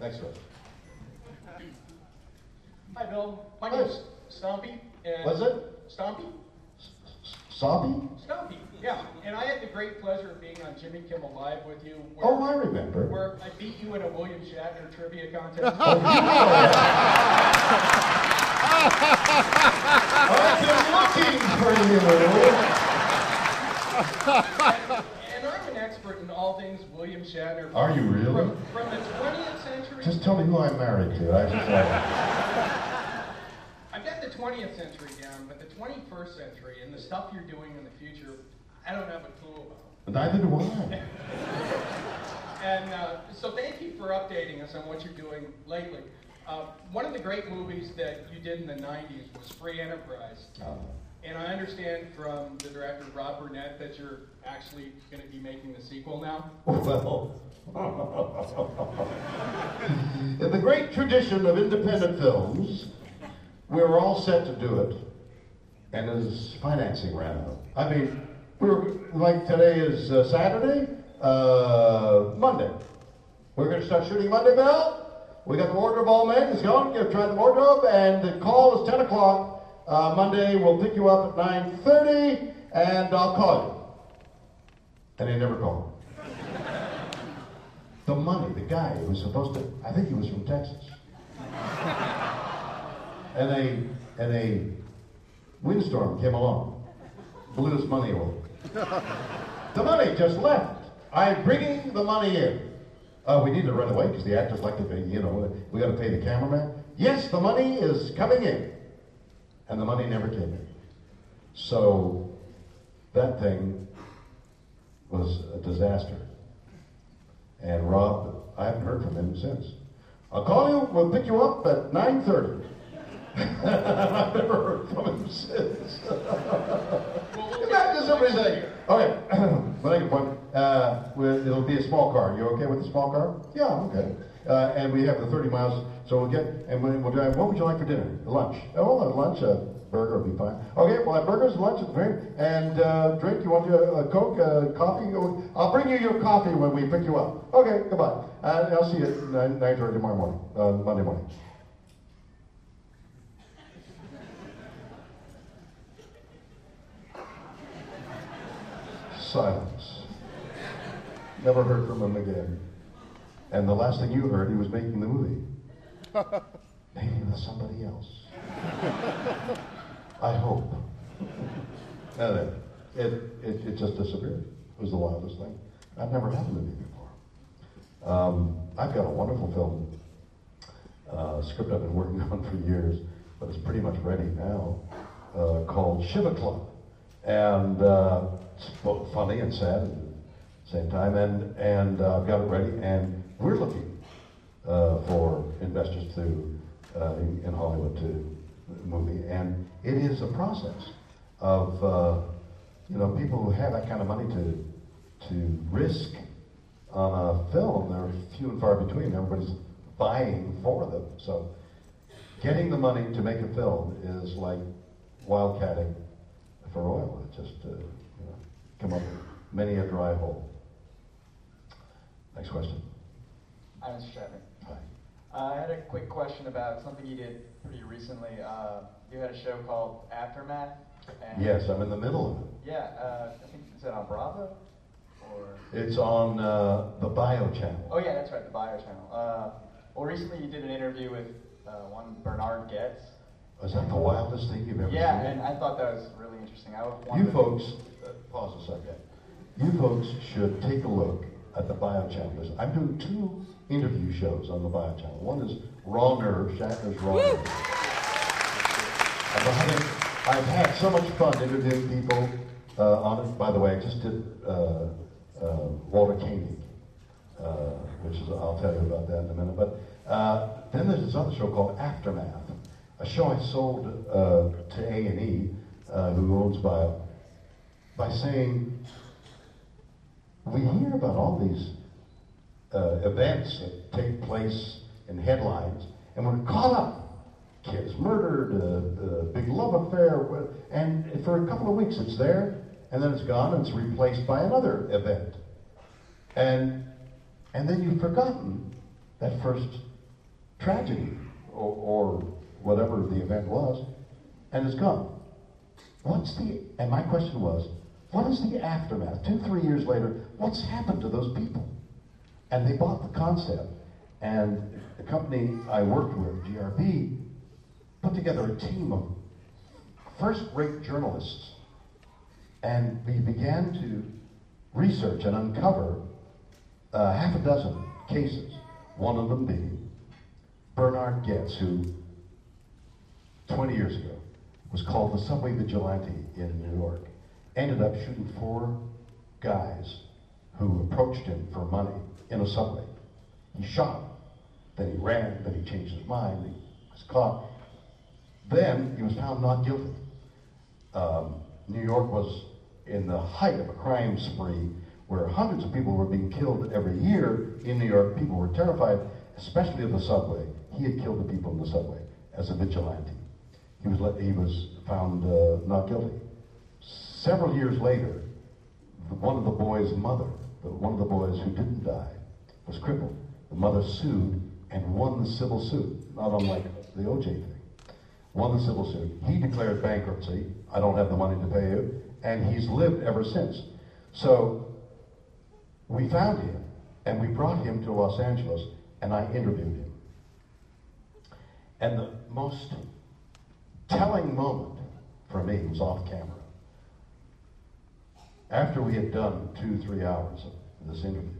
next one. Hi, Bill. My name's Stompy. And What's it? Stompy? Stompy, yeah. And I had the great pleasure of being on Jimmy Kimmel Live with you. Where, Oh, I remember. Where I beat you in a William Shatner trivia contest. Oh, you I've been looking for you. and I'm an expert in all things William Shatner. Are you really? From, from the 20th century. Just tell me who I'm married to. I just uh, I've got the 20th century down, but the 21st century and the stuff you're doing in the future, I don't have a clue about. Neither do I. And uh, so thank you for updating us on what you're doing lately. Uh, one of the great movies that you did in the 90s was Free Enterprise. And I understand from the director, Rob Burnett, that you're actually going to be making the sequel now. Well, in the great tradition of independent films, we were all set to do it, and his financing ran out. I mean, we were like today is uh, Saturday, uh, Monday. We're going to start shooting Monday, Bill. We got the wardrobe all made. It's gone. You've tried the wardrobe, and the call is 10 o'clock. Uh, Monday, we'll pick you up at 9.30, and I'll call you. And he never called. The money, the guy who was supposed to, I think he was from Texas. And a, and a windstorm came along, blew his money away. The money just left. I'm bringing the money in. Uh, we need to run away because the actors like to pay, you know, we got to pay the cameraman. Yes, the money is coming in. And the money never came in. So that thing was a disaster. And Rob, I haven't heard from him since. I'll call you, we'll pick you up at 9.30. I've never heard from him since. Imagine somebody saying, okay, make a point. Uh, it'll be a small car. You okay with the small car? Yeah, I'm okay. Uh, and we have the 30 miles, so we'll get, and we- we'll drive, what would you like for dinner? Lunch. Oh, well, lunch, a burger will be fine. Okay, well, have burgers, lunch, and drink, and uh, drink, you want a, a Coke, uh, coffee? I'll bring you your coffee when we pick you up. Okay, goodbye. Uh, I'll see you at 9, 9.30 tomorrow morning, uh, Monday morning. Silence. Never heard from him again. And the last thing you heard, he was making the movie. Maybe with somebody else. I hope. And it, it, it, just disappeared. It was the wildest thing. I've never happened to me before. Um, I've got a wonderful film uh, script I've been working on for years, but it's pretty much ready now, uh, called Shiva Club. And uh, both funny and sad at the same time. And, and uh, I've got it ready, and we're looking uh, for investors to, uh, in, in Hollywood to movie. And it is a process of, uh, you know, people who have that kind of money to, to risk on a film, they're few and far between. Everybody's buying for them. So getting the money to make a film is like wildcatting for oil. It just, uh, come up many a dry hole. Next question. Hi, Mr. Shatner. Hi. Uh, I had a quick question about something you did pretty recently. Uh, you had a show called Aftermath. And Yes, I'm in the middle of it. Yeah, uh, I think is it on Bravo? Or It's on uh, the Bio Channel. oh yeah, that's right, the Bio Channel. Uh, well, recently you did an interview with uh, one Bernhard Goetz. Was that the wildest thing you've ever Yeah, seen? and I thought that was really interesting. I You folks, uh, pause a second. You folks should take a look at the Bio Channel. I'm doing two interview shows on the Bio Channel. One is Raw Nerve, Shatner's Raw Nerve. I've, having, I've had so much fun interviewing people uh, on it. By the way, I just did uh, uh, Walter Koenig, uh, which is, I'll tell you about that in a minute. But uh, then there's this other show called Aftermath, a show I sold uh, to A&E, uh, who owns Bio, by saying, we hear about all these uh, events that take place in headlines, And we're caught up. Kids murdered, a, a big love affair, and for a couple of weeks it's there, and then it's gone, and it's replaced by another event. And and then you've forgotten that first tragedy or, or whatever the event was, and it's gone. What's the and my question was, what is the aftermath? Two, three years later, what's happened to those people? And they bought the concept, and the company I worked with, GRP, put together a team of first-rate journalists, and we began to research and uncover uh, half a dozen cases. One of them being Bernhard Goetz, who 20 years ago was called the subway vigilante in New York. Ended up shooting four guys who approached him for money in a subway. He shot them. Then he ran. Then he changed his mind. He was caught. Then he was found not guilty. Um, New York was in the height of a crime spree where hundreds of people were being killed every year in New York. People were terrified, especially of the subway. He had killed the people in the subway as a vigilante. He was, let, he was found uh, not guilty. Several years later, one of the boys' mother, the, one of the boys who didn't die, was crippled. The mother sued and won the civil suit, not unlike the OJ thing. Won the civil suit. He declared bankruptcy. I don't have the money to pay you. And he's lived ever since. So we found him and we brought him to Los Angeles and I interviewed him. And the most telling moment for me was off camera. After we had done two, three hours of this interview,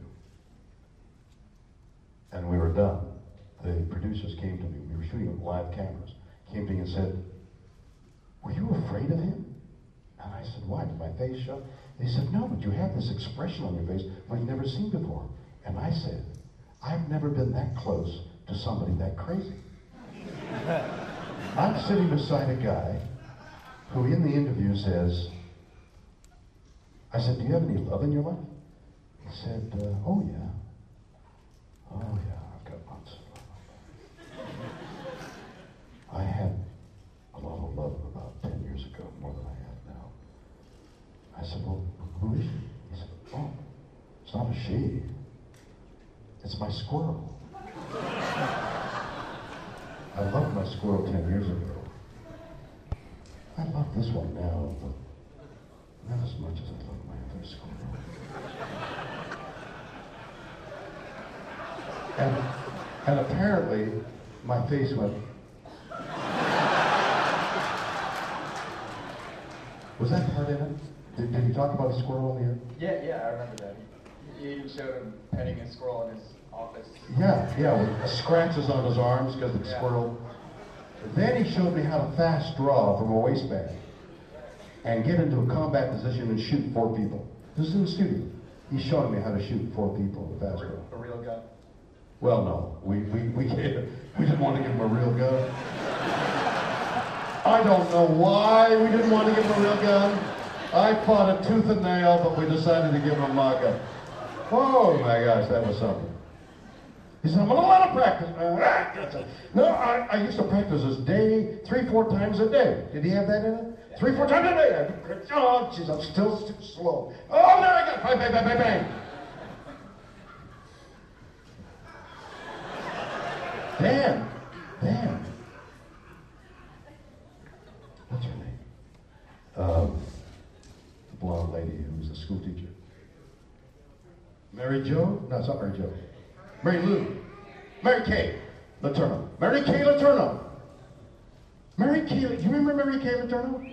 and we were done, the producers came to me. We were shooting with live cameras. Came to me and said, "Were you afraid of him?" And I said, "Why? Did my face show?" They said, "No, but you have this expression on your face we've never seen before." And I said, "I've never been that close to somebody that crazy." I'm sitting beside a guy who, in the interview, says, "I said, do you have any love in your life?" He said, uh, "Oh yeah." Oh yeah, I've got lots of love. I had a lot of love about 10 years ago, more than I have now. I said, well, who is she? He said, oh, it's not a she. It's my squirrel. I loved my squirrel 10 years ago. I love this one now, but not as much as I love my other squirrel. And, and apparently, my face went. Was that part in it? Did, did he talk about a squirrel in the here? Yeah, yeah, I remember that. He, he even showed him petting a squirrel in his. Yeah, yeah, with scratches on his arms because the Yeah. squirrel. Then he showed me how to fast draw from a waistband and get into a combat position and shoot four people. This is in the studio. He's showing me how to shoot four people with a fast draw. A real gun. Well, no, we, we, we, gave, we didn't want to give him a real gun. I don't know why we didn't want to give him a real gun. I fought it tooth and nail, but we decided to give him a mock gun. Oh my gosh, that was something. He said, I'm a lot of practice. Uh, No, I, I used to practice this day, three, four times a day. Did he have that in it? Three, four times a day. Oh, jeez, I'm still too slow. Oh, there I go. Bang, bang, bang, bang, bang. Dan, Dan. What's her name? Um, the blonde lady who was a school teacher. Mary Jo? No, it's not Mary Jo. Mary Lou. Mary Kay Letourneau. Mary Kay Letourneau. Mary Kay, do you remember Mary Kay Letourneau?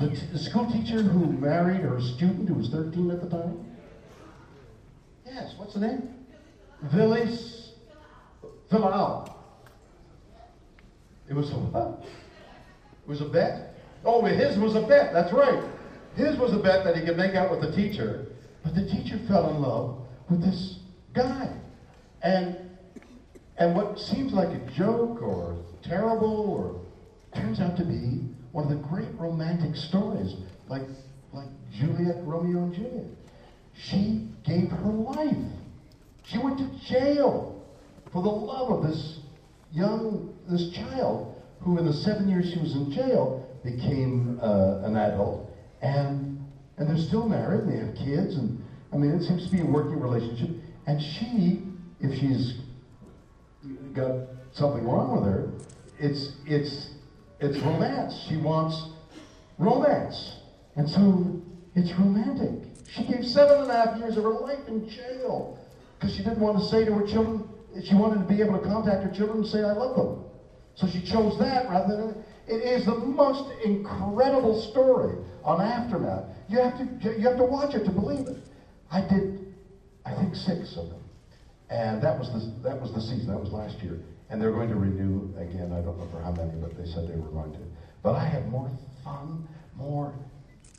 The, t- the school teacher who married her student who was 13 at the time? Yes, what's the name? Villis Villanelle. It was a what? It was a bet? Oh, his was a bet, that's right. His was a bet that he could make out with the teacher, but the teacher fell in love with this guy. And and what seems like a joke or terrible or turns out to be one of the great romantic stories, like like Juliet, Romeo and Juliet. She gave her life. She went to jail for the love of this young, this child, who in the seven years she was in jail became uh, an adult, and and they're still married, and they have kids, and I mean it seems to be a working relationship. And she, if she's got something wrong with her, it's it's it's romance. She wants romance, and so it's romantic. She gave seven and a half years of her life in jail because she didn't want to say to her children. She wanted to be able to contact her children and say, "I love them." So she chose that rather than. It is the most incredible story on Aftermath. You have to you have to watch it to believe it. I did, I think six of them, and that was the that was the season. That was last year, and they're going to renew again. I don't know for how many, but they said they were going to. But I had more fun, more.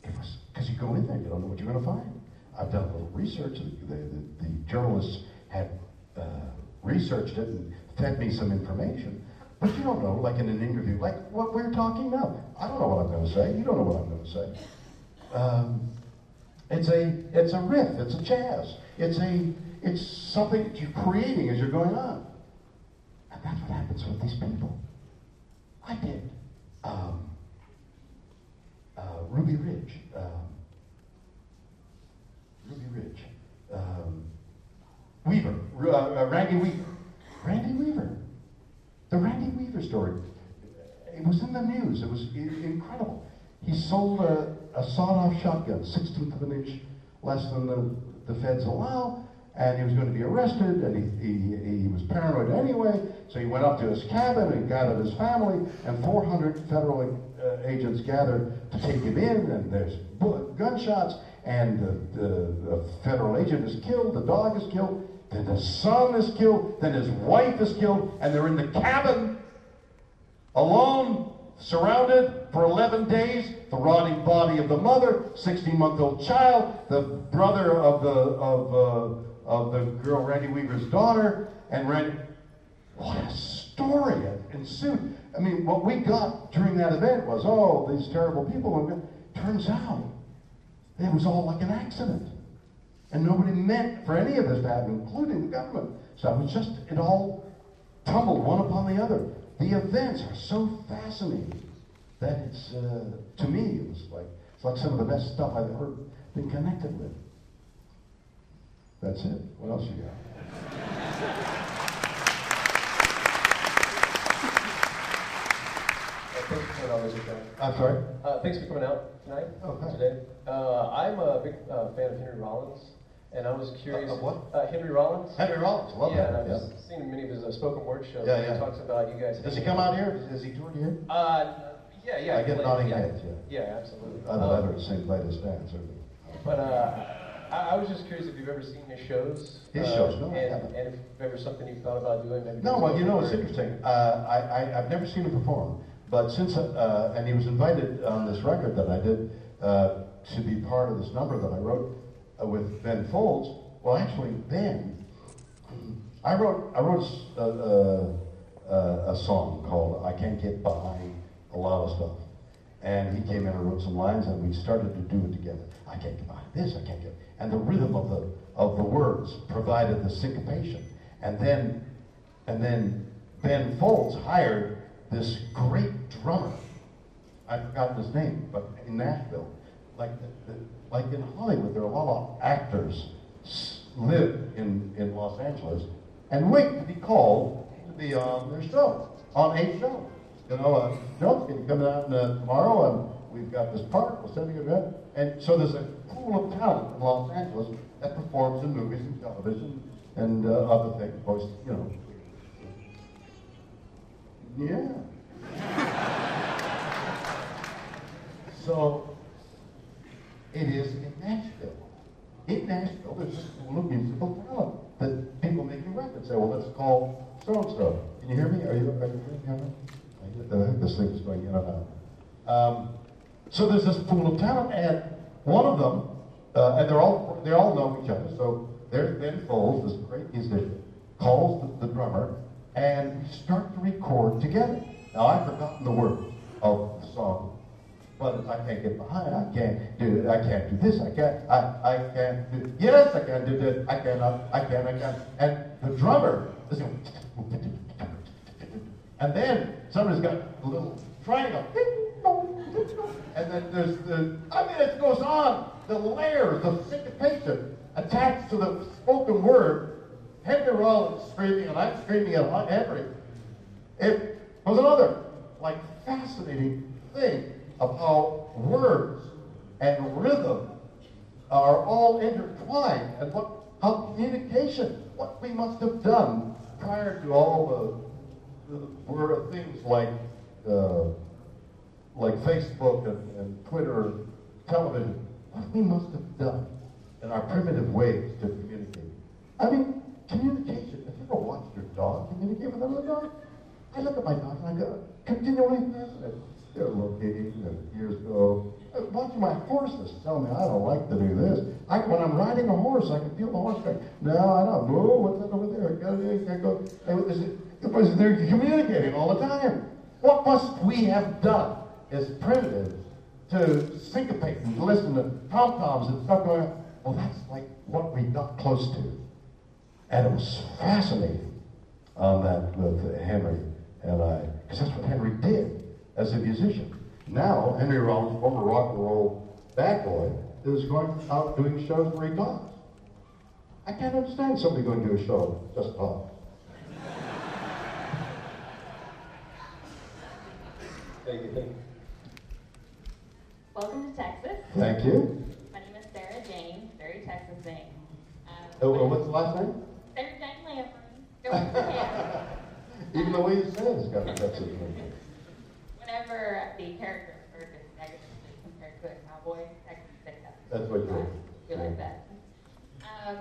It was because you go in there, you don't know what you're going to find. I've done a little research. The, the, the journalists had uh, researched it and fed me some information. But you don't know, like in an interview, like what we're talking now. I don't know what I'm going to say. You don't know what I'm going to say. Um, it's a it's a riff. It's a jazz. It's a it's something that you're creating as you're going on. And that's what happens with these people. I did. Um, uh, Ruby Ridge. Um, Ruby Ridge. Um, Weaver. Uh, uh, Randy Weaver. Randy Weaver. The Randy Weaver story. It was in the news. It was incredible. He sold a, a sawed-off shotgun, 16th of an inch less than the, the feds allow, and he was going to be arrested, and he, he, he was paranoid anyway, so he went up to his cabin and gathered his family, and 400 federal uh, agents gathered to take him in, and there's bullet gunshots, and the, the, the federal agent is killed, the dog is killed, then the son is killed, then his wife is killed, and they're in the cabin alone, surrounded for 11 days, the rotting body of the mother, 16-month-old child, the brother of the of uh, of the girl Randy Weaver's daughter, and Randy. What a story it ensued. I mean, what we got during that event was, oh, these terrible people. Turns out, it was all like an accident. And nobody meant for any of this to happen, including the government. So it was just, it all tumbled one upon the other. The events are so fascinating that it's, uh, to me, it was like, it's like some of the best stuff I've ever been connected with. That's it. What else you got? Thanks for coming out, Mr. Trump. I'm sorry? Uh, thanks for coming out tonight. Oh. Today. Uh, I'm a big uh, fan of Henry Rollins, and I was curious. Of- of what? Uh, Henry Rollins. Henry Rollins, love yeah, that, and I've yeah. seen many of his uh, spoken word shows. Yeah, yeah. He talks about you guys. Does he come out here? Does he tour here? Uh, yeah, yeah. I get nodding yeah. heads, yeah. Yeah, absolutely. I'd Um, sing play this band, certainly. But uh, I, I was just curious if you've ever seen his shows. His uh, shows, no, I and, haven't. and if ever something you've thought about doing, maybe. No, well, you know, it's interesting. Uh, I, I, I've never seen him perform, but since, uh, and he was invited on this record that I did uh, to be part of this number that I wrote uh, with Ben Folds. Well, actually, Ben, I wrote, I wrote a, a, a song called I Can't Get By, a lot of stuff. And he came in and wrote some lines, and we started to do it together. I can't get by this, I can't get. And the rhythm of the of the words provided the syncopation. And then, and then Ben Folds hired this great drummer. I forgot his name, but in Nashville, like the, the, like in Hollywood, there are a lot of actors live in in Los Angeles and wait to be called to be on their show on a show. You know, uh, Joe, can you come down uh, tomorrow? And we've got this part. We'll send you a event. And so there's a pool of talent in Los Angeles that performs in movies and television and uh, other things. Voice, you know. Yeah. So it is in Nashville. In Nashville, there's a pool of musical talent that people making records say, well, let's call so and so. Can you hear me? Are you, are you hearing me? This thing is going in and out. Um, so there's this pool of talent, and one of them, uh, and they're all they all know each other. So there's Ben Folds, this great musician, calls the, the drummer, and we start to record together. Now I've forgotten the words of the song, but I can't get behind. I can't do. It. I can't do this. I can't. I, I can't do. Yes, I can do this. I cannot. I can. I can. And the drummer is going, And then somebody's got a little triangle. And then there's the, I mean, it goes on. The layers, the syncopation attached to the spoken word. Henry Rollins screaming, and I'm screaming at Henry. It was another, like, fascinating thing of how words and rhythm are all intertwined, and what how communication, what we must have done prior to all the were things like uh, like Facebook and, and Twitter, television, what we must have done in our primitive ways to communicate. I mean, communication. Have you ever watched your dog communicate with another dog? I look at my dog and I go continually fascinated. They're locating, and years go. Uh, Watching my horses tell me I don't like to do this. I, when I'm riding a horse, I can feel the horse going, no, I don't know. What's that over there? I gotta, I go. And is it- they're communicating all the time. What must we have done as primitives to syncopate and listen to tom-toms and stuff going on? Well, that's like what we got close to. And it was fascinating on that with Henry and I, because that's what Henry did as a musician. Now, Henry Rollins, former rock and roll bad boy, is going out doing shows where he talks. I can't understand somebody going to do a show just talk. Thank you, thank you. Welcome to Texas. Thank you. My name is Sarah Jane, very Texas name. Um, Oh, what's the last name? Sarah Jane Lamprey. Go with the hand. Even the way you say it has got a Texas name. Whenever the character is heard negatively compared to a cowboy, Texas sticks out. That's what. You like that? Um,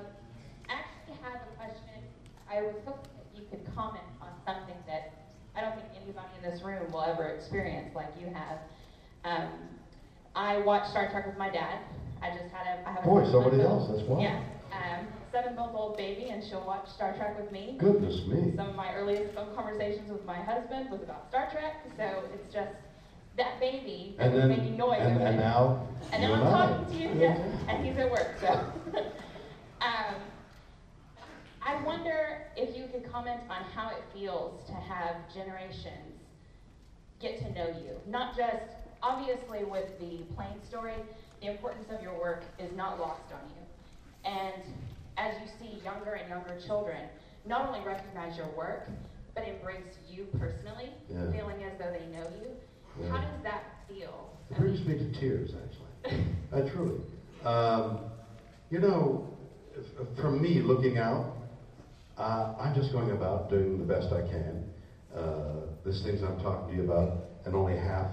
I actually have a question. I was hoping that you could comment on something that I don't think anybody in this room will ever experience like you have. Um, I watched Star Trek with my dad. I just had a. I have a Boy, seven-month somebody else, that's wild. Yeah. Um, seven month old baby, and she'll watch Star Trek with me. Goodness me. Some of my earliest phone conversations with my husband was about Star Trek, so it's just that baby And then, making noise. and, and now, And now I'm I. talking to you, yeah, and he's at work, so. um, I wonder if you could comment on how it feels to have generations get to know you. Not just, obviously, with the plane story, the importance of your work is not lost on you. And as you see younger and younger children not only recognize your work, but embrace you personally, Yeah. feeling as though they know you, Yeah. how does that feel? It brings me to tears, actually. I truly. Um, you know, f- from me looking out, uh, I'm just going about doing the best I can. Uh, these things I'm talking to you about, and only half,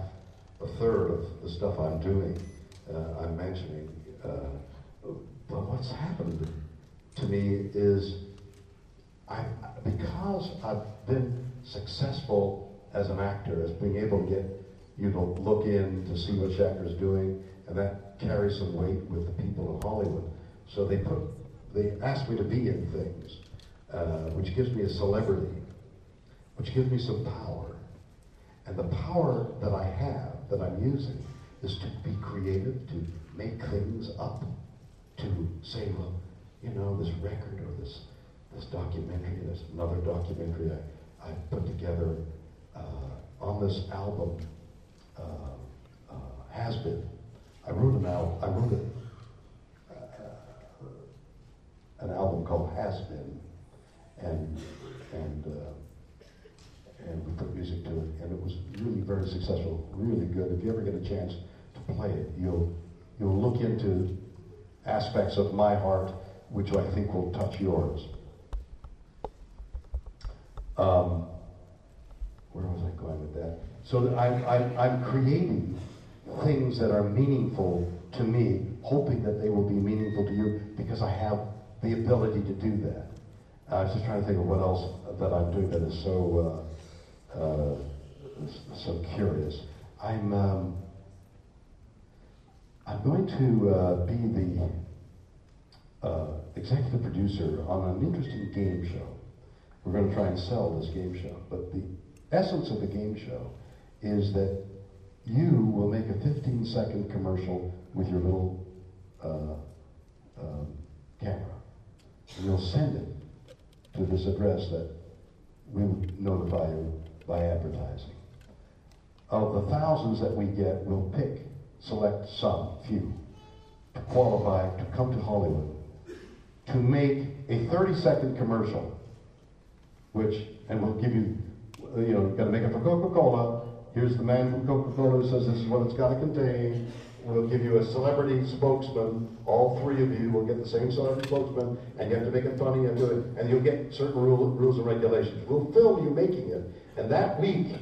a third of the stuff I'm doing, uh, I'm mentioning. Uh, but what's happened to me is I, because I've been successful as an actor, as being able to get you to look in to see what Shatner's doing, and that carries some weight with the people in Hollywood. So they put, they ask me to be in things, uh, which gives me a celebrity, which gives me some power. And the power that I have, that I'm using, is to be creative, to make things up, to say, well, you know, this record or this this documentary, there's another documentary I, I put together uh, on this album, uh, uh, Has Been. I wrote an album, I wrote a, uh, an album called Has Been, and, and, uh, and we put music to it, and it was really very successful, really good. If you ever get a chance to play it, you'll, you'll look into aspects of my heart which I think will touch yours. Um, where was I going with that? So that I'm, I'm, I'm creating things that are meaningful to me, hoping that they will be meaningful to you because I have the ability to do that. I was just trying to think of what else that I'm doing that is so uh, uh, so curious. I'm um, I'm going to uh, be the uh, executive producer on an interesting game show. We're going to try and sell this game show, but the essence of the game show is that you will make a 15 second commercial with your little uh, um, camera. And you'll send it to this address that we notify you by advertising. Of the thousands that we get, we'll pick, select some, few, to qualify to come to Hollywood to make a 30 second commercial, which, and we'll give you, you know, got to make it for Coca Cola. Here's the man from Coca Cola who says this is what it's got to contain. We'll give you a celebrity spokesman. All three of you will get the same celebrity spokesman, and you have to make it funny and do it, and you'll get certain rule, rules and regulations. We'll film you making it, and that week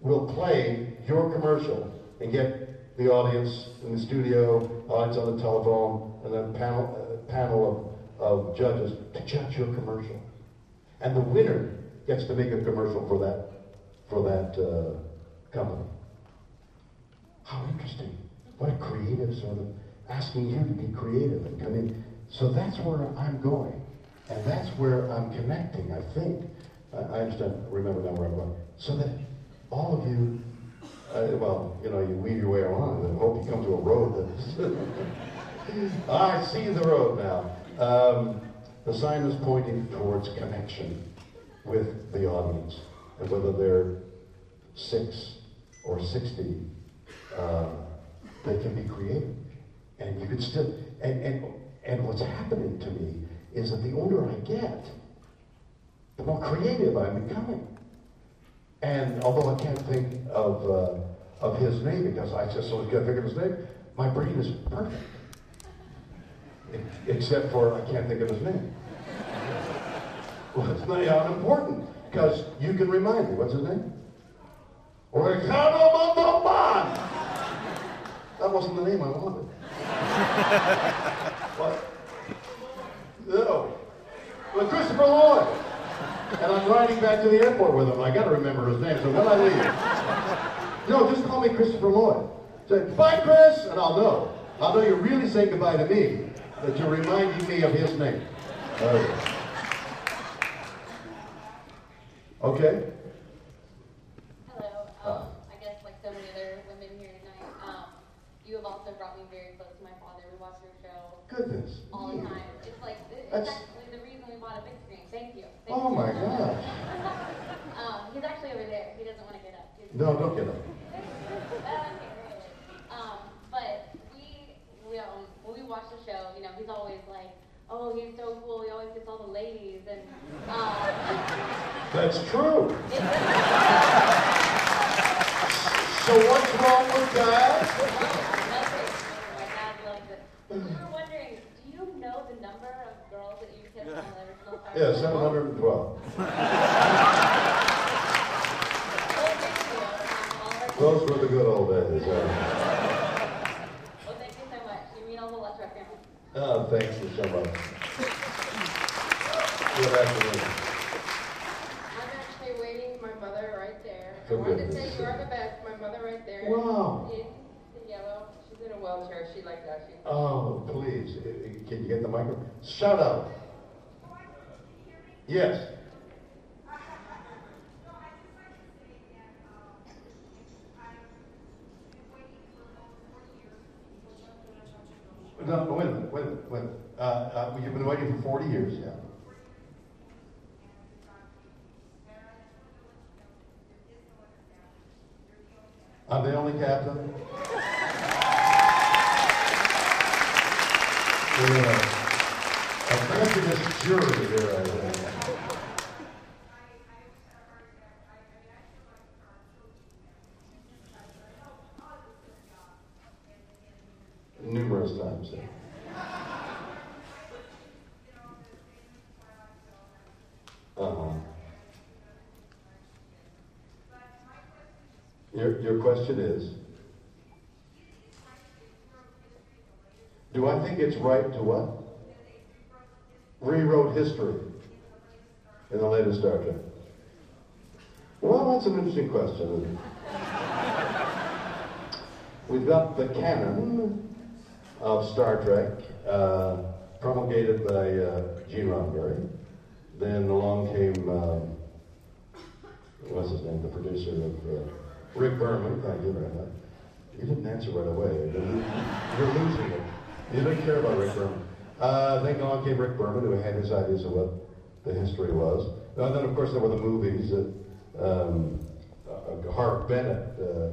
we'll play your commercial and get the audience in the studio, audience on the telephone, and then panel uh, panel of, of judges to judge your commercial. And the winner gets to make a commercial for that for that uh, company. How interesting. What a creative sort of asking you to be creative and come in. So that's where I'm going. And that's where I'm connecting, I think. I, I understand, remember now where I'm going. So that all of you, well, you know, you weave your way along and hope you come to a road that's. I see the road now. Um, the sign is pointing towards connection with the audience. And whether they're six or 60, uh, they can be creative. And you can still, and, and, and what's happening to me is that the older I get, the more creative I'm becoming. And although I can't think of, uh, of his name because I just always can't think of his name, my brain is perfect. E- Except for I can't think of his name. Well, it's not unimportant because you can remind me. What's his name? Ricardo Montalban! That wasn't the name I wanted. what? No. Well, Christopher Lloyd. And I'm riding back to the airport with him. I got to remember his name. So when I leave, no, just call me Christopher Lloyd. Say, bye, Chris, and I'll know. I'll know you're really saying goodbye to me, that you're reminding me of his name. Okay. Okay? Hello. Um, I guess like so many other women here tonight, um, you have also brought me very close to my father. We watch your show Goodness. all the time. It's like it's That's- actually the reason we bought a big screen. Thank you. Thank Oh my gosh. um, he's actually over there. He doesn't want to get up. He's- No, don't get up. um, but we, we um, when we watch the show, you know, he's always like, "Oh, he's so cool. He always gets all the ladies." And um, That's true. So what's wrong with that? my dad loves it. We were wondering, do you know the number of girls that you kissed on the original Star Yeah, Wars? 712. Those were the good old days. Uh, Well, thank you so much. You mean a whole lot to our family. oh, thank you so much. Good afternoon. I'm actually waiting for my mother right there. I For wanted to goodness say you are the best. My mother right there. Wow. In the yellow. She's in a wheelchair. She'd like to ask you. Oh, please, uh, uh, can you get the microphone? Shut up. Yes. No, wait a minute, wait a minute, wait a minute. Uh, uh, you've been waiting for 40 years, yeah. I'm the only captain. Yeah. A prejudiced jury here, I think. Numerous times, yeah. Uh-huh. Your, your question is, do I think it's right to what? Rewrote history in the latest Star Trek. Well, that's an interesting question. We've got the canon of Star Trek uh, promulgated by uh, Gene Roddenberry. Then along came, um, what's his name, the producer of uh, Rick Berman. Thank you very much. You didn't answer right away. You're losing it. You didn't care about Rick Berman. Uh, then along came Rick Berman, who had his ideas of what the history was. And then, of course, there were the movies that um, uh, Bennett uh,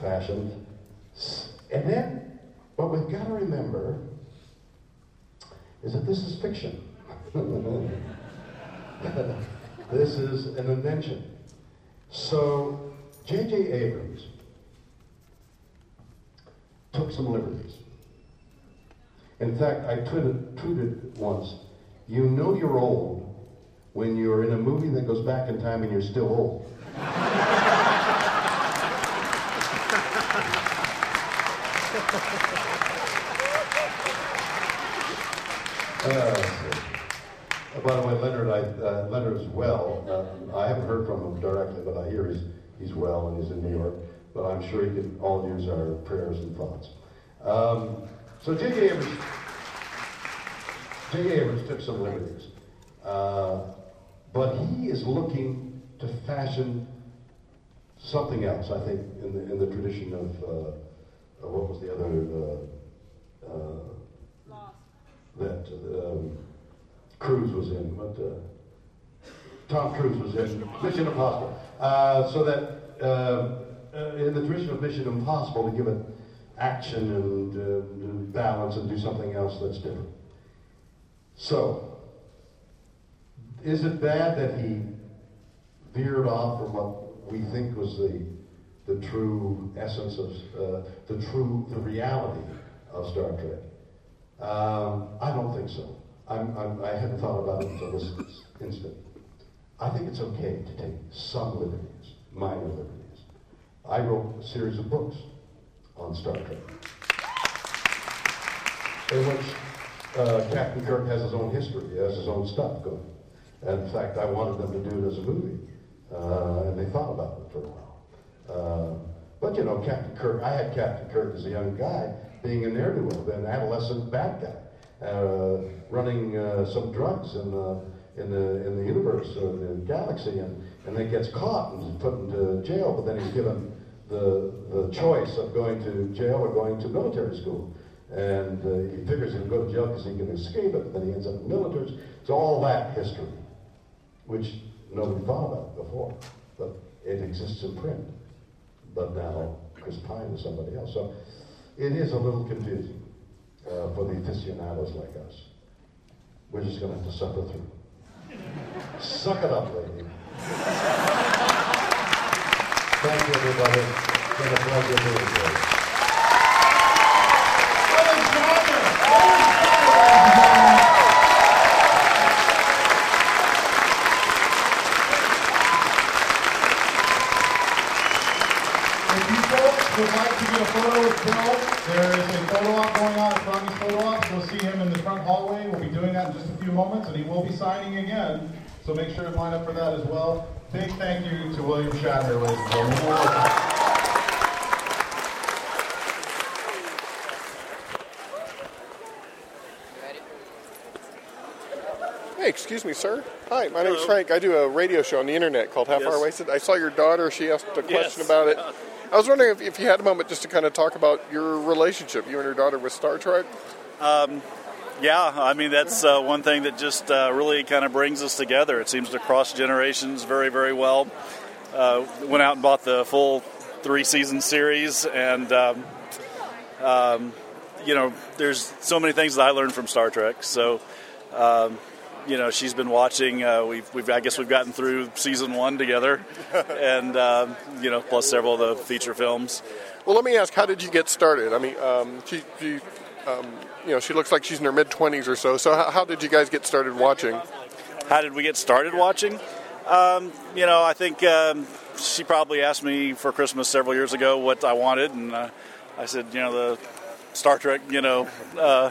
fashioned. And then, what we've got to remember is that this is fiction. this is an invention. So, J.J. Abrams took some liberties. In fact, I tweeted, tweeted once, you know you're old when you're in a movie that goes back in time and you're still old. Uh, by the way, Leonard, I, uh, well. Uh, I haven't heard from him directly, but I hear he's, he's well and he's in New York. But I'm sure he can all use our prayers and thoughts. Um, so J.J. Abrams, J.J. Abrams took some liberties. Uh, but he is looking to fashion something else, I think, in the, in the tradition of, uh, uh, what was the other, uh, uh, that um, Cruise was in, but uh, Tom Cruise was in Mission Impossible. Uh, so that uh, uh, in the tradition of Mission Impossible, to give it action and uh, balance and do something else that's different. So, is it bad that he veered off from what we think was the the true essence of uh, the true the reality of Star Trek? Um, I don't think so. I'm, I'm, I hadn't thought about it until this instant. I think it's okay to take some liberties, minor liberties. I wrote a series of books on Star Trek, in which uh, Captain Kirk has his own history, he has his own stuff going. And in fact, I wanted them to do it as a movie, uh, and they thought about it for a while. Uh, but you know, Captain Kirk, I had Captain Kirk as a young guy, being a ne'er-do-well, an adolescent bad guy, uh, running uh, some drugs in the in the in the universe, uh, the galaxy, and and then gets caught and put into jail. But then he's given the the choice of going to jail or going to military school, and uh, he figures he'll go to jail because he can escape it. But he ends up in military. So all that history, which nobody thought about before, but it exists in print. But now Chris Pine is somebody else. So it is a little confusing uh, for the aficionados like us. We're just going to have to suffer through. Suck it up, lady. Thank you, everybody. It's been a pleasure being here. If you folks would like to get a photo with Bill, there is a photo op going on at Froggy's Photo Ops. You'll see him in the front hallway. We'll be doing that in just a few moments, and he will be signing again. So make sure to line up for that as well. Big thank you to William Shatner, ladies and gentlemen. One more time. Hey, excuse me, sir. Hi, my name is Frank. I do a radio show on the internet called Half Yes. Hour Wasted. I saw your daughter. She asked a question Yes. about it. I was wondering if, if you had a moment just to kind of talk about your relationship, you and your daughter, with Star Trek. Um, yeah, I mean that's uh, one thing that just uh, really kind of brings us together. It seems to cross generations very, very well. Uh, went out and bought the full three season series, and um, um, you know, there's so many things that I learned from Star Trek. So, um, you know, she's been watching. Uh, we've, we've, I guess, we've gotten through season one together, and um, you know, plus several of the feature films. Well, let me ask, how did you get started? I mean, um, she, she um, you know, she looks like she's in her mid twenties or so. So, how, how did you guys get started watching? How did we get started watching? Um, you know, I think um, she probably asked me for Christmas several years ago what I wanted, and uh, I said, you know, the Star Trek, you know, uh,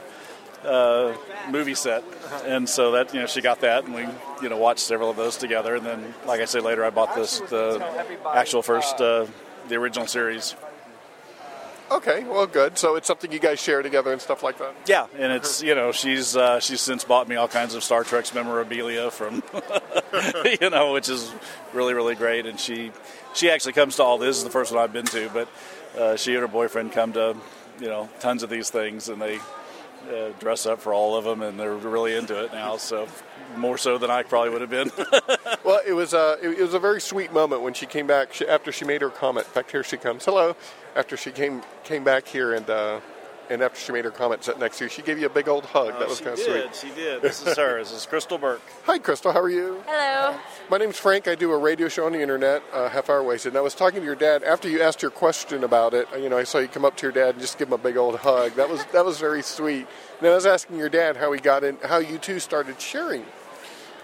uh, movie set, and so that you know she got that, and we you know watched several of those together, and then, like I say later, I bought this the actual first uh, the original series. Okay, well, good. So it's something you guys share together and stuff like that. Yeah, and it's you know she's uh, she's since bought me all kinds of Star Trek's memorabilia from you know which is really really great, and she she actually comes to all this. this is the first one I've been to, but uh, she and her boyfriend come to you know tons of these things, and they uh, dress up for all of them, and they're really into it now. So more so than I probably would have been. Well, it was a it was a very sweet moment when she came back she, after she made her comment. In fact, here she comes. Hello. After she came came back here and uh, and after she made her comment sat next to you, she gave you a big old hug. that Oh, was kind of sweet. She did. This is her. This is Crystal Burke. Hi, Crystal. How are you? Hello. My name's Frank. I do a radio show on the internet, uh, Half Hour Wasted. And I was talking to your dad after you asked your question about it. You know, I saw you come up to your dad and just give him a big old hug. That was that was very sweet. And I was asking your dad how he got in, how you two started sharing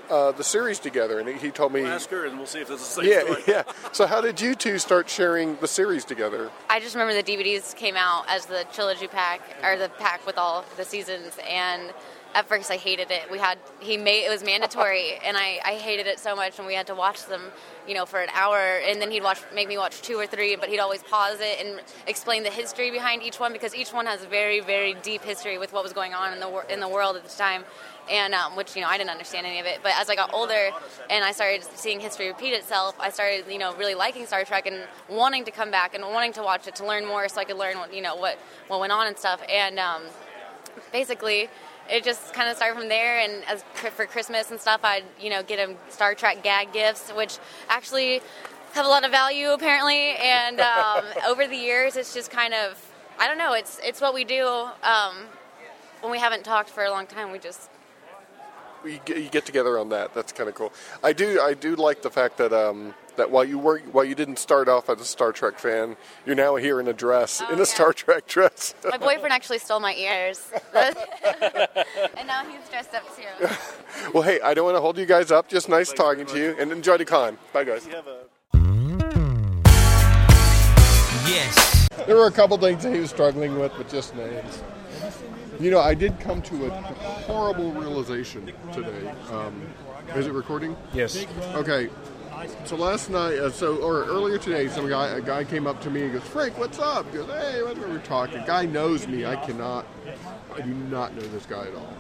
uh, the series together, and he told me. We'll ask her, and we'll see if it's the same yeah, story. yeah. So how did you two start sharing the series together? I just remember the DVDs came out as the trilogy pack or the pack with all the seasons and at first I hated it. We had he made it was mandatory and I, I hated it so much and we had to watch them, you know, for an hour and then he'd watch make me watch two or three, but he'd always pause it and explain the history behind each one because each one has a very very deep history with what was going on in the in the world at the time. And um, which you know I didn't understand any of it, but as I got older and I started seeing history repeat itself, I started you know really liking Star Trek and wanting to come back and wanting to watch it to learn more, so I could learn what you know what what went on and stuff. And um, basically, it just kind of started from there. And as for Christmas and stuff, I'd you know get him Star Trek gag gifts, which actually have a lot of value apparently. And um, over the years, it's just kind of I don't know. It's it's what we do um, when we haven't talked for a long time. We just You get, together on that. That's kind of cool. I do I do like the fact that um, that while you were while you didn't start off as a Star Trek fan, you're now here in a dress in a Star Trek dress. my boyfriend actually stole my ears, and now he's dressed up too. well, hey, I don't want to hold you guys up. Just nice talking to you, and enjoy the con. Bye, guys. Yes. There were a couple things that he was struggling with, but just names. You know, I did come to a horrible realization today. Um, is it recording? Yes. Okay. So last night, uh, so or earlier today, some guy a guy came up to me and goes, "Frank, what's up?" He goes, "Hey, what are we talking?" Guy knows me. I cannot, I do not know this guy at all.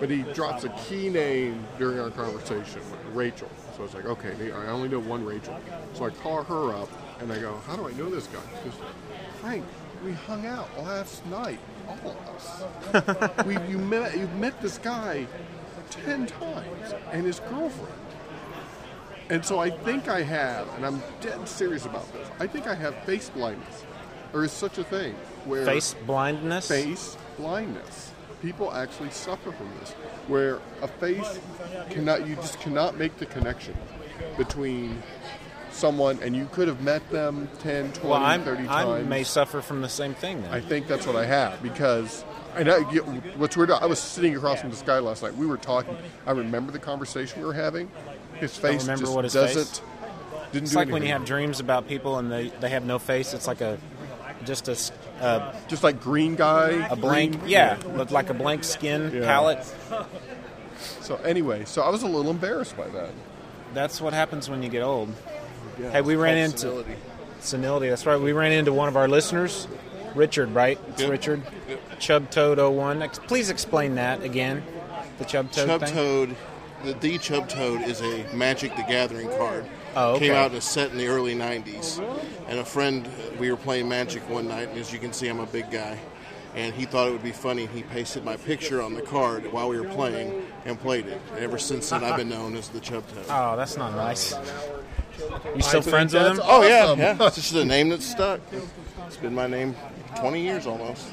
But he drops a key name during our conversation, Rachel. So I was like, okay, I only know one Rachel. So I call her up and I go, how do I know this guy? She goes, Frank, we hung out last night, all of us. we, you met, you met this guy ten times and his girlfriend. And so I think I have, and I'm dead serious about this. I think I have face blindness, or is such a thing where Face blindness? Face blindness. People actually suffer from this, where a face cannot, you just cannot make the connection between someone, and you could have met them 10, 20, Well, I'm, 30 I times. may suffer from the same thing then. I think that's what I have because. And I, what's weird, I was sitting across from this guy last night. We were talking. I remember the conversation we were having. His face remember just what his doesn't. face? Didn't it's like when you have dreams about people and they, they have no face. It's like a just a uh, just like green guy, a blank, green- yeah, looked like a blank skin Yeah. palette. So anyway, so I was a little embarrassed by that. That's what happens when you get old. Yeah, hey, we ran into senility. senility. That's right. We ran into one of our listeners, Richard. Right? It's Yep. Richard. Chub Toad 01. Ex- Please explain that again. The Chub Toad Chub thing. Toad, the, the Chub Toad is a Magic the Gathering card. Oh, okay. Came out in a set in the early 90s. And a friend, we were playing Magic one night, and as you can see, I'm a big guy. And he thought it would be funny. He pasted my picture on the card while we were playing and played it. And ever since then, I've been known as the Chub Toad. Oh, that's not nice. You still friends with him? Oh, yeah, yeah. It's just a name that's stuck. It's been my name 20 years almost.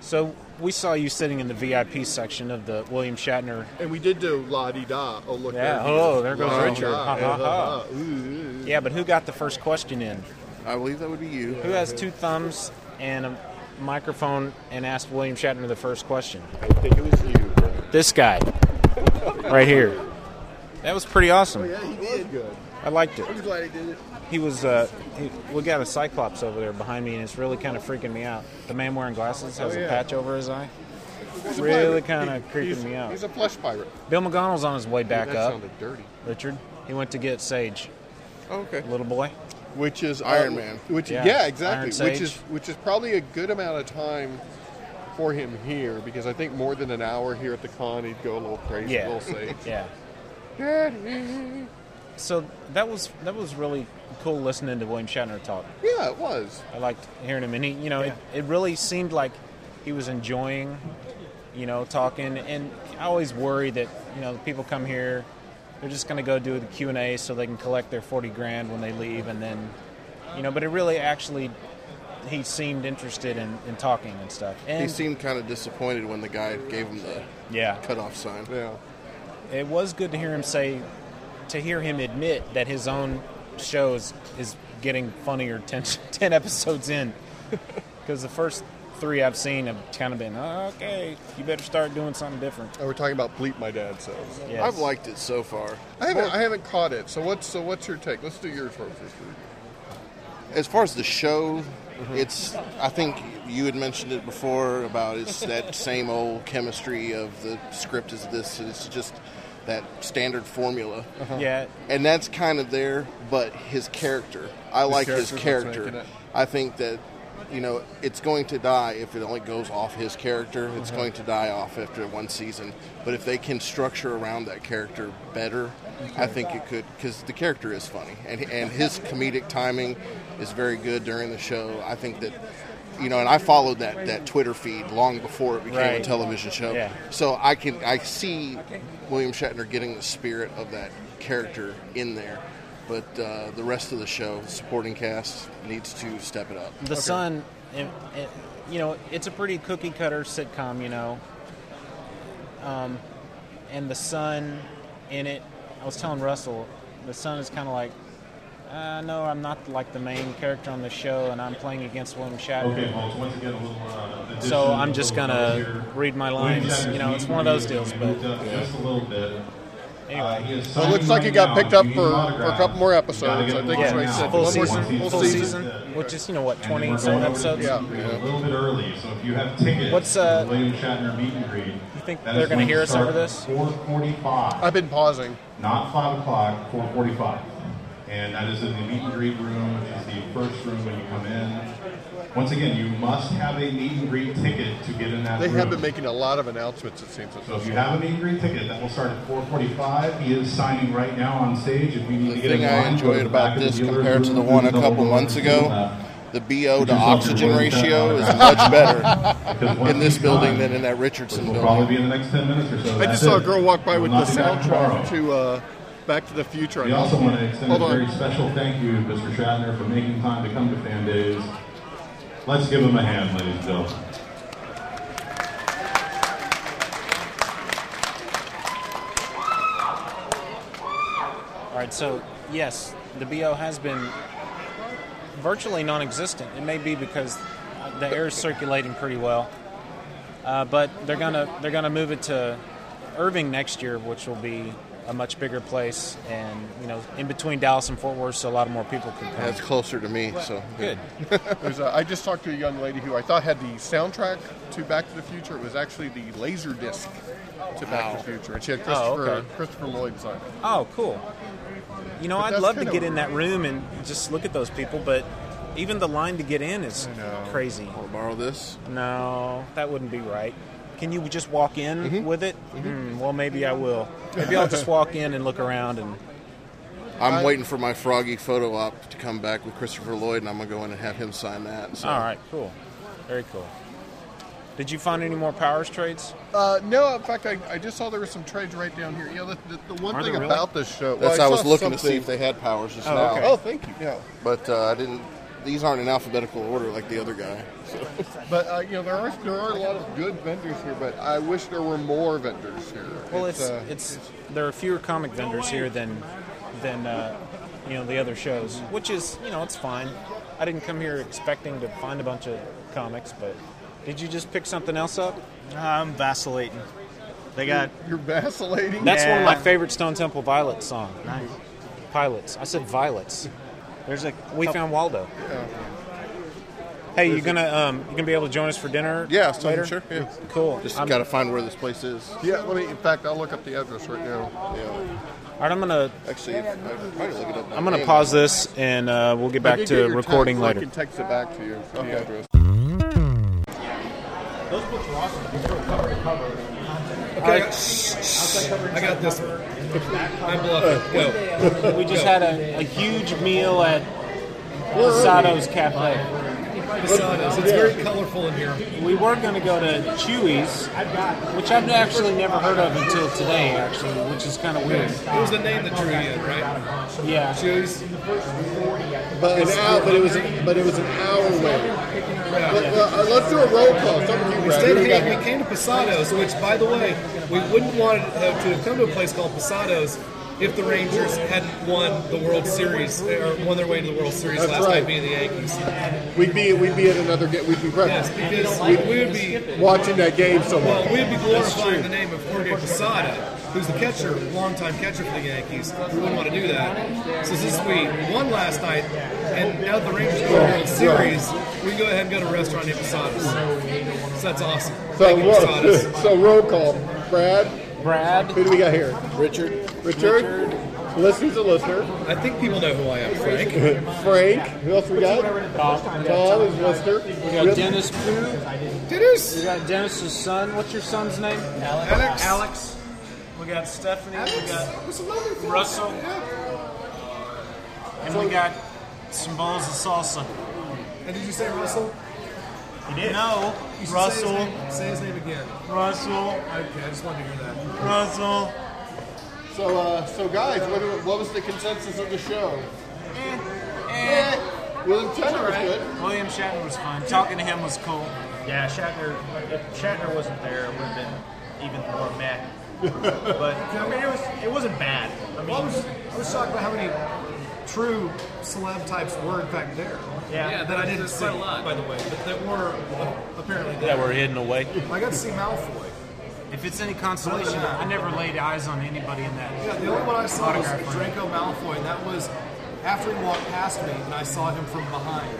So we saw you sitting in the VIP section of the William Shatner. And we did do la di da. Oh look. Yeah. there Oh, there goes La-di-da. Richard. Ha, ha, ha. Ooh, ooh. Yeah, but who got the first question in? I believe that would be you. Who has two thumbs and a microphone and asked William Shatner the first question? I think it was you. This guy, right here. That was pretty awesome. Oh, yeah, he did good. I liked it. I'm glad he did it. He was. Uh, he, we got a Cyclops over there behind me, and it's really kind of freaking me out. The man wearing glasses has Oh, a patch over his eye. He's Really kind of He- creeping me out. He's a flesh pirate. Bill McDonald's on his way back that up. sounded dirty. Richard, he went to get Sage. Okay. Little boy. Which is Iron uh, Man. Which Yeah. yeah, Iron exactly. Which is which is probably a good amount of time for him here because I think more than an hour here at the con he'd go a little crazy. Yeah. A little Sage. Yeah. Daddy. So that was that was really cool listening to William Shatner talk. Yeah, it was. I liked hearing him, and he, you know, it, it really seemed like he was enjoying you know, talking. And I always worry that you know people come here, they're just going to go do the Q and A so they can collect their forty grand when they leave, and then, you know. But it really actually, he seemed interested in, in talking and stuff. And he seemed kind of disappointed when the guy gave him the Yeah. cutoff sign. Yeah. it was good to hear him say, to hear him admit that his own shows is getting funnier 10, 10 episodes in. Because the first three I've seen have kind of been, oh, okay, you better start doing something different. Oh, we're talking about Bleep My Dad Says. Yes. I've liked it so far. I haven't, I haven't caught it. So what's so what's your take? Let's do yours first. As far as the show, mm-hmm. it's. I think you had mentioned it before about it's that same old chemistry of the script is this. It's just that standard formula. Uh-huh. Yeah. and that's kind of there. But his character, I His like his character. I think that. You know, it's going to die if it only goes off his character. It's Mhm. going to die off after one season. But if they can structure around that character better, I think it could because the character is funny and and his comedic timing is very good during the show. I think that you know, and I followed that that Twitter feed long before it became a television show. Yeah. So I can I see William Shatner getting the spirit of that character in there. But uh, the rest of the show, the supporting cast, needs to step it up. The son, it, it, you know, it's a pretty cookie cutter sitcom, you know. Um, and the son in it, I was telling Russell, the son is kind of like, uh, no, I'm not like the main character on the show, and I'm playing against William Shatner. Okay, folks, once again, a little uh, so I'm just gonna read my lines. You know, it's one of those deals. But moved just a little bit. Uh, So it looks like he got picked up for, for a couple more episodes. gotta I think right it's what he now. said. full season, full full season, season. which is you know what, 20 some episodes. Yeah, the meet and greet A little bit early, so if you have tickets What's, uh, the William Shatner meet and greet, you think they're gonna hear us over this? 4:45. I've been pausing. Not five o'clock, 4:45, and that is in the meet and greet room, which is the first room when you come in. Once again, you must have a meet and greet ticket to get in that They room. have been making a lot of announcements. It seems. at So if you have a meet and greet ticket, that will start at 4:45. He is signing right now on stage. If we need The to get thing in I line, go to enjoyed about this compared to the one a couple months ago, left. Uh, the BO to oxygen uh, ratio uh, is much better in this building done, than in that Richardson Which will building. probably be in the next 10 minutes or so. I That's just saw a girl walk by We'll with the be back soundtrack to uh, Back to the Future. We also want to extend a Hold very special thank you to Mr. Shatner for making time to come to Fan Days. Let's give him a hand, ladies and gentlemen. All right, so yes, the BO has been virtually non-existent. It may be because the air is circulating pretty well, uh, but they're gonna they're gonna move it to Irving next year, which will be a much bigger place, and you know, in between Dallas and Fort Worth, so a lot of more people can come. That's closer to me, so Good. There's a, I just talked to a young lady who I thought had the soundtrack to Back to the Future. It was actually the laser disc to Back Wow. to the Future, and she had Oh, Christopher, okay. Christopher Lloyd sign it. Oh, cool. You know, But I'd love to kinda- get in that room and just look at those people, but even the line to get in is crazy. I'll borrow this. No, that wouldn't be right. Can you just walk in Mm-hmm. with it? Hmm, well, maybe I will. Maybe I'll just walk in and look around and. I'm I- waiting for my Froggy photo op to come back with Christopher Lloyd, and I'm gonna go in and have him sign that. So. All right, cool, very cool. Did you find any more powers trades? Uh, no, in fact, I, I just saw there were some trades right down here. Yeah, the, the, the one Are thing really? about this show. That's well, I was saw looking to see if they had powers just Oh, now. okay. Oh, thank you. Yeah. But uh, I didn't. These aren't in alphabetical order like the other guy. So. But uh, you know, there are there are a lot of good vendors here, but I wish there were more vendors here. Well, it's uh, it's there are fewer comic vendors here than than uh, you know the other shows, which is you know it's fine. I didn't come here expecting to find a bunch of comics, but did you just pick something else up? I'm vacillating. They got you're vacillating. That's one of my favorite Stone Temple Pilots song. Nice. Pilots. I said violets. There's a we found Waldo. Hey, you gonna um you gonna be able to join us for dinner? Yeah, so- later. sure, yeah. Cool. Just I'm- got to find where this place is. Yeah, let me. In fact, I'll look up the address right now. Yeah. All right, I'm gonna actually. I probably look it up. by I'm gonna name. pause this and uh, we'll get back to get recording text, later. I can text it back to you. the Okay. address. Those books are awesome. Cover to cover. Okay, I got this one. Go. We just had a, a huge meal at Sato's Cafe. Posados. It's very colorful in here. We were going to go to Chuy's, which I've actually never heard of until today, actually, which is kind of weird. It was the name that drew you in, right? Yeah. Chuy's. But an hour, but it was but it was an hour wait. Let, uh, let's do a roll call. Some of you, Instead, we hey, we came to Posados, which, by the way, we wouldn't want to have to have come to a place called Posados if the Rangers hadn't won the World Series or won their way to the World Series That's last right. night, being the Yankees. We'd be we'd be at another game. We'd be Yes, because we would be watching that game somewhere. Well, we'd be glorifying the name of Jorge Posada, who's the catcher, longtime catcher for the Yankees. We wouldn't want to do that. So since we won last night, and now the Rangers go to the World Series, we can go ahead and go to a restaurant named Posadas. So that's awesome. So Thank you, ro- so roll call. Brad. Brad. Who do we got here? Richard. Richard. Listener's a listener. I think people know who I am, Frank. Frank. Who else we got? Tom. Tom is a listener. We got Dennis Pooh. Dennis. We got Dennis's son. What's your son's name? Alex. Alex. Alex. We got Stephanie. We got Russell. And we got some bowls of salsa. And did you say Russell? You did? No. You should Russell. Say his, name, say his name again. Russell. Okay, I just wanted to hear that. Russell. So, uh, so guys, what, what was the consensus of the show? Eh. Eh. William Shatner was good. William Shatner was fun. Talking to him was cool. Yeah, Shatner. If Shatner wasn't there, it would have been even more meh. but I mean, it was it wasn't bad. I mean, Well, I was, I was shocked by how many true celeb types were in fact there. Yeah. that I didn't see, a lot. by the way, that, that were apparently there. That were hidden away. I got to see Malfoy. If it's any consolation, I never laid eyes on anybody in that. Yeah, the only one I saw was autograph room. Draco Malfoy, and that was after he walked past me, and I saw him from behind.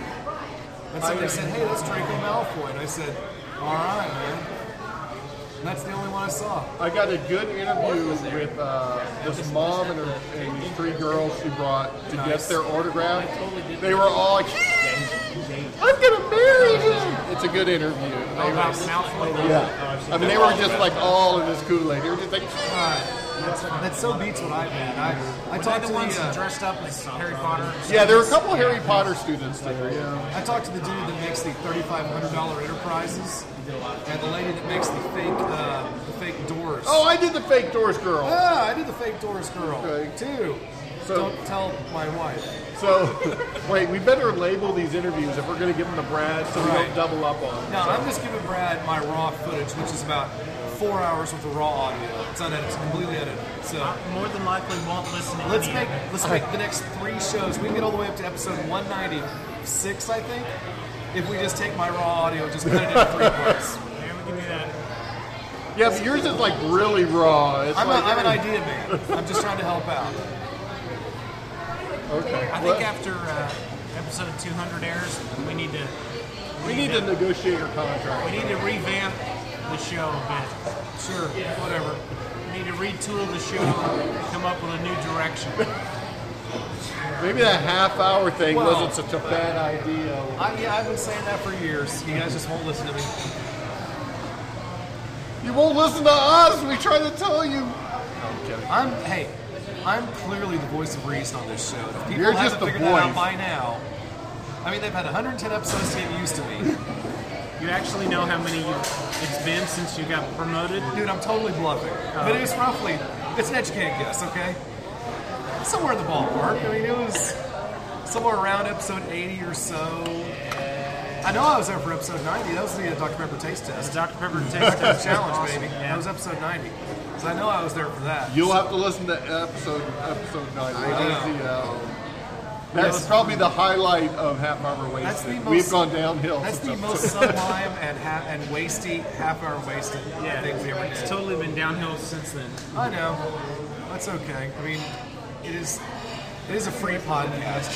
And somebody said, "Hey, that's Draco Malfoy," and I said, "All right, man." And that's the only one I saw. I got a good interview with uh, this mom and, her, and these three girls she brought to get their autograph. They were all like, I'm going to marry him. It's a good interview. They were- Yeah. I mean, they were just like all in this Kool-Aid. They were just like, That's, that so beats what I've been. I, I talked to the ones the, uh, dressed up as Harry Potter? yeah, there were a couple Harry Potter students there. Yeah. I talked to the dude that makes the thirty-five hundred dollar enterprises, and the lady that makes the fake, uh, the fake doors. Oh, I did the fake doors girl. Ah, I did the fake doors girl Okay. too. So- Don't tell my wife. So, wait, we better label these interviews if we're going to give them to Brad so we Right. don't double up on them. No, I'm just giving Brad my raw footage, which is about four hours with of raw audio. It's unedited, it's completely edited. So More than likely won't listen to let's any make of it. let's make the next three shows. We can get all the way up to episode 196, I think, if we just take my raw audio and just cut it into three parts. Yeah, we can do that. Yeah, but yours is like really raw. It's I'm, like a, I'm an idea man. I'm just trying to help out. Okay. I think after uh, episode 200 airs, we need to We need to negotiate your contract. we need to revamp the show a bit. Sure, whatever. We need to retool the show, come up with a new direction. Maybe that half hour thing Well- wasn't such a bad idea. I, yeah, I've been saying that for years. You guys just won't listen to me. You won't listen to us. We try to tell you. I'm hey, I'm clearly the voice of reason on this show. If people You're haven't just the figured that out voice. by now, I mean they've had 110 episodes to get used to me. You actually know how many you, it's been since you got promoted? Dude, I'm totally bluffing. But it was roughly, it's an educated guess, okay? Somewhere in the ballpark. I mean, it was somewhere around episode 80 or so. I know I was there for episode 90. That was the uh, Dr. Pepper taste test. Dr. Pepper taste test. challenge, Awesome. baby. Yeah. That was episode 90. So I know I was there for that. You'll have to listen to episode episode nine. I know. The, uh, that's probably the highlight of half hour wasted. That's the most, We've gone downhill. That's the most episode- sublime and ha- and wasty half hour wasted Yeah, thing we ever did. it's totally been downhill since then. I know. That's okay. I mean, it is it is a free podcast.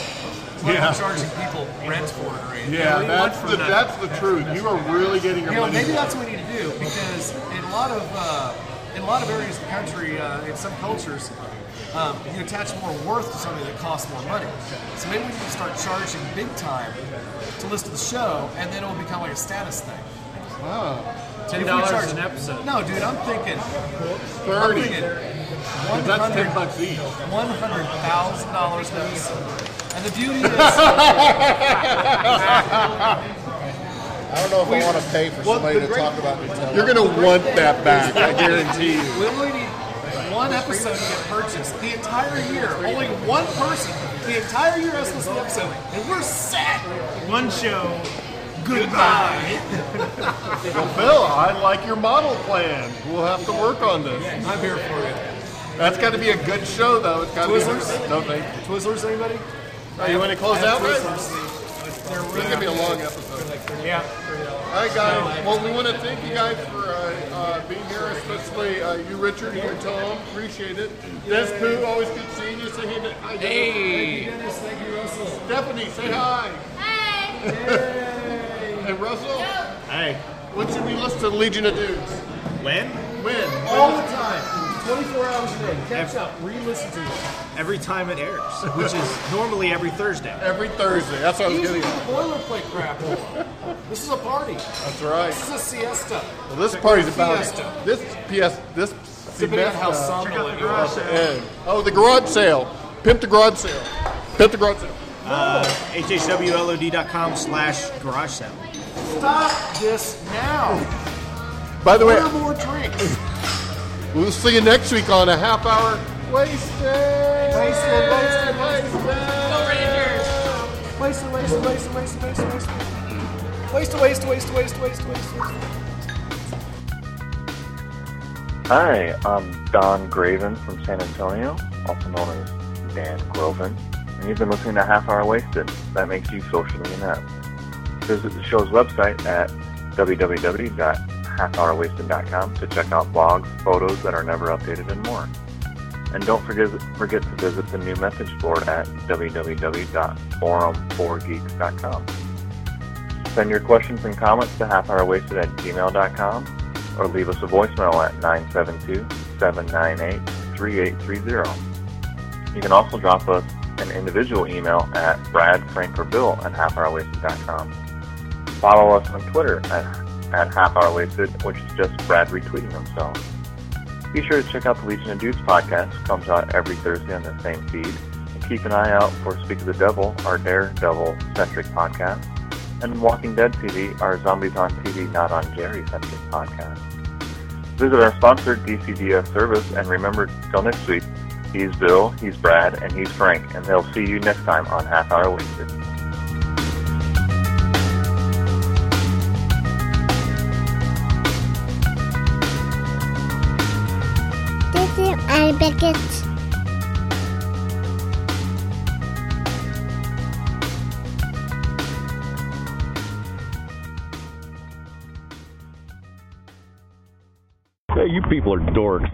It's not Yeah. like we're charging people rent for it or anything. Yeah, that's the from that's the truth. You are really getting your You know, money. maybe that's what we need to do because in a lot of uh, in a lot of areas of the country, uh, in some cultures, um, you attach more worth to something that costs more money. So maybe we need to start charging big time to listen to the show, and then it will become like a status thing. Wow. $10 charge- an episode. No, dude, I'm thinking Thirty. I'm thinking But that's ten bucks each. One hundred thousand dollars an episode. And the beauty is, I don't know if I want to pay for Well, somebody to great- talk about Nutella. You're going to want that back, I guarantee you. We only need one episode to get purchased. The entire year. Only one person. The entire year has to listen to the episode. And we're set. One show. Goodbye. Well, Phil, I like your model plan. We'll have to work on this. I'm here for you. That's got to be a good show, though. It's got to be. Twizzlers? No, thank you. Twizzlers, anybody? Oh, you want to close I have out, Ray? Twizzlers. They're This gonna be a long episode. Like 30, Yeah. All right, guys. Well, we want to thank you guys for uh, uh, being here, especially uh, you, Richard, and Tom. Appreciate it. Des Pooh, always good seeing you. Say hey, to- hi, Hey. Thank you, Dennis. Thank you, Russell. Stephanie, say hi. Hey. and Russell. Hey. When should we listen to Legion of Dudes? When? When? All the time. 24 hours a day. Catch up. Re-listen to it. Every time it airs, which is normally every Thursday. Every Thursday. That's what I was Easy getting at. boilerplate crap. this is a party. That's right. This is a siesta. Well, this party's about Fiesta. this PS this Depending on how semester somnol it about is. to end. Oh, the garage sale. Pimp the garage sale. Pimp the garage sale. Uh, HHWLOD.com slash garage sale. Stop this now. By the way, more drinks. we'll see you next week on a half hour wasted. Wasted, wasted, wasted. Go Rangers. Wasted, wasted, wasted, wasted, wasted, wasted. Wasted, wasted, wasted, wasted, wasted, wasted. Hi, I'm Don Graven from San Antonio, also known as Dan Groven, and you've been listening to Half Hour Wasted. That makes you socially inept. Visit the show's website at www.halfhourwasted.com to check out blogs, photos that are never updated, and more. And don't forget, forget to visit the new message board at www.forum4geeks.com. Send your questions and comments to halfhourwasted at gmail.com or leave us a voicemail at 972-798-3830. You can also drop us an individual email at bradfrankorbill at halfhourwasted.com. Follow us on Twitter at, at halfhourwasted, which is just Brad retweeting himself. Be sure to check out the Legion of Dudes podcast, comes out every Thursday on the same feed. And keep an eye out for Speak of the Devil, our Daredevil-centric podcast, and Walking Dead TV, our Zombies on TV, Not on Jerry-centric podcast. Visit our sponsor, DCDS Service, and remember, till next week, he's Bill, he's Brad, and he's Frank, and they'll see you next time on Half Hour Wasted. Hey, you people are dorks.